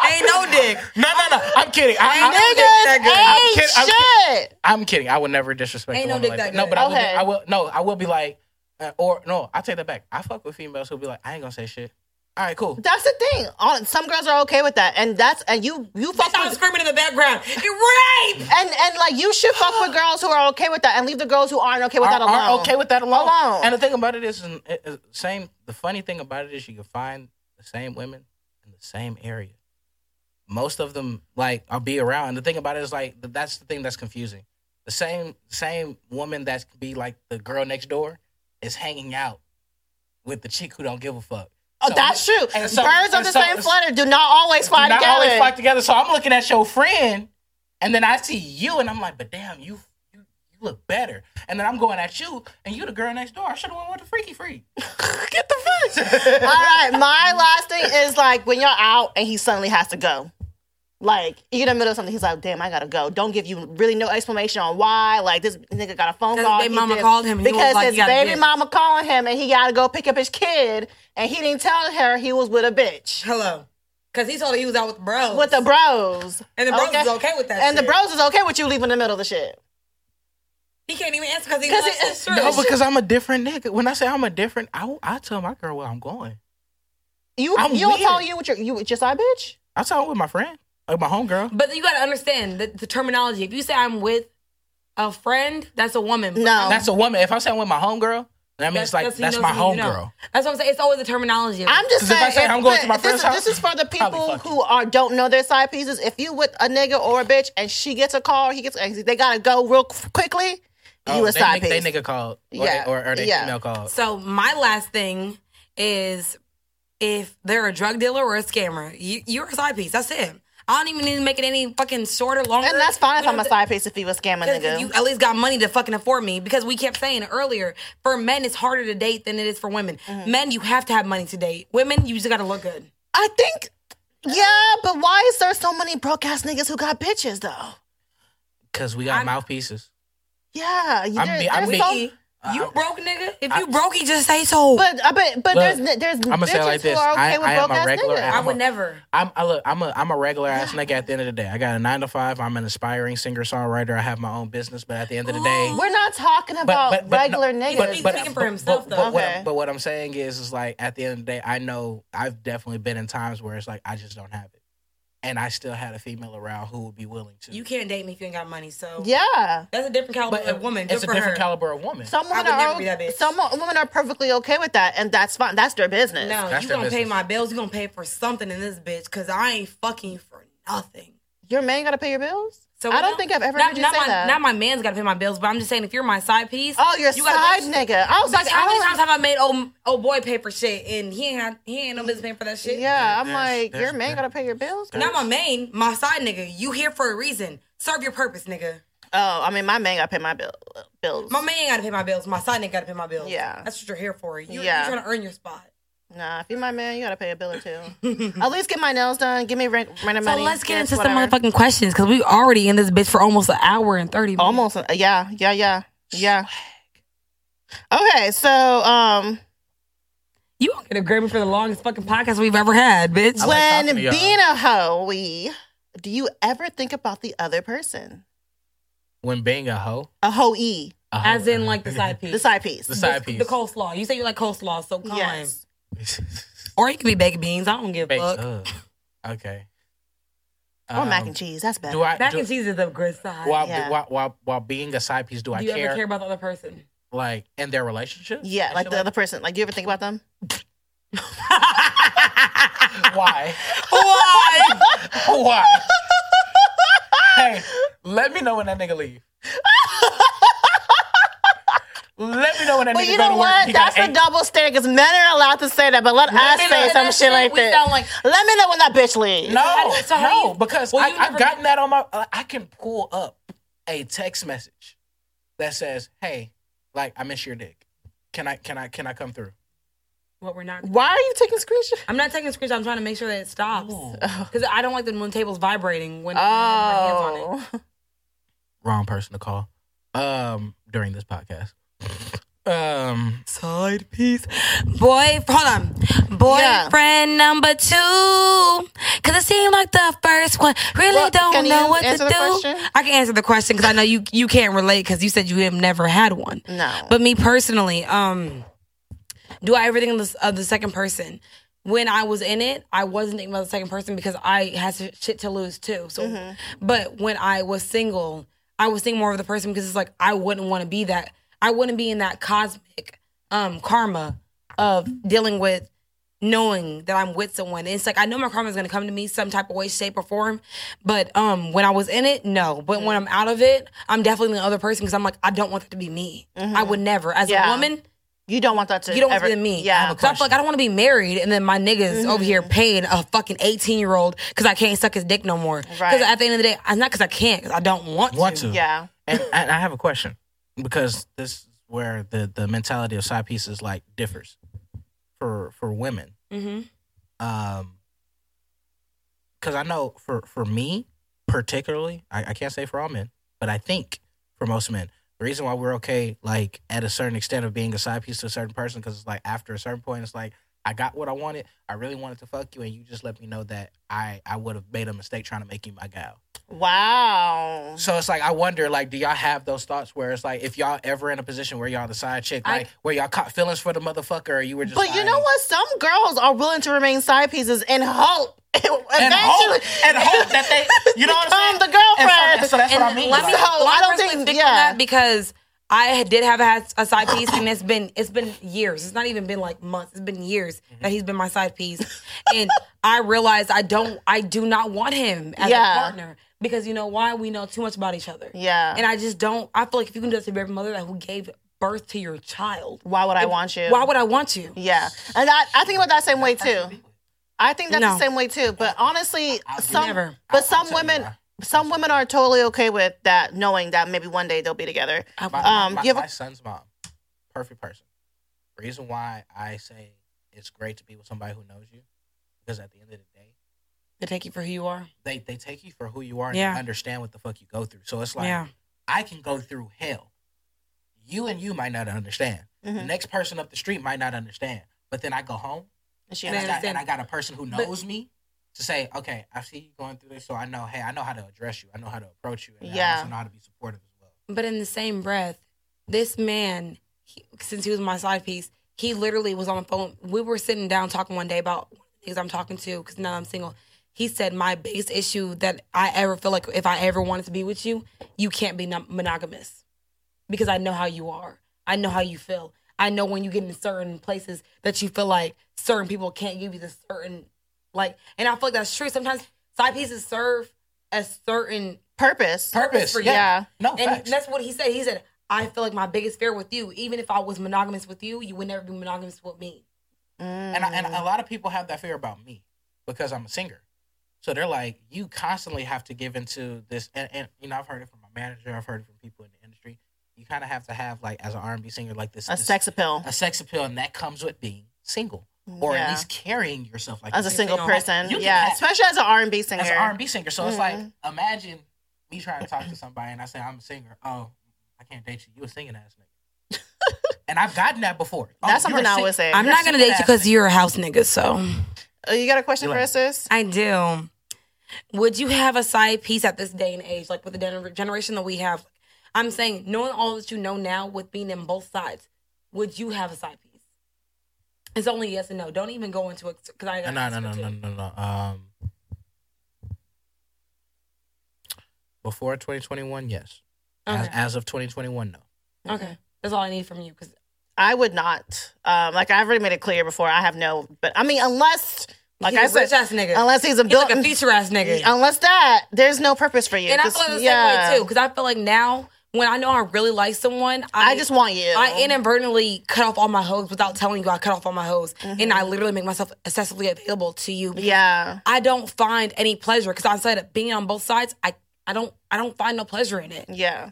S2: Ain't no dick.
S4: no, no, no. I'm kidding. I, I,
S2: Ain't no dick that
S3: Niggas
S2: good.
S3: ain't
S4: I'm kidding. I'm
S3: shit.
S4: I'm kidding. I would never disrespect
S2: Ain't
S4: a
S2: no
S4: woman
S2: dick
S4: like
S2: that
S4: that. No,
S2: good.
S4: but I will.
S3: Okay.
S4: I will. No, I will be like, uh, or no, I take that back. I fuck with females who'll be like, I ain't gonna say shit. All right, cool.
S3: That's the thing. On some girls are okay with that, and that's and you you fuck
S2: Bitch,
S3: with
S2: screaming in the background. You're right.
S3: and and like you should fuck with girls who are okay with that, and leave the girls who aren't okay with that alone.
S4: are okay with that alone.
S3: Alone.
S4: And the thing about it is, is, is same. The funny thing about it is, you can find the same women in the same area. Most of them like I'll be around. And the thing about it is, like that's the thing that's confusing. The same same woman that could be like the girl next door is hanging out with the chick who don't give a fuck.
S3: Oh,
S4: So-
S3: that's true.
S4: and so-
S3: Birds of the
S4: so-
S3: same flutter do not always fly
S4: not
S3: together.
S4: always flock together. So I'm looking at your friend, and then I see you, and I'm like, but damn, you you, you look better. And then I'm going at you, and you the girl next door. I should have went with the freaky freak. (laughs) Get the fuck. (laughs)
S3: All right, my last thing is like when you're out and he suddenly has to go. Like you're in the middle of something, he's like, "Damn, I gotta go." Don't give you really no explanation on why. Like this nigga got a phone
S2: Because
S3: call.
S2: baby mama
S3: did-
S2: called him and he was
S3: because
S2: like,
S3: his baby
S2: get."
S3: mama calling him and he gotta go pick up his kid, and he didn't tell her he was with a bitch,
S2: Hello. Because he told her he was out with bros.
S3: with the bros.
S2: And the bros is okay with that
S3: And the bros is okay with you leaving in the middle of the shit.
S2: He can't even answer because he
S3: 'Cause
S2: like,
S3: it-
S2: it's true.
S4: no, because I'm a different nigga. When I say I'm a different, I, I tell my girl where I'm going.
S3: You
S4: I'm
S3: you don't tell you with your you with your side bitch.
S4: I tell her with my friend, like my homegirl.
S2: But you got to understand the, the terminology. If you say I'm with a friend, that's a woman.
S3: No.
S4: That's a woman. If I say I'm with my homegirl, that means like
S2: he
S4: that's my
S2: who you know.
S4: homegirl.
S2: That's what I'm saying. It's always the terminology.
S3: I'm just
S4: 'Cause if
S3: saying.
S4: I say I'm going to my
S3: this,
S4: friend's house,
S3: this is for the people who are don't know their side pieces. If you with a nigga or a bitch and she gets a call, he gets they gotta go real quickly.
S4: Oh,
S3: you a
S4: they,
S3: side piece.
S4: They nigga called, or
S3: Yeah,
S4: they, or, or they
S3: yeah.
S4: female called.
S2: So my last thing is if they're a drug dealer or a scammer, you, you're a side piece. That's it. I don't even need to make it any fucking shorter, longer.
S3: and that's fine if I'm a side piece if you a scammer nigga.
S2: you at least got money to fucking afford me. Because we kept saying earlier, for men it's harder to date than it is for women.
S3: Mm-hmm.
S2: Men, you have to have money to date. Women, you just gotta look good.
S3: I think. Yeah, but why is there so many broke ass niggas who got bitches though?
S4: Because we got
S2: I'm-
S4: mouthpieces.
S3: Yeah, you,
S4: I'm
S3: there-
S4: I'm
S3: there's
S4: be-
S3: so-
S2: Me, you
S4: I-
S2: broke nigga. If you broke, you just say so.
S3: but uh, but but
S4: Look,
S3: there's there's
S4: I'ma say it like this.
S3: who are okay
S4: I-
S3: with
S4: I am
S3: broke
S4: a
S3: ass
S4: regular
S3: niggas.
S2: I
S4: I'm
S2: would
S4: a-
S2: never.
S4: I'm I look, I'm a I'm a regular ass nigga at the end of the day. I got a nine to five. I'm an aspiring singer songwriter. I have my own business, but at the end of the day,
S3: We're not talking about
S4: but, but, but
S3: regular
S4: no,
S3: niggas.
S4: But,
S2: He's speaking for himself, though.
S4: But, what,
S3: Okay.
S4: I'm- but what I'm saying is, is like at the end of the day, I know I've definitely been in times where it's like I just don't have it, and I still had a female around who would be willing to.
S2: You can't date me if you ain't got money. So
S3: yeah.
S2: that's a different caliber
S4: but
S2: of woman.
S4: It's
S2: Good
S4: a different
S2: her.
S4: caliber of woman.
S3: Some women
S2: would never
S3: are
S2: be that bitch.
S3: some women are perfectly okay with that, and that's fine. That's their business.
S2: No,
S4: That's
S2: you
S4: their
S2: gonna pay my bills. You gonna pay for something in this bitch because I ain't fucking you for nothing.
S3: Your man got to pay your bills.
S2: So
S3: I don't
S2: no,
S3: think I've ever
S2: not,
S3: heard you
S2: not
S3: say
S2: my,
S3: that.
S2: Not my man's got to pay my bills, but I'm just saying if you're my side piece.
S3: oh, your
S2: you
S3: side
S2: gotta-
S3: nigga. I was like,
S2: how many
S3: oh.
S2: times have I made old, old boy pay for shit and he ain't he ain't no business paying for that shit?
S3: yeah, I'm
S4: There's-
S3: like,
S4: there's-
S3: your man got to pay your bills.
S2: Not my main, my side nigga. You here for a reason. Serve your purpose, nigga.
S3: Oh, I mean, my man got to pay my bill, bills.
S2: My man gotta pay my bills. My side nigga gotta pay my bills.
S3: Yeah.
S2: That's what you're here for. You,
S3: Yeah.
S2: You're trying to earn your spot.
S3: Nah, if you're my man, you got to pay a bill or two. (laughs) At least get my nails done. Give me rent, rent
S2: So
S3: money.
S2: let's get
S3: gifts,
S2: into some motherfucking questions because we already in this bitch for almost an hour and 30 minutes.
S3: Almost, uh, yeah, yeah, yeah, yeah. Okay, so um,
S2: You won't get a Grammy for the longest fucking podcast we've ever had, bitch.
S4: I like
S3: when
S4: talking to y'all.
S3: being a hoe, we Do you ever think about the other person?
S4: When being a hoe,
S3: A hoe e,
S4: a
S2: As in like the side piece. (laughs)
S3: the side piece.
S4: The side piece.
S2: The coleslaw. You say you like coleslaw, so come
S3: Yes.
S2: Or you could be baked beans. I don't give a fuck.
S4: Ugh. okay.
S3: Or mac
S4: Um,
S3: and cheese. That's better.
S4: Do I
S2: Mac
S4: do,
S2: and cheese is the good side.
S4: while,
S3: Yeah.
S4: while, while while being a side piece? Do,
S2: Do
S4: I
S2: you
S4: care,
S2: ever care about the other person?
S4: like in their relationship?
S3: yeah, like
S4: shit
S3: the other person. Like, do you ever think about them? (laughs)
S4: Why?
S2: Why? (laughs)
S4: Why? hey, let me know when that nigga leave. (laughs) let me know when that
S3: But
S4: nigga
S3: you
S4: go
S3: know
S4: to work.
S3: what?
S4: He got
S3: That's a
S4: eight-
S3: double standard because men are allowed to say that, but let us say some shit
S2: shit,
S3: like
S2: we
S3: that.
S2: sound like-
S3: let me know when that bitch leaves.
S4: No,
S2: So how
S4: no,
S2: you-
S4: because
S2: well,
S4: I, I've
S2: never-
S4: gotten that on my. uh, I can pull up a text message that says, "Hey, like I miss your dick. Can I? Can I? Can I come through?"
S2: What we're not.
S3: Why are you taking screenshots?
S2: I'm not taking screenshots. I'm trying to make sure that it stops because (laughs) I don't like the when table's vibrating when I have my hands on it.
S3: Oh, (laughs)
S4: Wrong person to call. Um, during this podcast. Um,
S2: Side piece. Boy, hold on. Boyfriend number two. Cause it seemed like the first one really
S3: Well,
S2: don't know what to do.
S3: question?
S2: I can answer the question because I know you you can't relate because you said you have never had one.
S3: no.
S2: But me personally, um, do I ever think of the, of the second person? When I was in it, I wasn't thinking about the second person because I had shit to lose too. So,
S3: Mm-hmm.
S2: but when I was single, I was thinking more of the person because it's like I wouldn't want to be that. I wouldn't be in that cosmic um karma of dealing with knowing that I'm with someone. It's like I know my karma is gonna come to me some type of way, shape, or form. But um when I was in it, no. But when I'm out of it, I'm definitely the other person because I'm like, I don't want that to be me. I would never. As
S3: Yeah.
S2: a woman,
S3: you don't want that to
S2: you don't want
S3: ever
S2: to be me.
S3: Yeah.
S2: Cause I feel like I don't want to be married and then my niggas over here
S3: Mm-hmm.
S2: paying a fucking 18 year old because I can't suck his dick no more. Because at the end of the day, it's not because I can't, because I don't want,
S4: want
S2: to.
S4: to?
S3: Yeah.
S4: and, and I have a question because this is where the the mentality of side pieces like differs for for women.
S2: Mm-hmm.
S4: Um, because I know for for me particularly, I, I can't say for all men, but I think for most men, the reason why we're okay, like at a certain extent of being a side piece to a certain person, because it's like after a certain point, it's like I got what I wanted. I really wanted to fuck you, and you just let me know that I I would have made a mistake trying to make you my gal.
S3: Wow.
S4: So it's like I wonder, like, do y'all have those thoughts where it's like if y'all ever in a position where y'all the side chick,
S2: I-
S4: like where y'all caught feelings for the motherfucker, or you were just
S3: But you know what? Some girls are willing to remain side pieces in hope.
S4: And hope, (laughs) and hope that they, you know what I'm
S3: become
S4: saying?
S3: the girlfriend.
S4: And so, so that's what I mean.
S2: Let me,
S4: like-
S3: So, I don't think- yeah.
S2: that because I did have a, a side piece, and it's been it's been years. It's not even been like months. It's been years
S3: Mm-hmm.
S2: that he's been my side piece, and I realized I don't, I do not want him as
S3: Yeah.
S2: a partner because you know why? We know too much about each other.
S3: Yeah.
S2: and I just don't. I feel like if you can do that to your mother that who gave birth to your child,
S3: Why would I want you?
S2: why would I want you?
S3: Yeah, and I, I think about that same way too. I think that's
S2: No.
S3: the same way too. But honestly, some
S2: Never.
S3: but some women
S4: why.
S3: Some women are totally okay with that, knowing that maybe one day they'll be together.
S4: my,
S3: Um,
S4: my,
S3: you have a-
S4: my son's mom, perfect person. Reason why I say it's great to be with somebody who knows you, because at the end of the day,
S2: they take you for who you are.
S4: they they take you for who you are and
S2: Yeah.
S4: they understand what the fuck you go through. So it's like
S2: Yeah.
S4: I can go through hell. You and you might not understand. The
S3: Mhm.
S4: next person up the street might not understand. But then I go home
S3: And she
S4: and I, got, and I got a person who
S2: But-
S4: knows me to say, okay, I see you going through this, so I know, hey, I know how to address you. I know how to approach you. And I
S3: Yeah.
S4: also know how to be supportive as well.
S2: But in the same breath, this man, he, since he was my side piece, he literally was on the phone. We were sitting down talking one day about things I'm talking to because now I'm single. He said my biggest issue that I ever feel like if I ever wanted to be with you, you can't be monogamous because I know how you are. I know how you feel. I know when you get in certain places that you feel like certain people can't give you the certain like, and I feel like that's true. Sometimes side pieces serve a certain
S3: purpose.
S4: Purpose.
S2: for
S4: yeah.
S3: yeah.
S4: No,
S2: and
S4: facts.
S2: that's what he said. He said, I feel like my biggest fear with you, even if I was monogamous with you, you would never be monogamous with me. Mm.
S4: And, I, and a lot of people have that fear about me because I'm a singer. So they're like, you constantly have to give into this. And, and you know, I've heard it from my manager. I've heard it from people in the industry. You kind of have to have like, as an R&B singer, like this
S3: a
S4: this-
S3: sex appeal
S4: a sex appeal, and that comes with being single, or
S3: Yeah.
S4: at least carrying yourself like
S3: as a single
S2: single.
S3: person.
S4: You can
S3: Yeah,
S4: have-
S3: especially as an R and B singer.
S4: as an R&B singer. So it's like,
S3: Mhm.
S4: imagine me trying to talk to somebody, and I say I'm a singer. Oh, I can't date you. You a singing ass nigga. (laughs) and I've gotten that before. Oh,
S3: That's something
S4: a
S3: I
S4: sing-
S3: would say.
S2: I'm not gonna date you because you're a house nigga. So
S3: Oh, you got a question
S4: You
S3: for
S4: like-
S3: us, sis?
S2: I do. Would you have a side piece at this day and age, like with the generation that we have? I'm saying, knowing all that you know now with being in both sides, would you have a side piece? It's only yes and no. Don't even go into it because I
S4: No,
S2: got
S4: no, no, no, no, no, no. Um, before 2021, yes. As,
S2: Okay.
S4: as of 2021, no.
S2: Okay, that's all I need from you because
S3: I would not. Um, like I've already made it clear before. I have no. But I mean, unless, like
S2: he's
S3: I
S2: a
S3: said,
S2: rich ass nigga.
S3: unless he's a
S2: he's like
S3: built,
S2: a future ass nigga.
S3: unless that, there's no purpose for you.
S2: and I
S3: 'Cause,
S2: feel the same
S3: yeah,
S2: way too because I feel like now when I know I really like someone, I,
S3: I just want you.
S2: I inadvertently cut off all my hoes without telling you I cut off all my hoes, and
S3: Mm-hmm.
S2: I literally make myself excessively available to you.
S3: yeah.
S2: I don't find any pleasure because outside of being on both sides, I I don't I don't find no pleasure in it.
S3: Yeah.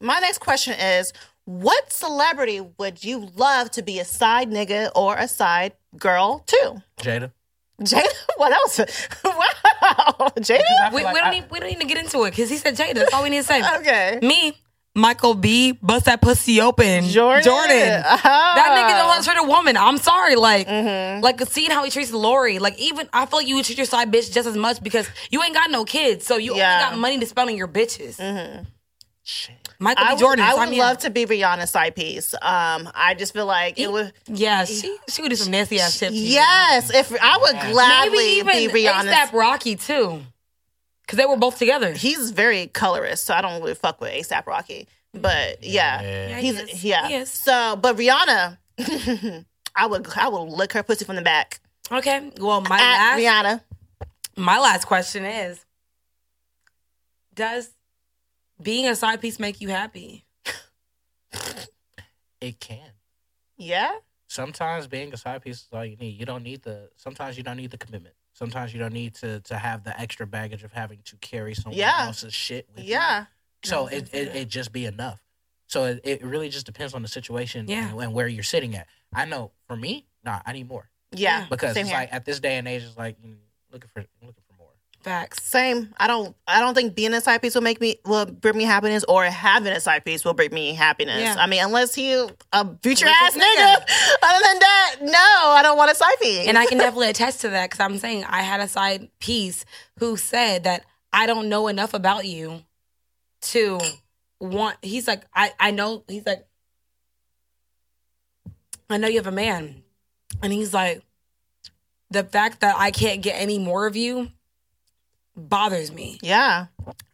S3: My next question is what celebrity would you love to be a side nigga or a side girl to?
S4: Jada.
S3: Jada? (laughs) What else? (laughs) wow. Jada?
S4: I
S2: We,
S4: like
S2: we don't
S4: I-
S2: need we don't need to get into it because he said Jada. That's all we need to say. (laughs)
S3: Okay.
S2: Me, Michael B, bust that pussy open.
S3: Jordan.
S2: Jordan.
S3: Uh-huh.
S2: That nigga don't want to treat a woman. I'm sorry. Like,
S3: Mm-hmm.
S2: like seeing how he treats Lori. Like, even I feel like you would treat your side bitch just as much because you ain't got no kids, so you
S3: Yeah. Mm-hmm.
S2: only got money to spend on your bitches.
S4: Shit.
S2: Michael
S3: I
S2: B.
S3: would,
S2: Jordan.
S3: I
S2: sign
S3: would
S2: me
S3: love
S2: up.
S3: to be Rihanna's side piece. Um, I just feel like it would.
S2: Yeah, she she would do some nasty ass shit.
S3: Yes, if I would
S4: Yes.
S2: maybe
S3: gladly
S2: even
S3: be Rihanna's.
S2: ASAP Rocky too, because they were both together.
S3: He's very colorist, so I don't really fuck with ASAP Rocky. But yeah,
S4: Yeah.
S2: Yeah,
S3: he's
S2: is.
S3: yeah.
S2: He is.
S3: So, but Rihanna, (laughs) I would I would lick her pussy from the back.
S2: Okay, well my
S3: At
S2: last
S3: Rihanna,
S2: my last question is: Does being a side piece make you happy?
S4: It can.
S3: yeah,
S4: Sometimes being a side piece is all you need. You don't need the. Sometimes you don't need the commitment. Sometimes you don't need to to have the extra baggage of having to carry someone
S3: Yeah.
S4: else's shit. With you.
S3: yeah,
S4: So it, it it just be enough. So it, it really just depends on the situation
S2: Yeah.
S4: and, and where you're sitting at. I know for me, nah, I need more
S3: yeah.
S4: because it's
S3: here.
S4: like at this day and age, it's like mm, looking for looking.
S2: Facts.
S3: Same. I don't. I don't think being a side piece will make me will bring me happiness, or having a side piece will bring me happiness.
S2: Yeah.
S3: I mean, unless he a future ass
S2: ass
S3: nigga. (laughs) Other than that, no, I don't want a side piece.
S2: And I can (laughs) definitely attest to that because I'm saying I had a side piece who said that I don't know enough about you to want. He's like, I, I know. He's like, I know you have a man. And he's like, the fact that I can't get any more of you bothers me.
S3: yeah,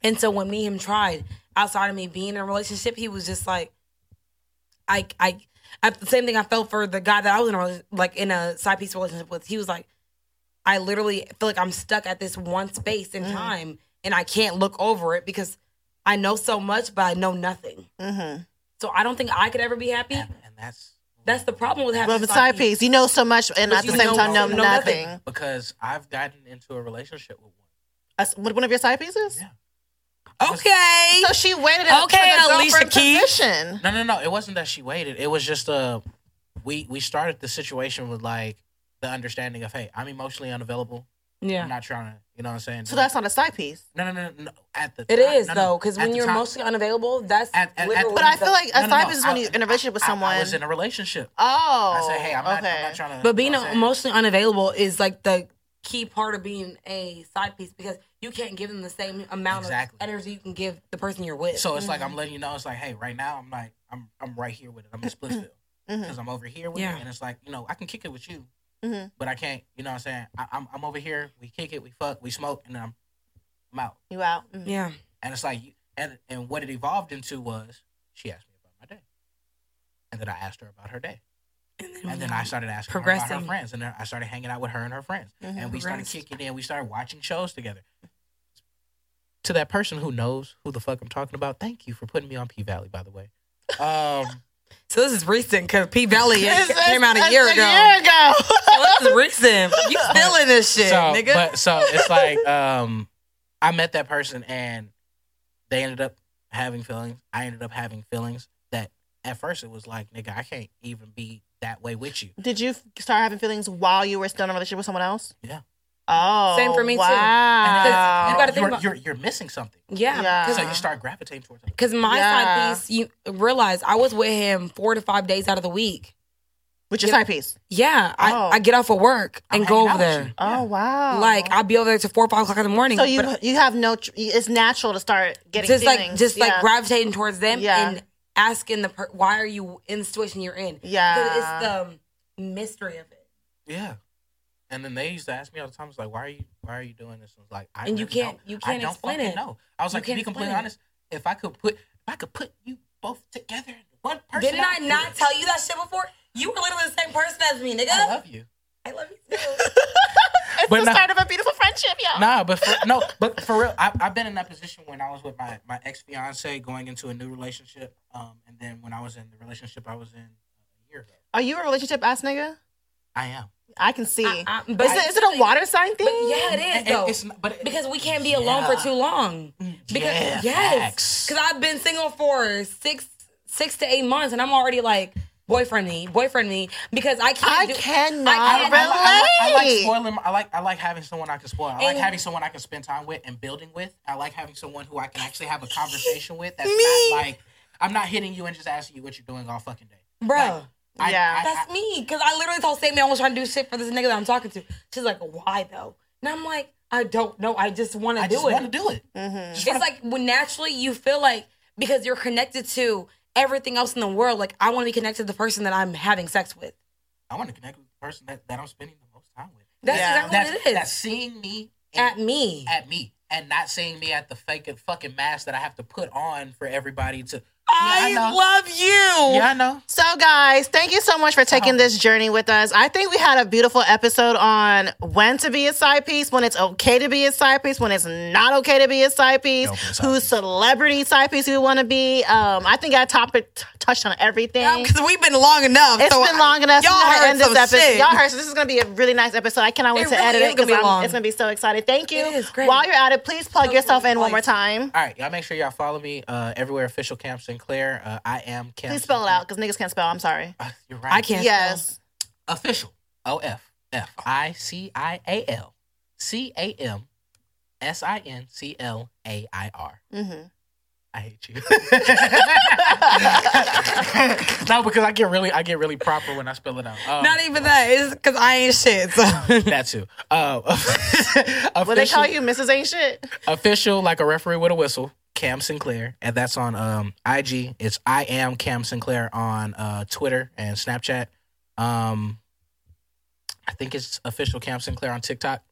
S2: And so when me and him tried, outside of me being in a relationship, he was just like, I, I, I the same thing I felt for the guy that I was in a like in a side piece relationship with. He was like, I literally feel like I'm stuck at this one space in time, and I can't look over it because I know so much, but I know nothing.
S3: mm-hmm.
S2: So I don't think I could ever be happy.
S4: And, and that's
S2: That's the problem with having
S3: But
S2: a
S3: side piece, you know so much, and
S2: But
S3: at the same
S2: know-
S3: time, know
S2: know
S3: nothing.
S2: nothing.
S4: because I've gotten into a relationship with one.
S3: That's one one of your side pieces.
S4: Yeah.
S2: Okay.
S3: So she waited up
S2: Okay,
S3: for the
S2: Alicia
S3: girlfriend
S2: Keys.
S3: position.
S4: No, no, no. It wasn't that she waited. It was just uh we we started the situation with like the understanding of hey, I'm emotionally unavailable.
S2: Yeah.
S4: I'm not trying to, you know what I'm saying?
S3: So that's not a side piece.
S4: no, no, no, no, no. At the
S2: It
S4: time-
S2: is
S4: no, no.
S2: though, because when you're
S4: time-
S2: emotionally unavailable, that's
S4: At- at- at-
S3: But I feel like a
S4: No, no,
S3: side
S4: no.
S3: piece is when you're in a relationship with someone.
S4: I, was in a relationship.
S3: oh,
S4: I said, hey, I'm not. I'm not trying to.
S2: But being
S4: you know what I'm saying?
S2: emotionally unavailable is like the key part of being a side piece because you can't give them the same amount
S4: Exactly.
S2: of energy you can give the person you're with.
S4: So it's like I'm letting you know. It's like, hey, right now I'm like I'm I'm right here with it. I'm in Splitsville
S3: Mhm.
S4: because I'm over here with
S2: Yeah.
S4: it, and it's like you know I can kick it with you,
S3: Mhm.
S4: but I can't. You know what I'm saying? I, I'm I'm over here. We kick it. We fuck. We smoke, and then I'm I'm out.
S3: You out. Mhm.
S2: yeah,
S4: And it's like, and and what it evolved into was she asked me about my day, and then I asked her about her day, and then I started asking her about her friends, and then I started hanging out with her and her friends, and we started kicking in. We started watching shows together. To that person who knows who the fuck I'm talking about, thank you for putting me on P Valley, by the way. Um, (laughs)
S2: So this is recent because P Valley (laughs) came out a year
S3: a
S2: ago.
S3: year ago. (laughs)
S2: So this is recent. You still in this shit,
S4: so,
S2: nigga?
S4: but so it's like um, I met that person and they ended up having feelings. I ended up having feelings that at first it was like, nigga, I can't even be that way with you.
S3: Did you start having feelings while you were still in a relationship with someone else?
S4: Yeah.
S3: Oh,
S2: Same for me, too.
S3: wow.
S2: You gotta think
S4: you're,
S2: about-
S4: you're you're missing something.
S2: yeah,
S3: Yeah.
S2: because
S4: So you start gravitating towards it.
S2: Because my
S3: Yeah.
S2: side piece, you realize I was with him four to five days out of the week.
S3: With your
S2: Yeah.
S3: side piece.
S2: Yeah, I,
S3: Oh.
S2: I get off of work and
S4: I'm
S2: go over there.
S4: you.
S3: Oh wow.
S2: Like I'll be over there till four or five o'clock in the morning.
S3: so you
S2: but
S3: you have no. Tr- it's natural to start getting
S2: just like
S3: feelings.
S2: just like gravitating towards them
S3: Yeah.
S2: and asking the per- why are you in the situation you're in?
S3: Yeah.
S2: It's the mystery of it.
S4: Yeah. And then they used to ask me all the time, "It's like, why are you, why are you doing this?" I was like, I
S2: And you can't-
S4: don't-
S2: you can't
S4: don't
S2: explain it.
S4: No, I was
S2: You
S4: like, to
S2: can't
S4: be completely
S2: explain it.
S4: honest, if I could put, if I could put you both together in one person,
S2: Didn't I not tell you that shit before? You were literally the same person as me, nigga.
S4: I love you.
S2: I love you too. (laughs)
S3: it's
S4: but
S3: the
S4: no-
S3: start of a beautiful friendship, y'all.
S4: Nah, but for, no, but for real, I, I've been in that position when I was with my my ex fiance going into a new relationship, um, and then when I was in the relationship I was in a year ago.
S3: Are you a relationship ass nigga?
S4: I am.
S3: I can see.
S2: I- I-
S3: is,
S2: but
S3: it, is it a water sign thing?
S2: But yeah, it is
S4: And- and
S2: though.
S4: it's but it-
S2: because we can't be alone for too long. Because
S4: Yeah,
S2: yes, because I've been single for six six to eight months, and I'm already like boyfriend me, boyfriend me, because I can't.
S3: I
S2: do,
S3: cannot
S2: I can't-
S4: I, like- I, like, I like spoiling. I like I like having someone I can spoil. I like having someone I can spend time with and building with. I like having someone who I can actually have a conversation with. That's
S2: Me.
S4: not like I'm not hitting you and just asking you what you're doing all fucking day.
S2: bro.
S4: I,
S3: Yeah.
S4: I,
S2: That's
S4: I,
S2: me. Because I literally told Sammy I was trying to do shit for this nigga that I'm talking to. She's like, why though? And I'm like, I don't know. I just want to do it.
S4: I
S2: do
S4: just
S2: it.
S4: want to do it. Mm-hmm.
S2: it's like when naturally you feel like because you're connected to everything else in the world. Like I want to be connected to the person that I'm having sex with.
S4: I want to connect with the person that, that I'm spending the most time with.
S2: That's
S3: Yeah.
S2: exactly
S4: That's,
S2: what it is.
S4: that's seeing me
S2: at me.
S4: at me and not seeing me at the fake fucking mask that I have to put on for everybody to.
S2: I,
S4: Yeah, I
S2: love you.
S4: Yeah, I know.
S3: So, guys, thank you so much for taking this journey with us. I think we had a beautiful episode on when to be a side piece, when it's okay to be a side piece, when it's not okay to be a side piece,
S4: be side
S3: whose celebrity side piece we want to be. Um, I think I topic t- touched on everything.
S2: Because we've been long enough.
S3: It's
S2: so
S3: been long enough.
S2: Y'all heard
S3: end this
S2: some
S3: episode.
S2: shit.
S3: Y'all heard. So this is gonna be a really nice episode. I cannot wait
S2: It
S3: to
S2: really
S3: edit it
S2: be
S3: because
S2: long.
S3: it's gonna be so excited. Thank you.
S2: It is great.
S3: While you're at it, please plug
S2: So
S3: yourself in one more time.
S4: All right, y'all make sure y'all follow me uh, everywhere. Official Cam Sinclair. Uh, I am Cam.
S3: Please spell it out because niggas can't spell. I'm sorry.
S4: Uh, you're right.
S2: I can't.
S3: Yes.
S4: Official. O F F I C I A L C A M S I N C L A I R.
S3: Mm-hmm.
S4: I hate you. (laughs) no, because I get really, I get really proper when I spell it out. Um,
S2: Not even that. It's because I ain't shit. So. (laughs)
S4: that too. Uh, (laughs)
S3: What they call you, Mrs. Ain't Shit?
S4: official like a referee with a whistle cam sinclair and that's on um ig it's i am cam sinclair on uh twitter and snapchat. Um i think it's official cam sinclair on tiktok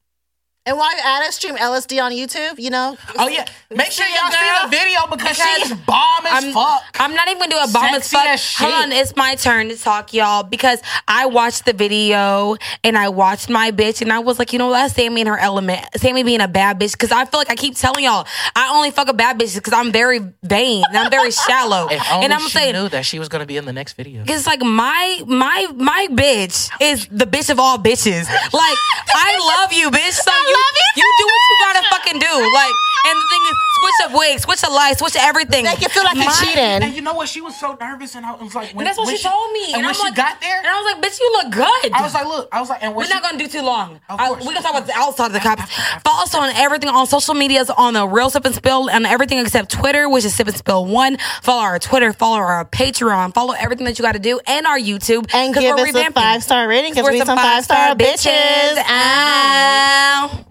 S3: And while you're at it, stream LSD on YouTube. You know.
S4: oh yeah make sure y'all see the video because,
S2: because
S4: she's bomb as
S2: I'm-
S4: fuck
S2: I'm not even gonna do a bomb as
S4: Sexy
S2: fuck.
S4: as shit.
S2: Hold on, it's my turn to talk, y'all, because I watched the video and I watched my bitch and I was like, you know what, Sammy in her element. Sammy being a bad bitch. Cause I feel like I keep telling y'all, I only fuck a bad bitch because I'm very vain and I'm very shallow. (laughs) and I'm
S4: she
S2: saying
S4: knew that she was gonna be in the next video
S2: it's like my my my bitch is the bitch of all bitches. Like I love you, bitch. So you
S3: love you
S2: you do what you gotta fucking do. Like and the thing is, switch up wigs, switch the life, switch everything.
S3: Make you feel like you're cheating.
S4: and you know what she was so nervous and i was like when,
S2: And that's what
S4: when
S2: she, told me.
S4: and, when
S2: I'm
S4: she
S2: like,
S4: got there
S2: and I was like, bitch, you look good.
S4: i was like look i was like and when
S2: we're
S4: she,
S2: not gonna do too long.
S4: Of
S2: I,
S4: course,
S2: we
S4: of
S2: gonna talk about the outside of the cops.
S4: After- after-
S2: Follow us on everything on social medias on the Real Sip and Spill and everything except Twitter, which is Sip and Spill One. Follow our Twitter, follow our Patreon, follow everything that you got to do, and our YouTube.
S3: And
S2: 'cause
S3: give
S2: we're
S3: us a five star rating because
S2: We're
S3: we some five star bitches.
S2: Ow.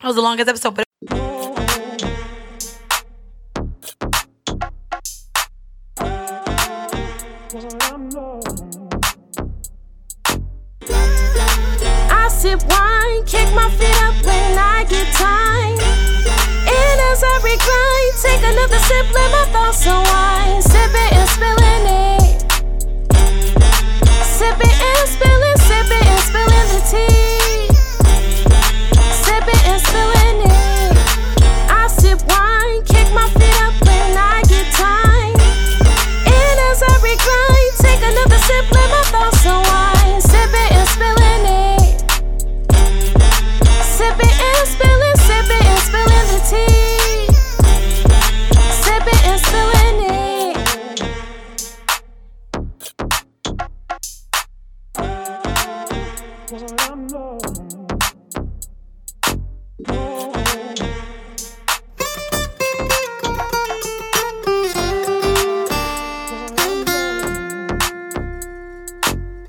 S2: That was the longest episode, but.
S1: I sip wine, kick my feet up when I get time. And as I recline, take another sip, let my thoughts unwind. Sipping and spilling it. Sipping and spilling